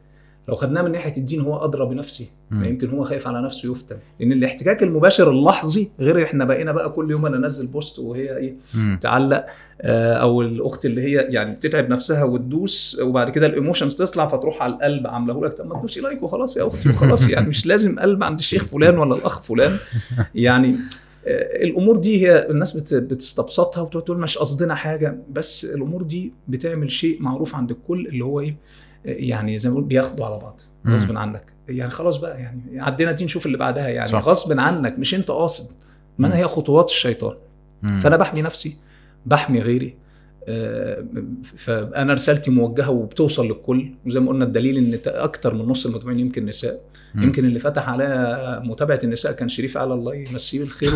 لو خدناه من ناحية الدين هو أدرى بنفسه. ما يمكن هو خايف على نفسه يفتن لأن الاحتكاك المباشر اللحظي غير إحنا بقينا بقى كل يوم أنا أنزل post وهي إيه. تعلق آه، أو الأخت اللي هي يعني بتتعب نفسها وتدوس وبعد كده ال emotions تطلع فتروح على القلب عامله لك طب ما تدوسي like وخلاص يا أختي وخلاص يعني مش لازم قلب عند الشيخ فلان ولا الأخ فلان (laughs) يعني آه، الأمور دي هي الناس بت- بتستبسطها وتقعد تقول مش قصدنا حاجة بس الأمور دي بتعمل شيء معروف عند الكل اللي هو إيه يعني زي ما بنقول بياخدوا على بعض. غصب عنك يعني خلاص بقى يعني عدينا دي نشوف اللي بعدها يعني صح. غصب عنك مش أنت قاصد ما. هي خطوات الشيطان مم. فأنا بحمي نفسي بحمي غيري آه، فأنا رسالتي موجهة وبتوصل للكل وزي ما قلنا الدليل إن أكتر من نص المتابعين يمكن نساء مم. يمكن اللي فتح عليا متابعة النساء كان شريف علي الله يمسيه بالخير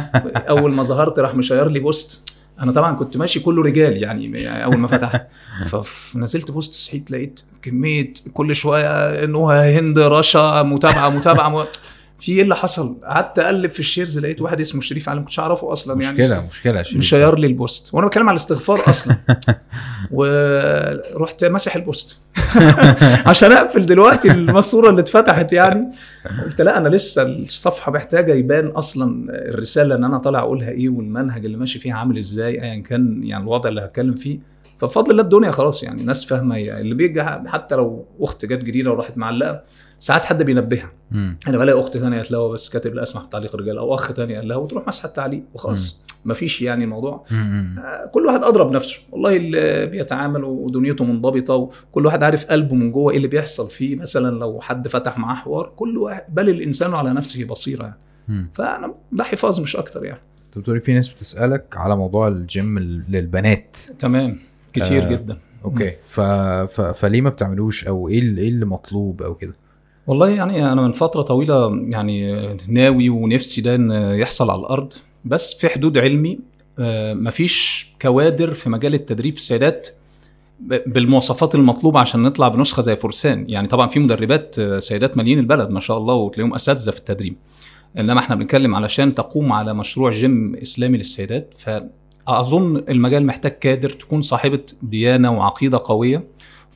(laughs) اول ما ظهرت راح مشير لي post أنا طبعا كنت ماشي كله رجال يعني أول ما فتح (laughs) فنزلت post صحيت لقيت كمية كل شوية انه هند رشا متابعة متابعة. في إيه اللي حصل؟ قعدت أقلب في ال shares لقيت واحد اسمه شريف علي ما كنتش أعرفه أصلا يعني. مشكلة مشكلة شريف. مشير لي ال post. وأنا بتكلم على الاستغفار أصلا. (laughs) ورحت ماسح ال post. (laughs) عشان أقفل دلوقتي الماسوره اللي اتفتحت يعني. قلت لا أنا لسه الصفحة محتاجة يبان أصلا الرسالة إن أنا طالع أقولها إيه والمنهج اللي ماشي فيه عامل إزاي ايا كان يعني الوضع اللي هتكلم فيه. فبفضل الله الدنيا خلاص يعني الناس فاهمة اللي بيجي حتى لو أخت جت جديدة وراحت معلقة ساعات حد بينبهها. مم. أنا بلاقي اخت ثانية قالت لها بس كاتب لا اسمح بتعليق رجال أو أخ ثاني قال لها وتروح مسح التعليق وخلاص. مفيش يعني الموضوع. آه، كل واحد ادرى بنفسه والله اللي بيتعامل ودنيته منضبطة وكل واحد عارف قلبه من جوه إيه اللي بيحصل فيه. مثلا لو حد فتح معاه حوار كل واحد بل الإنسان على نفسه بصيرة يعني. فأنا ده حفاظ مش أكتر يعني. انت بتقولي في ناس بتسألك على موضوع الجيم ال- للبنات. تمام. كتير آه. جدا. okay. ف... ف... فليه ما بتعملوش؟ أو إيه ال- إيه اللي مطلوب أو كده؟ والله يعني أنا من فترة طويلة يعني ناوي ونفسي ده إن يحصل على الأرض بس في حدود علمي آه، مفيش كوادر في مجال التدريب في السيدات بالمواصفات المطلوبة عشان نطلع بنسخة زي فرسان يعني طبعا في مدربات آه، سيدات مالين البلد ما شاء الله وتلاقيهم أساتذة في التدريب. إنما إحنا بنتكلم علشان تقوم على مشروع جيم إسلامي للسيدات فأظن المجال محتاج كادر تكون صاحبة ديانة وعقيدة قوية.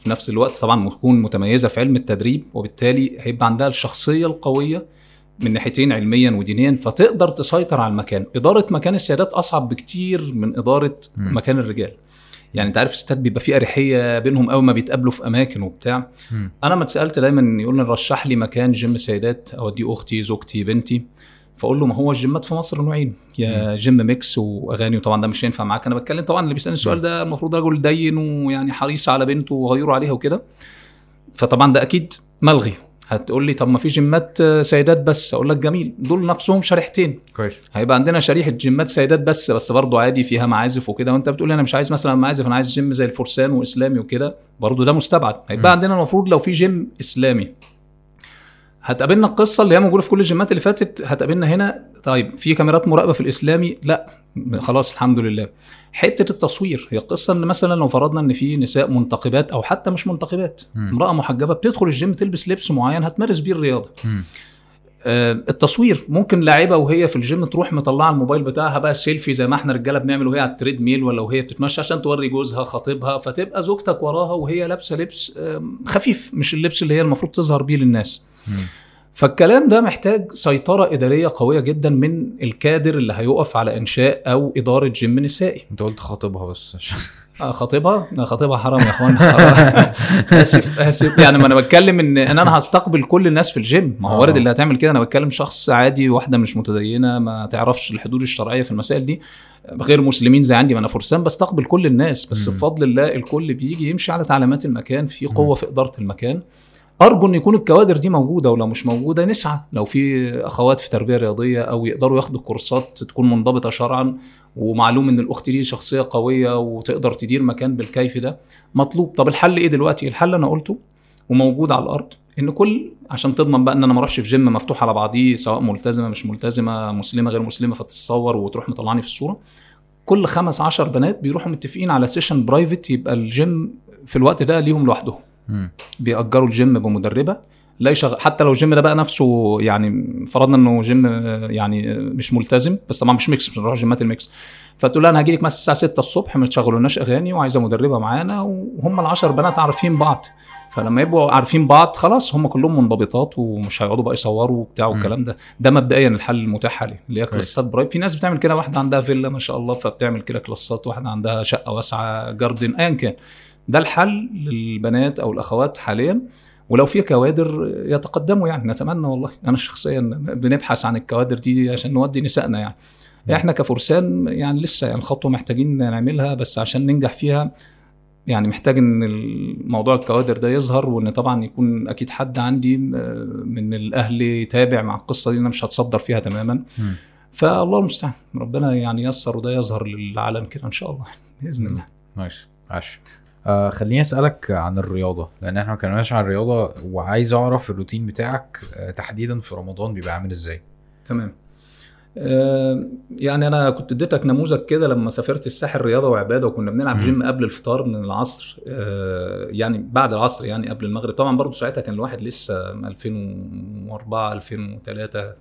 في نفس الوقت طبعا تكون متميزة في علم التدريب وبالتالي هيبقى عندها الشخصية القوية من ناحيتين علميا ودينيا فتقدر تسيطر على المكان إدارة مكان السيدات أصعب بكتير من إدارة مم. مكان الرجال يعني أنت عارف الستات بيبقى في أريحية بينهم قوي ما بيتقابلوا في أماكن وبتاع مم. أنا ما اتسألت دايما يقول لي رشح لي مكان جيم سيدات اوديه أختي زوجتي بنتي فاقول له ما هو الجيمات في مصر نوعين يا gym mix واغاني وطبعا ده مش هينفع معاك. أنا بتكلم طبعا اللي بيسألني السؤال ده المفروض رجل دين ويعني حريص على بنته وغيره عليها وكده. فطبعا ده أكيد ملغي. هتقول لي طب ما في جيمات سيدات بس؟ أقول لك جميل دول نفسهم شريحتين. كويس. هيبقى عندنا شريحة جيمات سيدات بس بس برضه عادي فيها معازف وكده. وأنت بتقول لي أنا مش عايز مثلا معازف أنا عايز جيم زي الفرسان وإسلامي وكده برضه ده مستبعد. هيبقى مم. عندنا المفروض لو في جيم إسلامي هتقابلنا القصة اللي هي موجودة في كل الجيمات اللي فاتت هتقابلنا هنا. طيب في كاميرات مراقبة في الإسلامي؟ لا. خلاص الحمد لله. حتة التصوير هي القصة إن مثلا لو فرضنا إن في نساء منتقبات أو حتى مش منتقبات. امرأة محجبة بتدخل الجيم تلبس لبس معين هتمارس بيه الرياضة. التصوير. ممكن لاعيبه وهي في الجيم تروح مطلعة الموبايل بتاعها بقى سيلفي زي ما إحنا رجالة بنعمل وهي على ال treadmill ولا وهي بتتمشى عشان توري جوزها خطيبها فتبقى زوجتك وراها وهي لابسة لبس خفيف مش اللبس اللي هي المفروض تظهر بيه للناس. فالكلام ده محتاج سيطرة إدارية قوية جدا من الكادر اللي هيقف على إنشاء أو إدارة جيم نسائي. أنت قلت خطيبها بس. آه، خطيبها؟ خطيبها حرام يا أخوان. (laughs) آسف آسف. يعني ما أنا بتكلم إن إن أنا هستقبل كل الناس في الجيم. ما آه. هو وارد اللي هتعمل كده. أنا بتكلم شخص عادي واحدة مش متدينة ما تعرفش الحدود الشرعية في المسائل دي. غير مسلمين زي عندي ما أنا فرسان بستقبل كل الناس. بس. بفضل الله الكل بيجي يمشي على تعليمات المكان في قوة في إدارة المكان. أرجو أن يكون الكوادر دي موجودة ولو مش موجودة نسعى. لو في أخوات في تربية رياضية أو يقدروا ياخدوا كورسات تكون منضبطة شرعا ومعلوم إن الأخت دي شخصية قوية وتقدر تدير مكان بالكيف ده مطلوب. طب الحل إيه دلوقتي؟ الحل أنا قلته وموجود على الأرض إن كل عشان تضمن بقى إن أنا ما أروحش في جيم مفتوح على بعضيه سواء ملتزمة مش ملتزمة مسلمة غير مسلمة فتتصور وتروح مطلعني في الصورة. كل خمس عشر بنات بيروحوا متفقين على session private يبقى الجيم في الوقت ده ليهم لوحدهم. بيأجروا الجيم بمدربة. لا يشغل حتى لو الجيم ده بقى نفسه يعني فرضنا إنه جيم آه، يعني آه، مش ملتزم بس طبعا مش mix مش بنروح جيمات ال mix. فتقول لها أنا هاجي لك مثلا الساعة 6 الصبح ما تشغلوناش أغاني وعايزة مدربة معانا وهم العشر بنات عارفين بعض. فلما يبقوا عارفين بعض خلاص هم كلهم منضبطات ومش هيقعدوا بقى يصوروا وبتاع. والكلام ده. ده مبدئيا الحل المتاح حاليا اللي هي. كلاسات private. في ناس بتعمل كده واحدة عندها فيلا ما شاء الله فبتعمل كده كلاسات واحدة عندها شقة واسعة garden ايا كان. ده الحل للبنات أو الأخوات حاليا ولو في كوادر يتقدموا يعني. نتمنى والله. أنا شخصيا بنبحث عن الكوادر دي عشان نودي نسائنا يعني. إحنا كفرسان يعني لسه يعني خطوة محتاجين نعملها بس عشان ننجح فيها يعني محتاج إن الموضوع الكوادر ده يظهر وإن طبعا يكون أكيد حد عندي آه، من الأهل يتابع مع القصة دي أنا مش هتصدر فيها تماما. مم. فالله المستعان. ربنا يعني ييسر وده يظهر للعلن كده إن شاء الله بإذن. الله. nice عاش. آه خليني أسألك عن الرياضة لأن إحنا ما اتكلمناش عن الرياضة وعايز أعرف الروتين بتاعك آه تحديدا في رمضان بيبقى عامل إزاي؟ تمام. آه، يعني أنا كنت اديتك نموذج كده لما سافرت الساحل رياضة وعبادة وكنا بنلعب. جيم قبل الفطار من العصر آه، يعني بعد العصر يعني قبل المغرب. طبعا برضو ساعتها كان الواحد لسه 2004 2003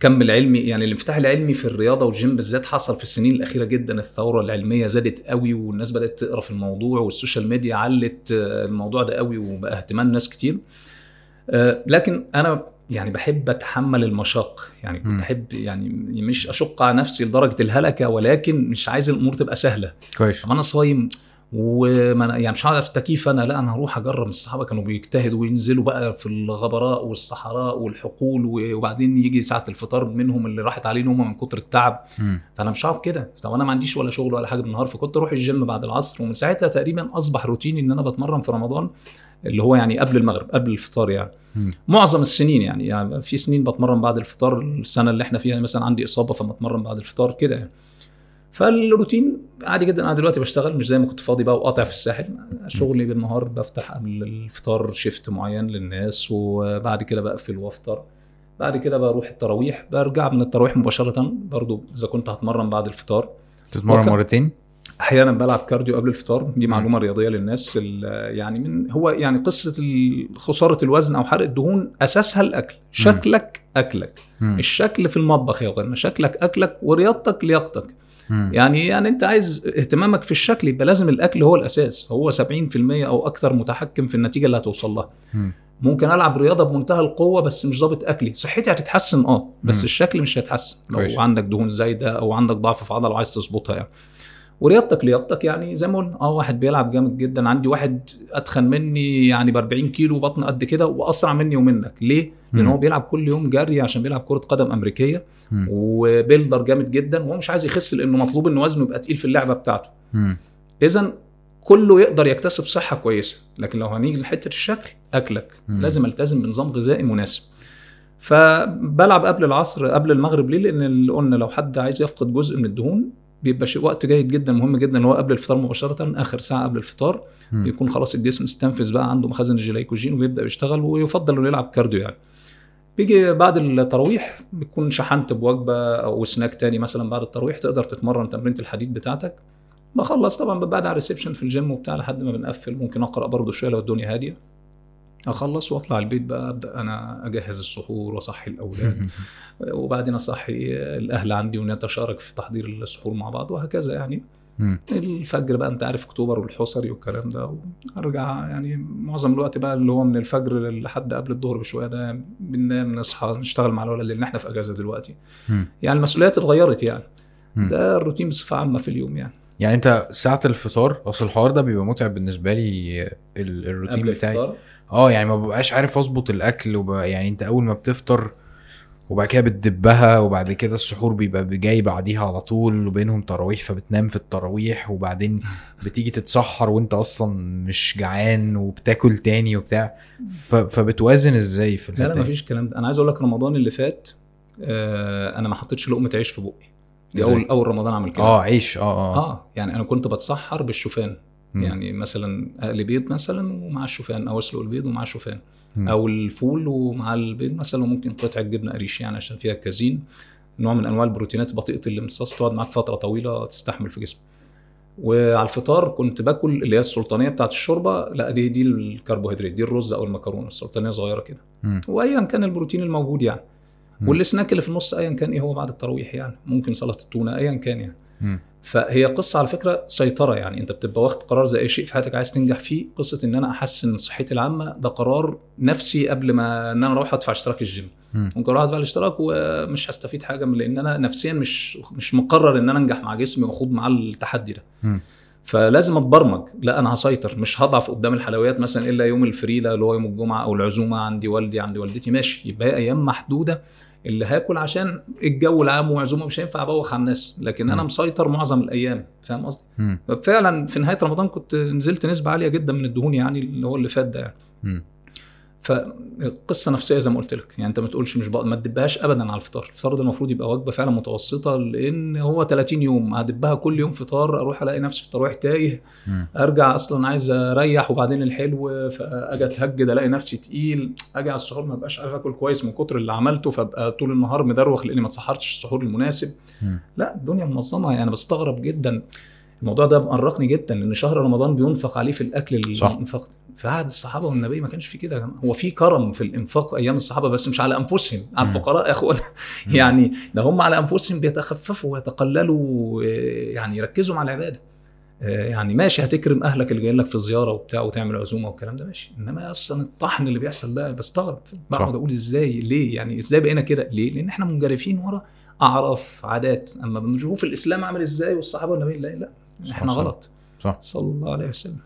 كم العلمي يعني الانفتاح العلمي في الرياضة والجيم بالذات حصل في السنين الأخيرة جدا الثورة العلمية زادت قوي والناس بدأت تقرأ في الموضوع وال social media علت آه، الموضوع ده قوي وبقى اهتمام ناس كتير. آه، لكن أنا يعني بحب أتحمل المشاق يعني. كنت احب يعني مش أشق على نفسي لدرجة الهلكة ولكن مش عايز الأمور تبقى سهلة. كويس. أنا صايم وما يعني مش هقعد في التكييف أنا لا أنا هروح أجرب. الصحابة كانوا بيجتهدوا وينزلوا بقى في الغبراء والصحراء والحقول وبعدين يجي ساعة الفطار منهم اللي راحت عليه نومه من كتر التعب. فأنا مش هقعد كده. طب أنا ما عنديش ولا شغل ولا حاجة بالنهار فكنت أروح الجيم بعد العصر. ومن ساعتها تقريبا أصبح روتيني إن أنا بتمرن في رمضان اللي هو يعني قبل المغرب قبل الفطار يعني. مم. معظم السنين يعني يعني في سنين بتمرن بعد الفطار السنة اللي إحنا فيها مثلا عندي إصابة فبتمرن بعد الفطار كده يعني. فالروتين عادي جدا. أنا دلوقتي بشتغل مش زي ما كنت فاضي بقى وقاطع في الساحل. شغلي بالنهار بفتح قبل الفطار شيفت معين للناس وبعد كده بقفل وافطر. بعد كده بروح التراويح. برجع من التراويح مباشرة برضو إذا كنت هتمرن بعد الفطار. تتمرن مرتين؟ أحيانا بلعب كارديو قبل الفطار. دي. معلومة رياضية للناس. ال- يعني من هو يعني قصة خسارة الوزن أو حرق الدهون أساسها الأكل. شكلك أكلك. مم. الشكل في المطبخ يا غنى شكلك أكلك ورياضتك لياقتك. مم. يعني يعني انت عايز اهتمامك في الشكل يبقى لازم الأكل هو الأساس هو 70% أو أكتر متحكم في النتيجة اللي هتوصل لها مم. ممكن ألعب رياضة بمنتهى القوة بس مش ظابط أكلي صحتي هتتحسن آه بس مم. الشكل مش هيتحسن لو كويس. عندك دهون زايدة أو عندك ضعف في عضلة وعايز تظبطها يعني ورياضتك لياقتك يعني زي ما قلنا آه واحد بيلعب جامد جدا عندي واحد أتخن مني يعني ب 40 كيلو بطن قد كده وأسرع مني ومنك ليه؟ لأن. هو بيلعب كل يوم جري عشان بيلعب كرة قدم أمريكية. وبيلدر جامد جدا وهو مش عايز يخس لأنه مطلوب إن وزنه يبقى تقيل في اللعبة بتاعته. اذا كله يقدر يكتسب صحة كويسة لكن لو هنيجي لحتة الشكل أكلك. مم. لازم ألتزم بنظام غذائي مناسب. فبلعب قبل العصر قبل المغرب ليه؟ لأن اللي قلنا لو حد عايز يفقد جزء من الدهون بيبقى شيء وقت جيد جدا مهم جدا اللي هو قبل الفطار مباشرة آخر ساعة قبل الفطار. بيكون خلاص الجسم استنفذ بقى عنده مخازن الجليكوجين وبيبدأ يشتغل ويفضل إنه يلعب cardio يعني. بيجي بعد التراويح بتكون شحنت بوجبة أو سناك تاني مثلا بعد التراويح تقدر تتمرن تمرينة الحديد بتاعتك. بخلص طبعا بعد على ال reception في الجيم وبتاع لحد ما بنقفل. ممكن أقرأ برضه شوية لو الدنيا هادية. أخلص وأطلع البيت بقى أبدأ أنا أجهز السحور وأصحي الأولاد. (laughs) وبعدين أصحي الأهل عندي ونتشارك في تحضير السحور مع بعض وهكذا يعني. مم. الفجر بقى انت عارف اكتوبر والحصري والكلام ده وارجع يعني معظم الوقت بقى اللي هو من الفجر لحد قبل الظهر بشوية ده بننام نصحى نشتغل مع الولد لأن إحنا في أجازة دلوقتي مم. يعني المسؤوليات اتغيرت يعني مم. ده الروتين بصفة عامة في اليوم يعني يعني انت ساعة الفطار اصل الحوار ده بيبقى متعب بالنسبة لي ال- الروتين قبل بتاعي الفطار آه يعني ما ببقاش عارف اظبط الأكل وبقى يعني انت أول ما بتفطر وبعد كده بتدبها وبعد كده السحور بيبقى جاي بعديها على طول وبينهم تراويح فبتنام في التراويح وبعدين بتيجي تتسحر وانت أصلا مش جعان وبتاكل تاني وبتاع. فبتوازن إزاي في لا الحتة لا دي؟ مفيش الكلام ده أنا عايز أقول لك رمضان اللي فات آه أنا ما حطيتش لقمة عيش في بقي دي؟ أول أول رمضان أعمل كده آه عيش آه آه, آه يعني أنا كنت بتسحر بالشوفان مم. يعني مثلا أقلي بيض مثلا ومع الشوفان أو أسلق البيض ومع الشوفان. أو الفول ومع البيض مثلا وممكن قطعه جبنه قريش يعني عشان فيها كازين نوع من أنواع البروتينات بطيئة الامتصاص تقعد معاك فترة طويلة تستحمل في جسمك. وعلى الفطار كنت باكل اللي هي السلطانية بتاعت الشوربة. لا دي دي الكربوهيدرات دي الرز أو المكرونة السلطانية صغيرة كده. وايا كان البروتين الموجود يعني. والسناك اللي في النص ايا كان إيه هو بعد التراويح يعني. ممكن سلطة التونة ايا كان يعني. فهي قصة على فكرة سيطرة يعني. انت بتبقى واخد قرار زي اي شيء في حياتك عايز تنجح فيه قصة ان أنا احسن صحتي العامة ده قرار نفسي قبل ما ان أنا أروح ادفع اشتراك الجيم. مم. ممكن أروح ادفع الاشتراك ومش هستفيد حاجة من لأن أنا نفسيا مش مش مقرر ان أنا انجح مع جسمي واخوض معاه التحدي ده. فلازم اتبرمج. لا أنا هسيطر مش هضعف قدام الحلويات مثلا إلا يوم الفريلة اللي هو يوم الجمعة أو العزومة عندي والدي عندي والدتي ماشي. يبقى هي أيام محدودة اللي هاكل عشان الجو العام وعزومه مش هينفع ابوخ على الناس لكن أنا مم. مسيطر معظم الأيام فاهم قصدي. فعلا في نهاية رمضان كنت نزلت نسبة عالية جدا من الدهون يعني اللي هو اللي فات ده يعني مم. فقصه نفسية زي ما قلت لك يعني انت ما تقولش مش بقى ما تدبهاش ابدا على الفطار الفطار ده المفروض يبقى وجبة فعلا متوسطة لأن هو 30 يوم هدبها كل يوم فطار أروح ألاقي نفسي في التراويح تايه. أرجع أصلا عايز أريح وبعدين الحلو فأجي أتهجد ألاقي نفسي تقيل أجي على السحور ما بقاش عارف آكل كويس من كتر اللي عملته فأبقى طول النهار مدروخ لأني ما اتسحرتش السحور المناسب مم. لا الدنيا منظمة يعني بستغرب جدا الموضوع ده مقرقني جدا لأن شهر رمضان بينفق عليه في الأكل صح. في عهد الصحابة والنبي ما كانش في كده يا جماعة. هو في كرم في الإنفاق أيام الصحابة بس مش على أنفسهم على. الفقراء يا اخوان مم. يعني ده هم على أنفسهم بيتخففوا ويتقللوا آه، يعني يركزوا مع العبادة. آه، يعني ماشي هتكرم أهلك اللي جايين لك في زيارة وبتاع وتعمل عزومة والكلام ده ماشي. إنما أصلا الطحن اللي بيحصل ده بستغرب. بقعد أقول إزاي؟ ليه؟ يعني إزاي بقينا كده؟ ليه؟ لأن إحنا منجرفين ورا أعراف عادات. أما بنشوف الإسلام عامل إزاي والصحابة والنبي لا لا. إحنا. غلط. صح. صلى الله عليه وسلم.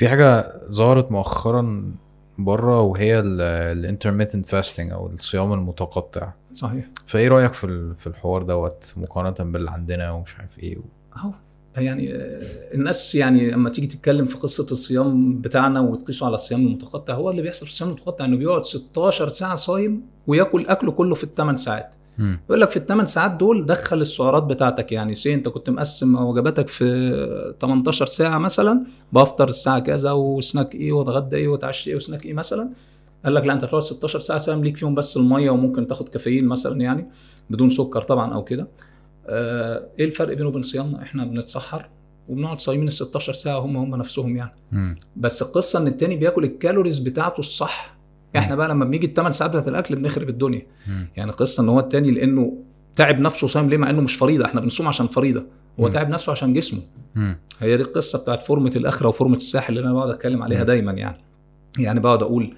في حاجة ظهرت مؤخرا بره وهي ال intermittent fasting أو الصيام المتقطع. صحيح. فإيه رأيك في في الحوار دوت مقارنة باللي عندنا ومش عارف إيه؟ أهو يعني آه، الناس يعني اما تيجي تتكلم في قصة الصيام بتاعنا وتقيسه على الصيام المتقطع هو اللي بيحصل في الصيام المتقطع إنه بيقعد 16 ساعة صايم وياكل أكله كله في الثمان ساعات. يقول لك في الثمان ساعات دول دخل السعرات بتاعتك. يعني سي انت كنت مقسم وجباتك في 18 ساعة مثلا بفطر الساعة كذا وسناك إيه واتغدى إيه واتعشى إيه وسناك إيه مثلا. قال لك لا انت هتقعد 16 ساعة سام ليك فيهم بس المية وممكن تاخد كافيين مثلا يعني بدون سكر طبعا أو كده. آه إيه الفرق بينه وبين صيامنا؟ إحنا بنتسحر وبنقعد صايمين ال 16 ساعة هم هم نفسهم يعني. مم. بس القصة إن التاني بياكل الكالوريز بتاعته الصح إحنا بقى لما بنيجي الثمان ساعات بتاعت الأكل بنخرب الدنيا مم. يعني قصة إن هو التاني لأنه تعب نفسه صايم ليه مع إنه مش فريضة إحنا بنصوم عشان فريضة هو. تعب نفسه عشان جسمه مم. هي دي القصة بتاعت فورمة الأخرة وفورمة الساحل اللي أنا بقعد أتكلم عليها. دايما يعني يعني بقعد أقول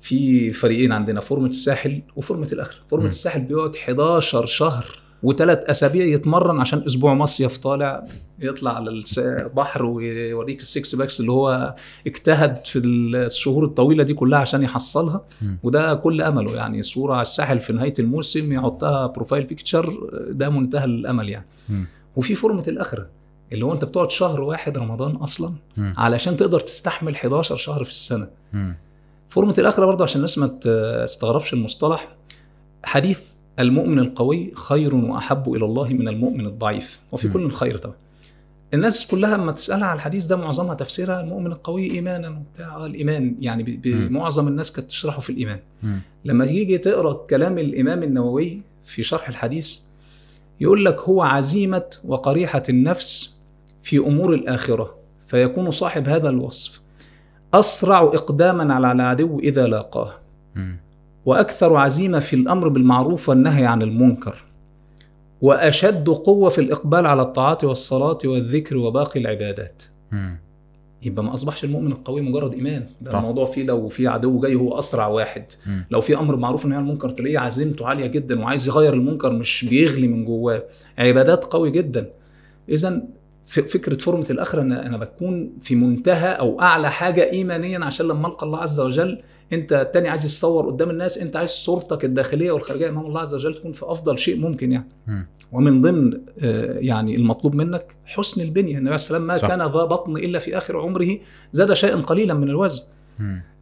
في فريقين عندنا فورمة الساحل وفورمة الآخرة فورمة. الساحل بيقعد 11 شهر وثلاث أسابيع يتمرن عشان أسبوع مصيف طالع يطلع على البحر ويوريك ال six packs اللي هو اجتهد في الشهور الطويلة دي كلها عشان يحصلها. وده كل أمله يعني صوره على الساحل في نهاية الموسم يحطها profile picture ده منتهى الأمل يعني. وفي فورمه الآخرة اللي هو أنت بتقعد شهر واحد رمضان أصلا. علشان تقدر تستحمل 11 شهر في السنة. فورمه الآخرة برضه عشان الناس ما تستغربش المصطلح حديث المؤمن القوي خير وأحب إلى الله من المؤمن الضعيف وفي. كل الخير طبعا الناس كلها لما تسالها على الحديث ده معظمها تفسيرها المؤمن القوي ايمانا وبتاع آه، الإيمان يعني. معظم الناس كانت تشرحه في الإيمان. لما تيجي تقرأ كلام الإمام النووي في شرح الحديث يقول لك هو عزيمة وقريحة النفس في أمور الآخرة فيكون صاحب هذا الوصف أسرع اقداما على العدو إذا لاقاه. وأكثر عزيمة في الأمر بالمعروف والنهي عن المنكر وأشد قوة في الإقبال على الطاعات والصلاة والذكر وباقي العبادات. يبقى ما أصبحش المؤمن القوي مجرد إيمان ده صح. الموضوع فيه لو في عدو جاي هو أسرع واحد مم. لو في أمر معروف نهي عن المنكر تلاقيه عزيمته عالية جدا وعايز يغير المنكر مش بيغلي من جواه عبادات قوي جدا اذا فكرة فورمة الأخرة إن أنا بكون في منتهى أو أعلى حاجة ايمانيا عشان لما ألقى الله عز وجل أنت التاني عايز يتصور قدام الناس أنت عايز صورتك الداخلية والخارجية امام الله عز وجل تكون في أفضل شيء ممكن يعني. مم. ومن ضمن آه، يعني المطلوب منك حسن البنية. النبي عليه السلام ما صح. كان ذا بطن إلا في آخر عمره زاد شيئا قليلا من الوزن.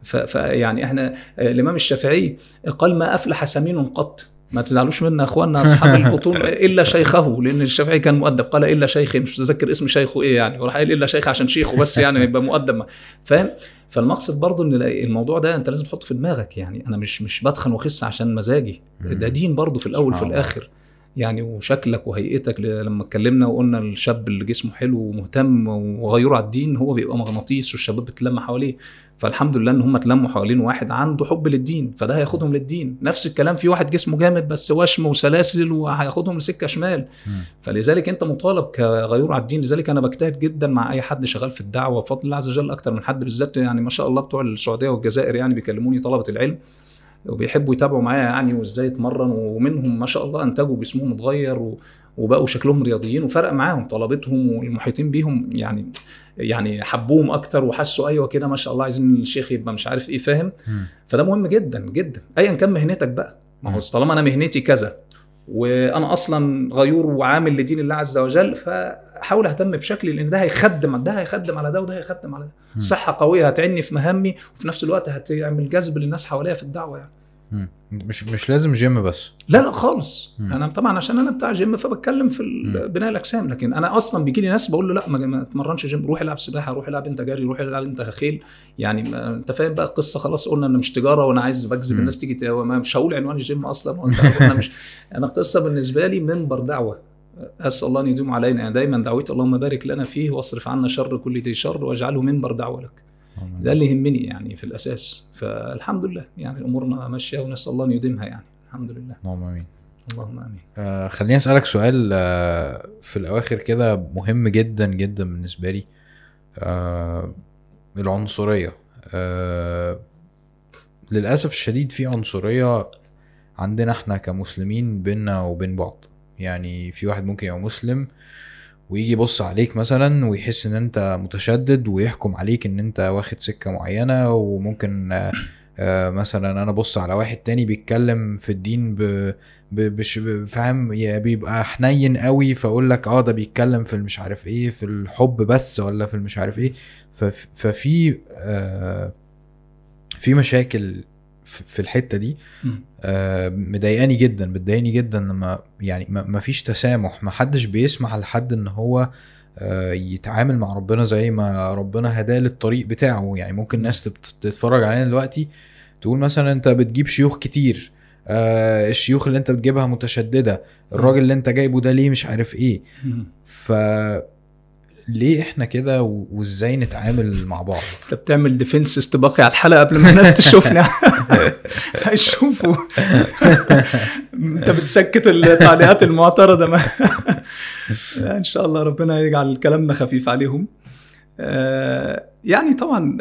فيعني إحنا آه، الإمام الشافعي قال ما أفلح سمين قط. ما تزعلوش منا أخواننا اصحاب البطون إلا شيخه لأن الشافعي كان مؤدب. قال إلا شيخي مش متذكر اسم شيخه إيه يعني. وراح قايل إلا شيخ عشان شيخه بس يعني يبقى مؤدب. فاهم؟ فالمقصد برضو إن الموضوع ده أنت لازم تحطه في دماغك يعني. أنا مش مش بدخن وأخس عشان مزاجي. ده دين برضو في الأول في سبحان الله. الآخر. يعني وشكلك وهيئتك لما اتكلمنا وقلنا الشاب اللي جسمه حلو ومهتم وغيره على الدين هو بيبقى مغناطيس والشباب بتلم حواليه. فالحمد لله إن هم اتلموا حوالين واحد عنده حب للدين فده هياخدهم للدين. نفس الكلام في واحد جسمه جامد بس وشم وسلاسل وهياخدهم لسكة شمال. فلذلك أنت مطالب كغيور على الدين. لذلك أنا بجتهد جدا مع أي حد شغال في الدعوة بفضل الله عز وجل أكتر من حد بالذات يعني ما شاء الله بتوع السعودية والجزائر يعني بيكلموني طلبة العلم. وبيحبوا يتابعوا معايا يعني وازاي اتمرن ومنهم ما شاء الله انتجوا جسمهم اتغير و... وبقوا شكلهم رياضيين وفرق معاهم طلبتهم والمحيطين بيهم يعني يعني حبوهم أكتر وحسوا أيوه كده ما شاء الله عايزين الشيخ يبقى مش عارف إيه فاهم. فده مهم جدا جدا ايا كان مهنتك بقى ما هو. طالما أنا مهنتي كذا وأنا أصلا غيور وعامل لدين الله عز وجل فحاول اهتم بشكلي لأن ده هيخدم ده هيخدم على ده وده هيخدم على ده. صحة قوية هتعني في مهامي وفي نفس الوقت هتعمل جذب للناس حواليا في الدعوة يعني. مش مش لازم جيم بس لا لا خالص مم. أنا طبعا عشان أنا بتاع جيم فبتكلم في. بناء الأجسام لكن أنا أصلا بيجي لي ناس بقول له لا ما تتمرنش جيم روح العب سباحة روح العب أنت جري روح العب أنت خيل يعني أنت فاهم بقى القصة خلاص قلنا إن مش تجارة وأنا عايز بجذب. الناس تيجي مش هقول عنوان الجيم أصلا وأنت (laughs) أنا مش أنا القصة بالنسبة لي منبر دعوة أسأل الله أن يدوم علينا. يعني دايما دعوتي اللهم بارك لنا فيه واصرف عنا شر كل ذي شر واجعله منبر دعوة لك. ده اللي يهمني يعني في الأساس. فالحمد لله يعني أمورنا ماشية ونسأل الله أن يديمها يعني. الحمد لله. اللهم آمين. اللهم آمين. آه خليني أسألك سؤال آه في الأواخر كده مهم جدا جدا بالنسبة لي. آه العنصرية. آه للأسف الشديد في عنصرية عندنا إحنا كمسلمين بينا وبين بعض. يعني في واحد ممكن يبقى مسلم ويجي يبص عليك مثلا ويحس إن أنت متشدد ويحكم عليك إن أنت واخد سكة معينة وممكن آه مثلا أنا أبص على واحد تاني بيتكلم في الدين ب فاهم؟ بيبقى حنين قوي فأقول لك آه ده بيتكلم في المش عارف إيه في الحب بس ولا في المش عارف إيه. فف- ففي آه في مشاكل في الحتة دي. مضايقاني جدا بتضايقني جدا لما يعني ما فيش تسامح ما حدش بيسمح لحد إن هو آه، يتعامل مع ربنا زي ما ربنا هداه للطريق بتاعه. يعني ممكن ناس تت- تتفرج علينا دلوقتي تقول مثلا أنت بتجيب شيوخ كتير آه، الشيوخ اللي أنت بتجيبها متشددة الراجل اللي أنت جايبه ده ليه مش عارف إيه. ف ليه إحنا كده وإزاي نتعامل مع بعض؟ أنت بتعمل ديفنس استباقي على الحلقة قبل ما الناس تشوفنا. (laughs) هيشوفوا. أنت بتسكت التعليقات المعترضة ما. (laughs) إن شاء الله ربنا يجعل كلامنا خفيف عليهم. يعني طبعا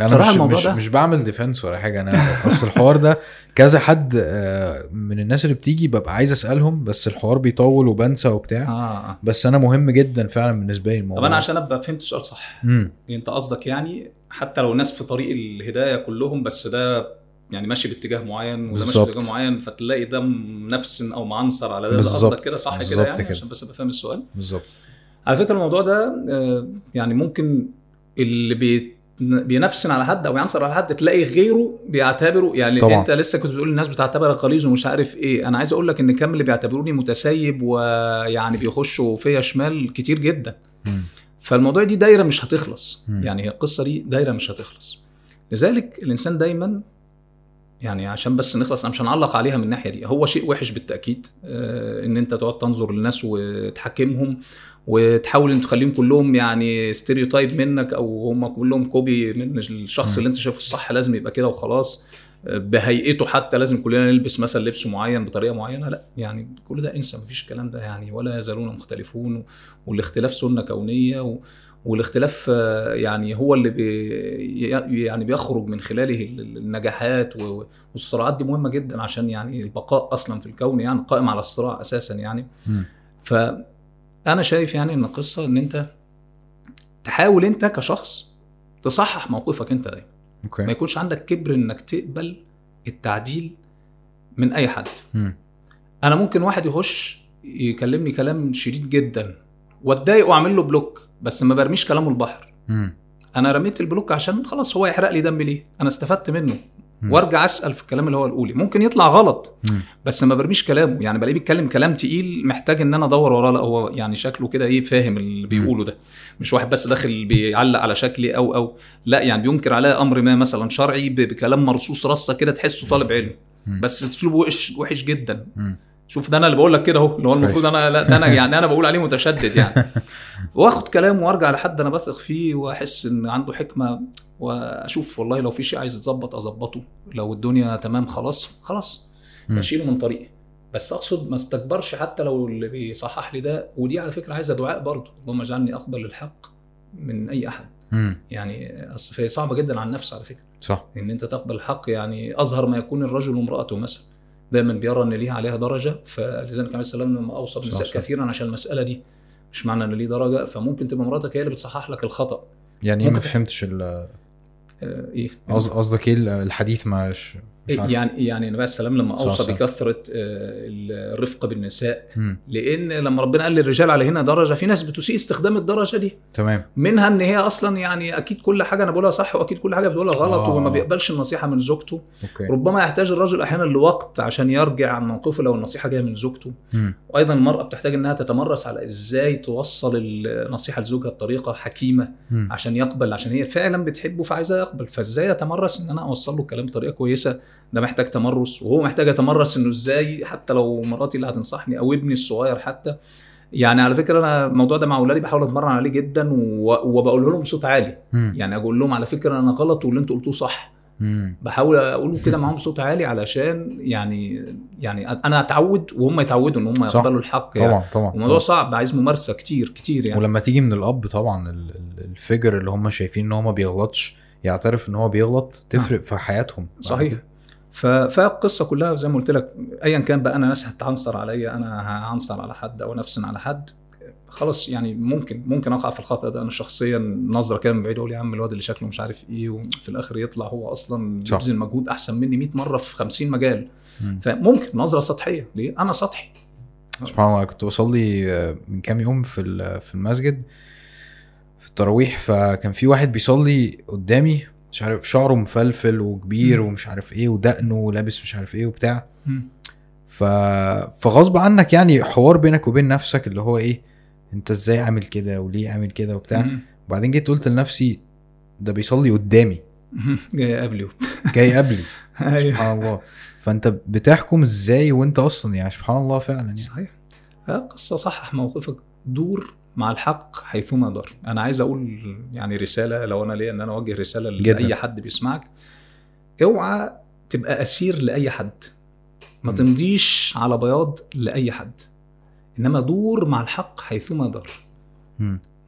أنا مش مش, ده- مش بعمل ديفenس ولا حاجة أنا اصل الحوار ده كذا حد آه، من الناس اللي بتيجي ببقى عايز أسألهم بس الحوار بيطول وبنسى وبتاع. آه. بس أنا مهم جدا فعلا بالنسبة لي الموضوع. طب أنا عشان أبقى فهمت السؤال صح امم أنت قصدك يعني حتى لو الناس في طريق الهداية كلهم بس ده يعني ماشي باتجاه معين وده ماشي. باتجاه معين فتلاقي ده منفس أو معنصر على ده. قصدك كده صح كده يعني؟ كده. عشان بس أبقى فاهم السؤال. بالظبط. على فكرة الموضوع ده آه، يعني ممكن اللي بي بينفسن على حد أو يعنصر على حد تلاقي غيره بيعتبره يعني طبعا. أنت لسه كنت بتقول الناس بتعتبرك غليظ ومش عارف إيه أنا عايز أقول لك إن كم اللي بيعتبروني متسيب ويعني بيخشوا فيا شمال كتير جدا مم. فالموضوع دي دايرة مش هتخلص مم. يعني القصة دي دايرة مش هتخلص لذلك الإنسان دايما يعني عشان بس نخلص أنا مش هنعلق عليها من الناحية دي هو شيء وحش بالتأكيد آه، إن أنت تقعد تنظر للناس وتحاكمهم وتحاول إن تخليهم كلهم يعني stereotype منك أو هم كلهم copy من الشخص. اللي أنت شايفه الصح لازم يبقى كده وخلاص بهيئته حتى لازم كلنا نلبس مثلا لبس معين بطريقة معينة لا يعني كل ده إنسى مفيش الكلام ده يعني ولا يزالون مختلفون والاختلاف سنة كونية و والاختلاف يعني هو اللي بي يعني بيخرج من خلاله ال- ال- النجاحات والصراعات دي مهمة جدا عشان يعني البقاء أصلا في الكون يعني قائم على الصراع أساسا يعني مم. فانا شايف يعني إن القصة إن أنت تحاول أنت كشخص تصحح موقفك أنت دايما. ما okay يكونش عندك كبر إنك تقبل التعديل من أي حد. مم. أنا ممكن واحد يخش يكلمني كلام شديد جدا وأتضايق وأعمل له block بس ما برميش كلامه البحر. مم. أنا رميت ال block عشان خلاص هو يحرق لي دم ليه؟ أنا استفدت منه. مم. وارجع أسأل في الكلام اللي هو يقولي ممكن يطلع غلط مم. بس ما برميش كلامه. يعني بلاقيه بيتكلم كلام تقيل محتاج إن أنا أدور وراه. لا هو يعني شكله كده إيه فاهم اللي بيقوله ده. مش واحد بس داخل بيعلق على شكلي أو أو. لا يعني بينكر عليا أمر ما مثلا شرعي بكلام مرصوص رصة كده تحسه طالب علم. مم. بس أسلوبه وحش وحش جدا. شوف ده أنا اللي بقول لك كده أهو. اللي هو المفروض. أنا لا ده أنا (laughs) يعني أنا بقول عليه متشدد يعني. (laughs) وآخد كلامه وأرجع لحد أنا بثق فيه وأحس إن عنده حكمة. وأشوف والله لو في شيء عايز يتظبط أظبطه. لو الدنيا تمام خلاص خلاص. مم. اشيله من طريقي. بس أقصد ما استكبرش حتى لو اللي بيصحح لي ده ودي على فكرة عايزة دعاء برضه. اللهم اجعلني أقبل الحق من أي أحد. مم. يعني اصل فهي صعبة جدا على النفس على فكرة. صح. إن أنت تقبل الحق يعني أظهر ما يكون الرجل وامراته مثلا. دايما بيرى إن ليها عليها درجة فلذلك عليه السلام لما اوصى النساء. كثيرا عشان المسألة دي. مش معنى إن ليه درجة. فممكن تبقى مراتك هي اللي بتصحح لك الخطأ. يعني إيه ما فهمتش ال- إيه قصد- قصدك إيه الحديث مش. يعني يعني النبي عليه السلام لما أوصى. بكثرة آه، الرفق بالنساء مم. لأن لما ربنا قال للرجال عليهن درجة في ناس بتسيء استخدام الدرجة دي تمام منها إن هي أصلا يعني أكيد كل حاجة أنا بقولها صح وأكيد كل حاجة بتقولها غلط آه. وما بيقبلش النصيحة من زوجته أوكي ربما يحتاج الرجل أحيانا لوقت عشان يرجع عن موقفه لو النصيحة جاية من زوجته مم. وأيضا المرأة بتحتاج إنها تتمرس على إزاي توصل النصيحة لزوجها بطريقة حكيمة مم. عشان يقبل عشان هي فعلا بتحبه فعايزاه يقبل فإزاي أتمرس إن أنا أوصل له الكلام بطريقة كويسة ده محتاج تمرس وهو محتاج يتمرس إنه إزاي حتى لو مراتي اللي هتنصحني أو ابني الصغير حتى يعني على فكرة أنا الموضوع ده مع اولادي بحاول أتمرن عليه جدا وبقوله لهم بصوت عالي مم. يعني أقول لهم على فكرة أنا غلط واللي أنتوا قلتوه صح مم. بحاول أقوله كده معاهم بصوت عالي علشان يعني يعني أنا أتعود وهم يتعودوا إن هم. يقبلوا الحق يعني طبعا طبعا الموضوع طبعا. صعب عايز ممارسة كتير كتير يعني ولما تيجي من الأب طبعا ال- ال- الفجر اللي هم شايفين إن هو ما بيغلطش يعترف إن هو بيغلط تفرق في حياتهم صحيح فالقصة كلها زي ما قلت لك ايا كان بقى أنا ناس هتعنصر عليا أنا هعنصر على حد أو نفسن على حد خلاص يعني ممكن ممكن أقع في الخطأ ده. أنا شخصيا نظرة كده من بعيد أقول يا عم الواد اللي شكله مش عارف إيه وفي الآخر يطلع هو أصلا صح. بيبذل مجهود أحسن مني 100 مرة في 50 مجال. مم. فممكن نظرة سطحية. ليه؟ أنا سطحي. سبحان الله كنت بصلي آه، من كام يوم في في المسجد في التراويح فكان في واحد بيصلي قدامي مش عارف شعره مفلفل وكبير. ومش عارف إيه ودقنه ولابس مش عارف إيه وبتاع. ف... فغصب عنك يعني حوار بينك وبين نفسك اللي هو إيه انت إزاي عامل كده وليه عامل كده وبتاع. وبعدين جيت قلت لنفسي ده بيصلي قدامي. جاي قبلي. جاي قبلي. (laughs) أيوه. سبحان الله. فانت بتحكم إزاي وانت أصلا يعني سبحان الله فعلا يعني. صحيح. قصة صحح موقفك دور مع الحق حيثما دار أنا عايز أقول يعني رسالة لو أنا ليا إن أنا أوجه رسالة جداً. لاي حد بيسمعك اوعى تبقى أسير لأي حد ما. تمضيش على بياض لأي حد إنما دور مع الحق حيثما دار.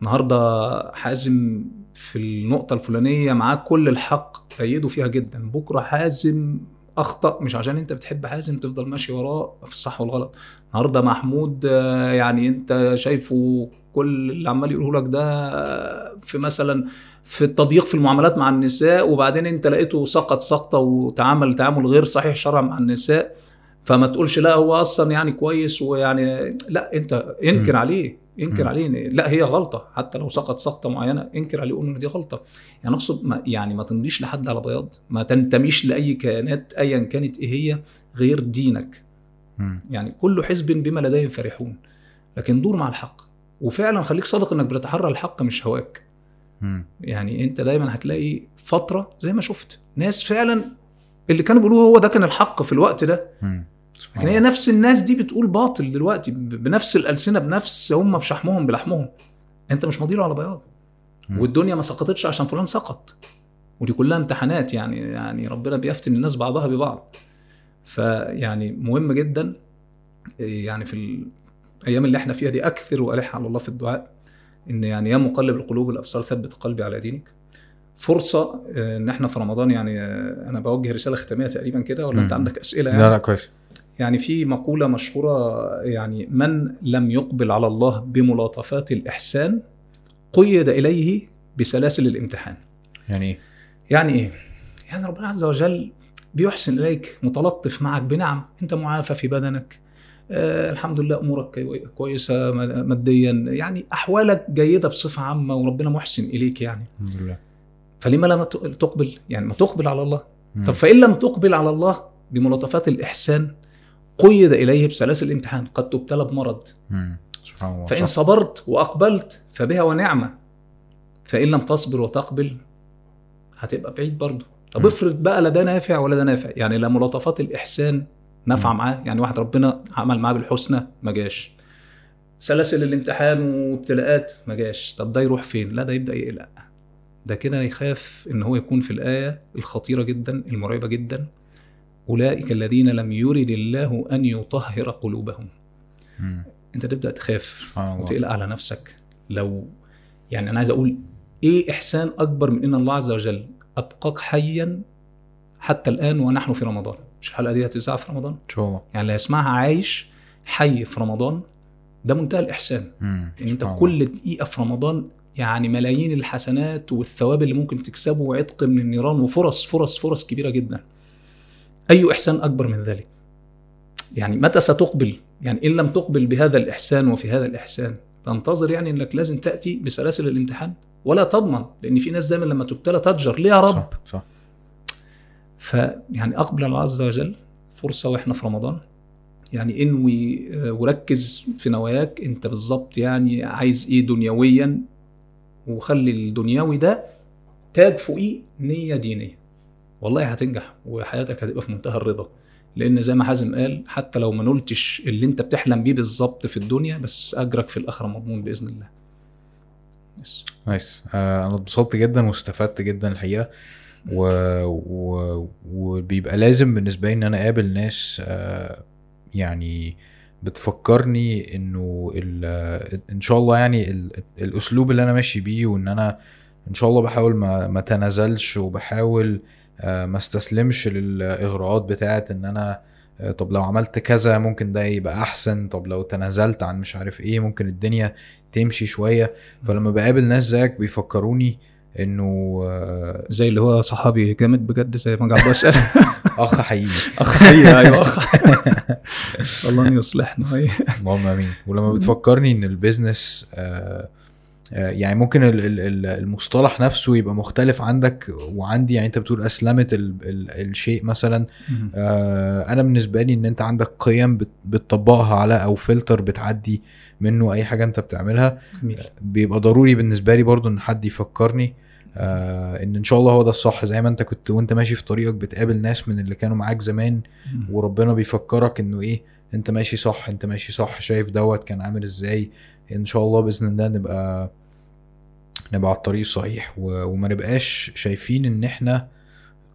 النهارده حازم في النقطة الفلانية معاه كل الحق أيده فيها جدا بكرة حازم أخطأ مش عشان أنت بتحب حازم تفضل ماشي وراه في الصح والغلط النهارده محمود آه، يعني أنت شايفه كل اللي عمال يقوله لك ده في مثلا في التضييق في المعاملات مع النساء وبعدين أنت لقيته سقط سقطة وتعامل تعامل غير صحيح شرعا مع النساء فما تقولش لا هو أصلا يعني كويس ويعني لا انت انكر. عليه انكر. عليه لا هي غلطة حتى لو سقط سقطة معينة انكر عليه قول إن دي غلطة يعني أقصد ما يعني ما تمضيش لحد على بياض ما تنتميش لأي كيانات ايا كانت إيه هي غير دينك. يعني كل حزب بما لديهم فرحون لكن دور مع الحق وفعلا خليك صادق إنك بتتحرى الحق مش هواك. يعني أنت دايما هتلاقي فترة زي ما شفت ناس فعلا اللي كانوا بيقولوه هو ده كان الحق في الوقت ده. لكن هي. نفس الناس دي بتقول باطل دلوقتي بنفس الألسنة بنفس هم بشحمهم بلحمهم. أنت مش مضيله على بياض. والدنيا ما سقطتش عشان فلان سقط. ودي كلها امتحانات يعني يعني ربنا بيفتن الناس بعضها ببعض. فيعني مهم جدا يعني في الأيام اللي إحنا فيها دي أكثر والح على الله في الدعاء إن يعني يا مقلب القلوب الابصار ثبت قلبي على دينك. فرصة آه، إن إحنا في رمضان يعني آه، أنا بوجه رسالة ختامية تقريبا كده ولا أنت مم. عندك أسئلة يعني؟ لا لا كويس. يعني في مقولة مشهورة يعني من لم يقبل على الله بملاطفات الإحسان قيد إليه بسلاسل الامتحان. يعني إيه؟ يعني إيه؟ يعني ربنا عز وجل بيحسن إليك متلطف معك بنعم أنت معافى في بدنك. الحمد لله أمورك كوي- كويسة ماد- ماديا. يعني أحوالك جيدة بصفة عامة وربنا محسن إليك يعني. الحمد لله. فلما لم ت- تقبل؟ يعني ما تقبل على الله. مم. طب فإن لم تقبل على الله بملاطفات الإحسان قيد إليه بسلاسل الامتحان. قد تبتلى بمرض. مم. سبحان الله. فإن صح. صبرت وأقبلت فبها ونعمة. فإن لم تصبر وتقبل هتبقى بعيد برضه طب. افرض بقى لا ده نافع ولا ده نافع. يعني لا ملاطفات الإحسان نفع. معاه. يعني واحد ربنا عمل معاه بالحسنى ما جاش. سلاسل الامتحان وابتلاءات ما جاش. طب ده يروح فين؟ لا ده يبدأ يقلق. ده كده يخاف إن هو يكون في الآية الخطيرة جدا المرعبة جدا. أولئك الذين لم يرد الله أن يطهر قلوبهم. مم. أنت تبدأ تخاف وتقلق على نفسك. لو يعني أنا عايز أقول إيه إحسان أكبر من إن الله عز وجل أبقاك حيا حتى الآن ونحن في رمضان؟ مش الحلقة دي هتذاع في رمضان؟ الله. يعني اللي هيسمعها عايش حي في رمضان ده منتهى الإحسان. مم. إن أنت سبحان الله. كل دقيقة في رمضان يعني ملايين الحسنات والثواب اللي ممكن تكسبه وعتق من النيران وفرص فرص فرص كبيرة جدا. أي إحسان أكبر من ذلك. يعني متى ستقبل؟ يعني إن لم تقبل بهذا الإحسان وفي هذا الإحسان تنتظر يعني إنك لازم تأتي بسلاسل الامتحان. ولا تضمن لأن في ناس دايما لما تبتلى تضجر ليه يا رب؟ صح صح. فيعني أقبل الله عز وجل فرصة وإحنا في رمضان. يعني انوي آه، وركز في نواياك. أنت بالظبط يعني عايز إيه دنيويا؟ وخلي الدنيوي ده تاج فوقيه نية دينية. والله هتنجح وحياتك هتبقى في منتهى الرضا. لأن زي ما حازم قال حتى لو ما نلتش اللي أنت بتحلم بيه بالظبط في الدنيا بس أجرك في الآخرة مضمون بإذن الله. نايس. آه أنا اتبسطت جدا واستفدت جدا الحقيقة. و... و... وبيبقى لازم بالنسبة لي إن أنا أقابل ناس آه يعني بتفكرني إنه ال... إن شاء الله يعني ال... الأسلوب اللي أنا ماشي بيه وإن أنا إن شاء الله بحاول ما ما تنازلش وبحاول آه ما أستسلمش للإغراءات بتاعت إن أنا آه، طب لو عملت كذا ممكن ده يبقى أحسن طب لو تنازلت عن مش عارف إيه ممكن الدنيا تمشي شوية. فلما بقابل ناس زيك بيفكروني إنه زي اللي هو صحابي جامد بجد زي ما قاعد بسال (laughs) أخ حقيقي. أخ حقيقي أيوه أخ. (laughs) الله يصلحنا أيوة. اللهم آمين. ولما بتفكرني إن ال business آه، آه، يعني ممكن ال- ال- ال- المصطلح نفسه يبقى مختلف عندك وعندي يعني أنت بتقول أسلمت ال- ال- الشيء مثلا آه، أنا بالنسبة لي إن أنت عندك قيم بت- بتطبقها على أو فلتر بتعدي منه أي حاجة أنت بتعملها. جميل. بيبقى ضروري بالنسبة لي برضو إن حد يفكرني آه إن إن شاء الله هو ده الصح. زي ما أنت كنت وأنت ماشي في طريقك بتقابل ناس من اللي كانوا معاك زمان وربنا بيفكرك إنه إيه أنت ماشي صح أنت ماشي صح شايف دوت كان عامل إزاي. إن شاء الله بإذن الله نبقى نبقى على الطريق الصحيح. وما نبقاش شايفين إن إحنا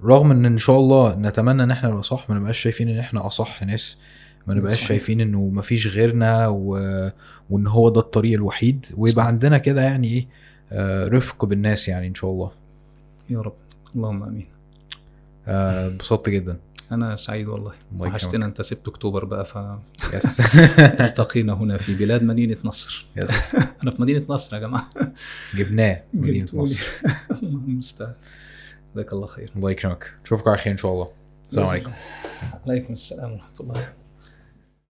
رغم إن إن شاء الله نتمنى إن إحنا نبقى صح ما نبقاش شايفين إن إحنا أصح ناس. ما نبقاش صحيح. شايفين إنه مفيش غيرنا و... وإن هو ده الطريق الوحيد ويبقى. عندنا كده يعني إيه آه، رفق بالناس يعني إن شاء الله. يا رب. اللهم آمين. آه، اتبسطت جدا. أنا سعيد والله. الله وحشتنا. أنت سبت أكتوبر بقى يس. (laughs) فالتقينا هنا في بلاد مدينة نصر. يس. (laughs) أنا في مدينة نصر يا جماعة. جبناه (laughs) مدينة الله المستعان جزاك الله خير. الله يكرمك. نشوفكم على خير إن شاء الله. السلام عليكم. عليكم السلام ورحمة الله.